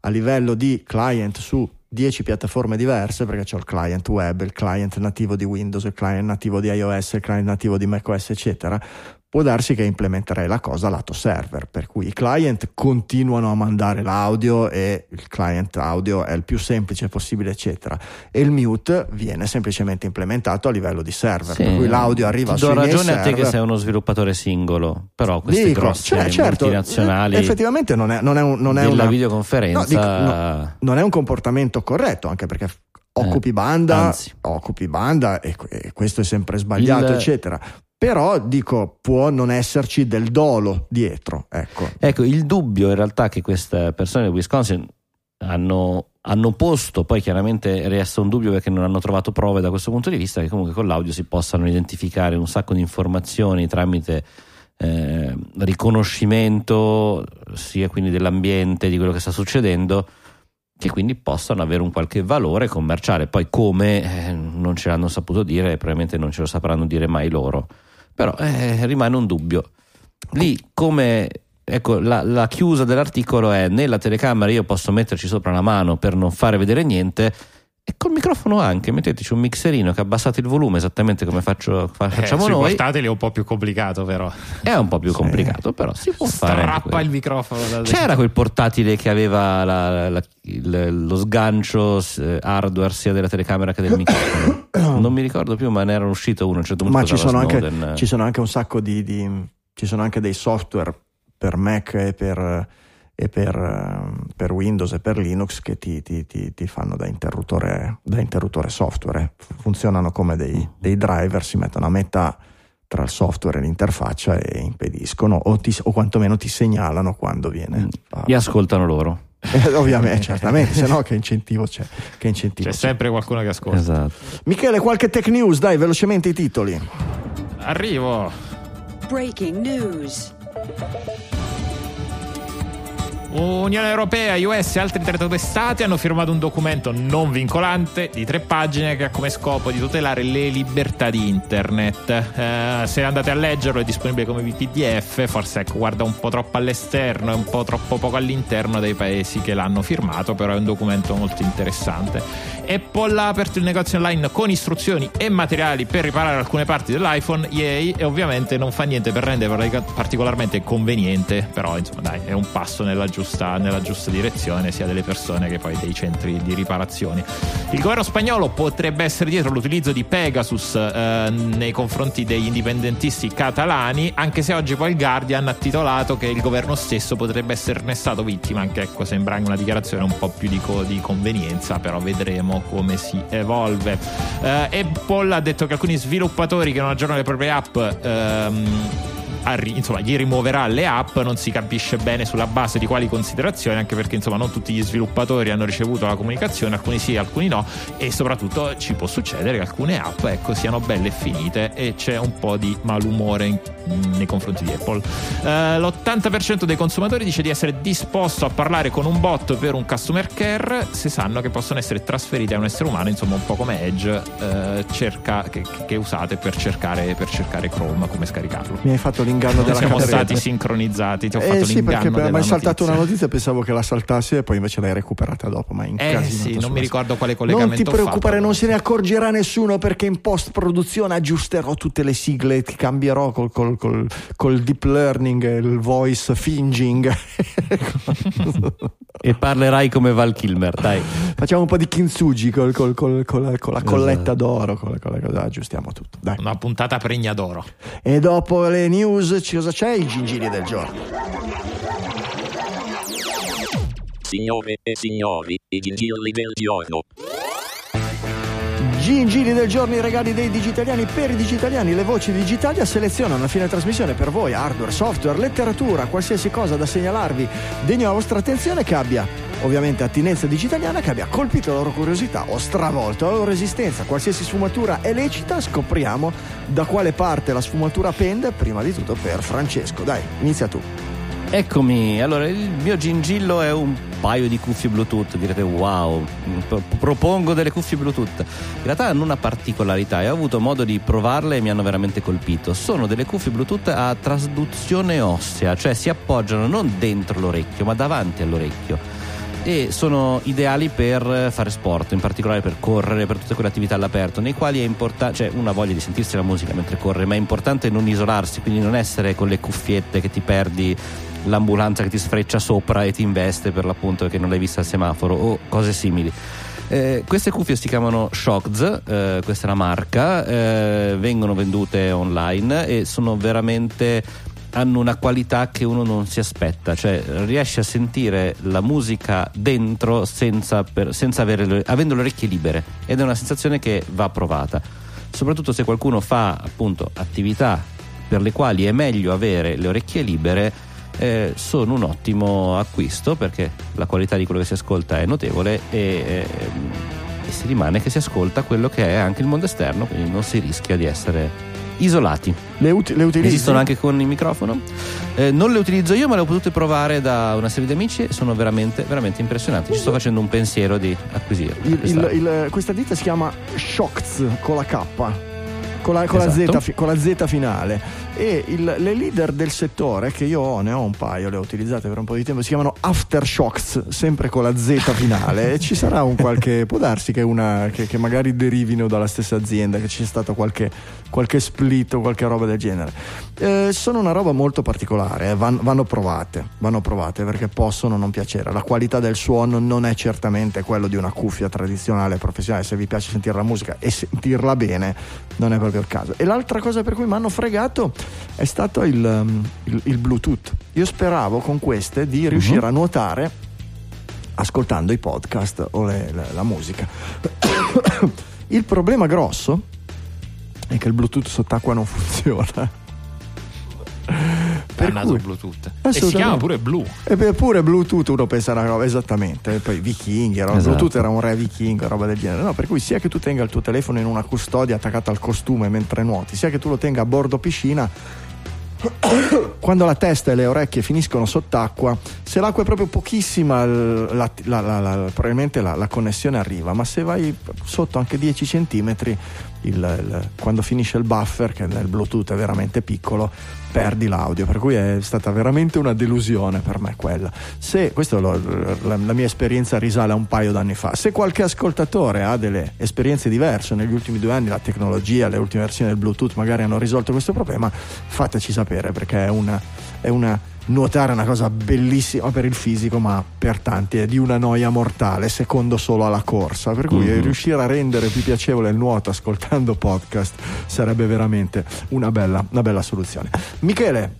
a livello di client su 10 piattaforme diverse, perché c'ho il client web, il client nativo di Windows, il client nativo di iOS, il client nativo di macOS, eccetera, può darsi che implementerei la cosa lato server, per cui i client continuano a mandare l'audio e il client audio è il più semplice possibile, eccetera. E il mute viene semplicemente implementato a livello di server, Sì, per cui l'audio arriva do miei ragione a te che sei uno sviluppatore singolo, però queste Dico, grosse cioè, certo, multinazionali eh, effettivamente non è, non è un- non è una- videoconferenza No, dico, no, non è un comportamento corretto, anche perché occupi banda, Eh, occupi banda e, e questo è sempre sbagliato, Il- eccetera. Però dico, può non esserci del dolo dietro, ecco. Ecco, il dubbio in realtà che queste persone del Wisconsin hanno, hanno posto, poi chiaramente resta un dubbio perché non hanno trovato prove da questo punto di vista, che comunque con l'audio si possano identificare un sacco di informazioni tramite eh, riconoscimento sia quindi dell'ambiente, di quello che sta succedendo, che quindi possano avere un qualche valore commerciale. Poi come eh, non ce l'hanno saputo dire probabilmente non ce lo sapranno dire mai loro. Però eh, rimane un dubbio. Lì come ecco la, la chiusa dell'articolo è nella telecamera io posso metterci sopra la mano per non fare vedere niente e col microfono anche metteteci un mixerino che abbassate il volume esattamente come faccio, fa- Eh, facciamo sui noi portatili è un po' più complicato, però. è un po' più Sì. complicato però si può fare anche Strappa il microfono da. C'era quel portatile che aveva la- la- il- lo sgancio eh, hardware sia della telecamera che del microfono. non mi ricordo più, ma ne era uscito uno a un certo punto. Ma ci sono, anche, ci sono anche un sacco di, di- ci sono anche dei software per Mac e per, e per, eh, per Windows e per Linux che ti, ti- ti- ti fanno da interruttore, da interruttore software. Funzionano come dei, dei driver, si mettono a metà tra il software e l'interfaccia e impediscono o, ti- o quantomeno ti segnalano quando viene. Li ascoltano loro. Eh, ovviamente, certamente, se no che incentivo c'è. Che incentivo C'è c'è. sempre qualcuno che ascolta. Esatto. Michele, qualche tech news, dai, velocemente i titoli. Arrivo. Breaking news. Unione Europea, US e altri 32 stati hanno firmato un documento non vincolante di tre pagine che ha come scopo di tutelare le libertà di internet. Eh, se andate a leggerlo è disponibile come PDF, forse ecco, guarda un po' troppo all'esterno e un po' troppo poco all'interno dei paesi che l'hanno firmato, però è un documento molto interessante. Apple ha aperto il negozio online con istruzioni e materiali per riparare alcune parti dell'iPhone, yay, e ovviamente non fa niente per renderlo particolarmente conveniente, però insomma dai, è un passo nella giusta, nella giusta direzione sia delle persone che poi dei centri di riparazioni. Il governo spagnolo potrebbe essere dietro l'utilizzo di Pegasus eh, nei confronti degli indipendentisti catalani, anche se oggi poi il Guardian ha titolato che il governo stesso potrebbe esserne stato vittima, anche ecco sembra una dichiarazione un po' più di, co- di convenienza, però vedremo come si evolve. Eh, Apple ha detto che alcuni sviluppatori che non aggiornano le proprie app ehm, insomma, gli rimuoverà le app, non si capisce bene sulla base di quali considerazioni, anche perché insomma non tutti gli sviluppatori hanno ricevuto la comunicazione, alcuni sì, alcuni no, e soprattutto ci può succedere che alcune app ecco, siano belle e finite e c'è un po' di malumore in- nei confronti di Apple. Eh, l'80% dei consumatori dice di essere disposto a parlare con un bot per un customer care se sanno che possono essere trasferiti a un essere umano, insomma un po' come Edge eh, cerca- che, che usate per cercare, per cercare Chrome, come scaricarlo. Mi hai fatto l'inganno Non della siamo caterina. stati sincronizzati, ti ho Eh fatto sì, l'inganno perché mi della hai saltato una notizia. e pensavo che la saltassi e poi invece l'hai recuperata dopo. Ma è Eh sì, non mi ricordo quale Non ti collegamento preoccupare, fatto. non se ne accorgerà nessuno perché in post produzione aggiusterò tutte le sigle, ti cambierò col, col- col- col deep learning, e il voice finging. E parlerai come Val Kilmer, dai. Facciamo un po' di kintsugi col- col- col- con la, con la colletta Esatto. d'oro, con la, con la cosa, aggiustiamo tutto. Dai. Una puntata pregna d'oro. E dopo le news, ci- cosa c'è? I gingili del giorno. Signore e signori, i gingilli del giorno. Gingili del giorno, i regali dei digitaliani per i digitaliani, le voci digitali a selezionano a fine trasmissione per voi, hardware, software, letteratura, qualsiasi cosa da segnalarvi degno alla vostra attenzione che abbia ovviamente attinenza digitaliana, che abbia colpito la loro curiosità o stravolto la loro esistenza, qualsiasi sfumatura è lecita, scopriamo da quale parte la sfumatura pende, prima di tutto per Francesco. Dai, inizia tu. Eccomi, allora il mio gingillo è un paio di cuffie Bluetooth, direte wow, pro- propongo delle cuffie Bluetooth. In realtà hanno una particolarità e ho avuto modo di provarle e mi hanno veramente colpito. Sono delle cuffie Bluetooth a trasduzione ossea, cioè si appoggiano non dentro l'orecchio ma davanti all'orecchio e sono ideali per fare sport, in particolare per correre, per tutte quelle attività all'aperto, nei quali è importante, cioè una voglia di sentirsi la musica mentre corre, ma è importante non isolarsi, quindi non essere con le cuffiette che ti perdi l'ambulanza che ti sfreccia sopra e ti investe per l'appunto che non l'hai vista al semaforo o cose simili. Eh, queste cuffie si chiamano Shockz, eh, questa è la marca, eh, vengono vendute online e sono veramente hanno una qualità che uno non si aspetta, cioè riesce a sentire la musica dentro senza, per- senza avere le, avendo le orecchie libere ed è una sensazione che va provata, soprattutto se qualcuno fa appunto attività per le quali è meglio avere le orecchie libere. eh, sono un ottimo acquisto perché la qualità di quello che si ascolta è notevole e, eh, e si rimane che si ascolta quello che è anche il mondo esterno, quindi non si rischia di essere isolati. Le, ut- le utilizzi? Esistono anche con il microfono. Eh, non le utilizzo io, ma le ho potute provare da una serie di amici e sono veramente, veramente impressionanti. Ci sto facendo un pensiero di acquisirle. Il- Questa- ditta si chiama Shockz con la K, con la, con la Esatto. Z, fi- con la Z finale. E il- le leader del settore, che io ho, ne ho un paio, le ho utilizzate per un po' di tempo, si chiamano Aftershocks, sempre con la Z finale. e ci sarà un qualche, può darsi che, una, che, che magari derivino dalla stessa azienda, che ci sia stato qualche, qualche split o qualche roba del genere. Eh, sono una roba molto particolare, eh, van- vanno provate, vanno provate perché possono non piacere. La qualità del suono non è certamente quello di una cuffia tradizionale professionale, se vi piace sentire la musica e sentirla bene non è proprio il caso. E l'altra cosa per cui mi hanno fregato è stato il, um, il- il Bluetooth. Io speravo con queste di riuscire a nuotare ascoltando i podcast o le- le- la musica. il problema grosso è che il Bluetooth sott'acqua non funziona. Per cui- Bluetooth. E si chiama pure Blu. E beh, pure Bluetooth uno pensa una roba esattamente, poi vichinghi, era- Esatto. Bluetooth era un re vichingo, roba del genere. No, per cui sia che tu tenga il tuo telefono in una custodia attaccata al costume mentre nuoti, sia che tu lo tenga a bordo piscina, quando la testa e le orecchie finiscono sott'acqua, se l'acqua è proprio pochissima, la- la- la- probabilmente la, la connessione arriva, ma se vai sotto anche 10 centimetri, il- il- quando finisce il buffer, che nel Bluetooth è veramente piccolo, perdi l'audio. Per cui è stata veramente una delusione per me quella. Se, questo lo- la, la mia esperienza risale a un paio d'anni fa. Se qualche ascoltatore ha delle esperienze diverse negli ultimi due anni, la tecnologia, le ultime versioni del Bluetooth magari hanno risolto questo problema, fateci sapere perché è una, è una nuotare è una cosa bellissima per il fisico, ma per tanti è di una noia mortale, secondo solo alla corsa. Per cui riuscire a rendere più piacevole il nuoto ascoltando podcast sarebbe veramente una bella, una bella soluzione. Michele,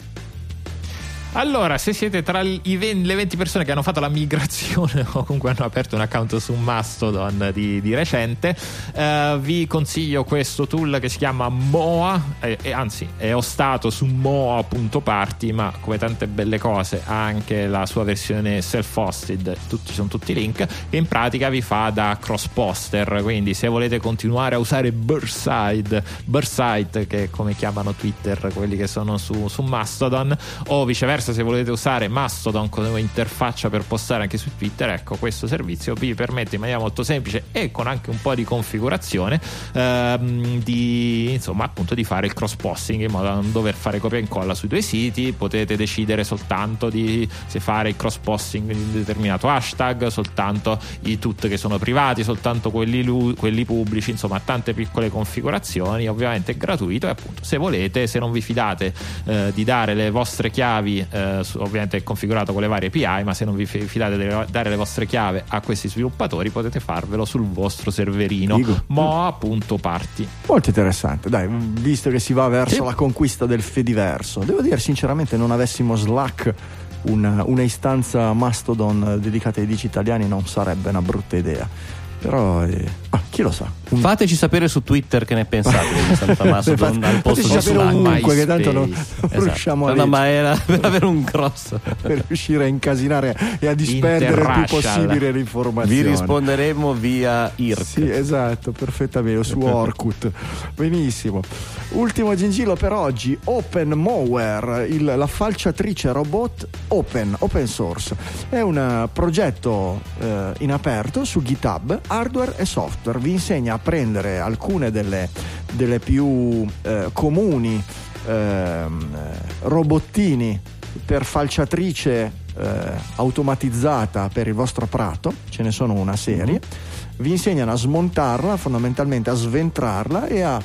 Allora, se siete tra i ven- le 20 persone che hanno fatto la migrazione o comunque hanno aperto un account su Mastodon di, di recente, eh, vi consiglio questo tool che si chiama Moa, eh, e anzi è ostato su moa.party, ma come tante belle cose ha anche la sua versione self-hosted, tutti, sono tutti link, che in pratica vi fa da cross poster, quindi se volete continuare a usare Burside, Bursite che come chiamano Twitter quelli che sono su, su Mastodon, o viceversa se volete usare Mastodon come interfaccia per postare anche su Twitter, ecco questo servizio vi permette in maniera molto semplice e con anche un po' di configurazione ehm, di insomma appunto di fare il cross posting in modo da non dover fare copia e incolla sui due siti, potete decidere soltanto di se fare il cross posting di un determinato hashtag, soltanto i tut che sono privati, soltanto quelli, quelli pubblici, insomma tante piccole configurazioni, ovviamente è gratuito e appunto se volete, se non vi fidate eh, di dare le vostre chiavi, eh, ovviamente è configurato con le varie API, ma se non vi fi- fidate di dare le vostre chiavi a questi sviluppatori potete farvelo sul vostro serverino moa.party. molto interessante. Dai, visto che si va verso Sì. la conquista del Fediverso, devo dire sinceramente non avessimo Slack. Una, una istanza Mastodon dedicata ai dici italiani non sarebbe una brutta idea. Però, eh, ah, chi lo sa? Fateci sapere su Twitter che ne pensate di Mastodon Fate- al posto di Slack. ovunque, che tanto non, MySpace. non Esatto. riusciamo a No, ma era per avere un cross. per riuscire a incasinare e a disperdere il più possibile l'informazione. Vi risponderemo via IRC. Sì, esatto, perfettamente, su Orkut. Benissimo. Ultimo gingillo per oggi, OpenMower, il- la falciatrice robot open, open source. È un progetto eh, in aperto su GitHub, hardware e software. Vi insegna a prendere alcune delle, delle più eh, comuni eh, robottini per falciatrice eh, automatizzata per il vostro prato, ce ne sono una serie, vi insegnano a smontarla, fondamentalmente a sventrarla e a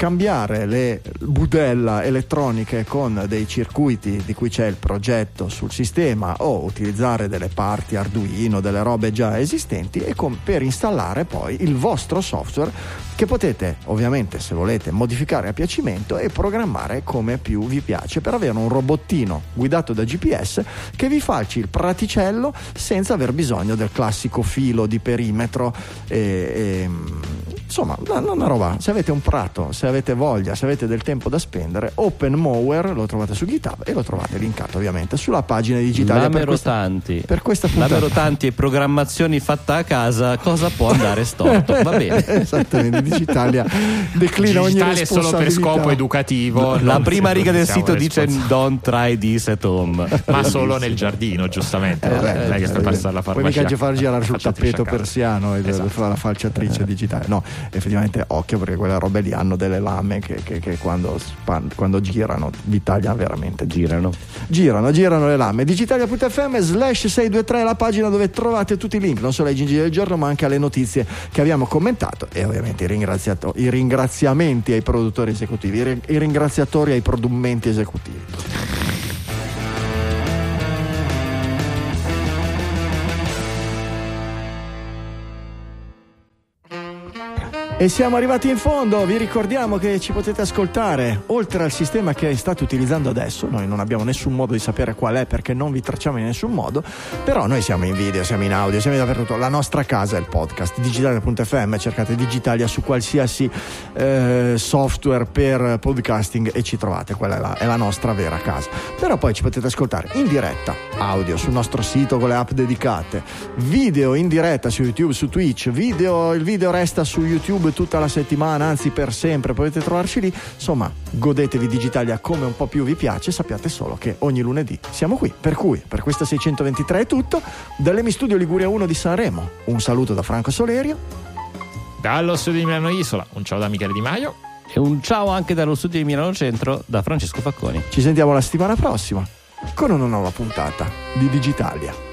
cambiare le budella elettroniche con dei circuiti di cui c'è il progetto sul sistema o utilizzare delle parti Arduino, delle robe già esistenti e con- per installare poi il vostro software che potete ovviamente se volete modificare a piacimento e programmare come più vi piace per avere un robottino guidato da GPS che vi falci il praticello senza aver bisogno del classico filo di perimetro. E, e, mm, insomma una, una roba se avete un prato se avete voglia se avete del tempo da spendere OpenMower lo trovate su GitHub e lo trovate linkato ovviamente sulla pagina digitale per Lamero questa, tanti. per questa puntata Lamero tanti e programmazioni fatta a casa, cosa può andare storto? Va bene. esattamente Digitalia declina ogni Digitale è solo per responsabilità scopo educativo. La non prima riga del sito dice. Don't try this at home. ma solo nel giardino, giustamente. Eh, beh, è che eh, per passare alla Poi farmacia. mica ci far girare sul tappeto persiano e Esatto. fare la falciatrice digitale. No, effettivamente occhio perché quelle robe lì hanno delle lame che, che- che quando, quando girano vi tagliano veramente. Girano. Girano, girano le lame. Digitalia.fm slash 623 è la pagina dove trovate tutti i link, non solo ai gingili del giorno, ma anche alle notizie che abbiamo commentato e ovviamente i, i ringraziamenti ai produttori esecutivi, i, ri- i ringraziatori ai prodummenti esecutivi. E siamo arrivati in fondo, vi ricordiamo che ci potete ascoltare oltre al sistema che state utilizzando adesso, noi non abbiamo nessun modo di sapere qual è perché non vi tracciamo in nessun modo, però noi siamo in video, siamo in audio, siamo dappertutto, la nostra casa è il podcast, digitale.fm, cercate Digitalia su qualsiasi eh, software per podcasting e ci trovate, quella è la, è la nostra vera casa. Però poi ci potete ascoltare in diretta, audio sul nostro sito con le app dedicate, video in diretta su YouTube, su Twitch, video, il video resta su YouTube tutta la settimana, anzi per sempre, potete trovarci lì. Insomma, godetevi Digitalia come un po' più vi piace, sappiate solo che ogni lunedì siamo qui. Per cui, per questa 623 è tutto. Dall'Emi Studio Liguria 1 di Sanremo, un saluto da Franco Solerio. Dallo studio di Milano Isola, un ciao da Michele Di Maio. E un ciao anche dallo studio di Milano Centro da Francesco Facconi. Ci sentiamo la settimana prossima con una nuova puntata di Digitalia.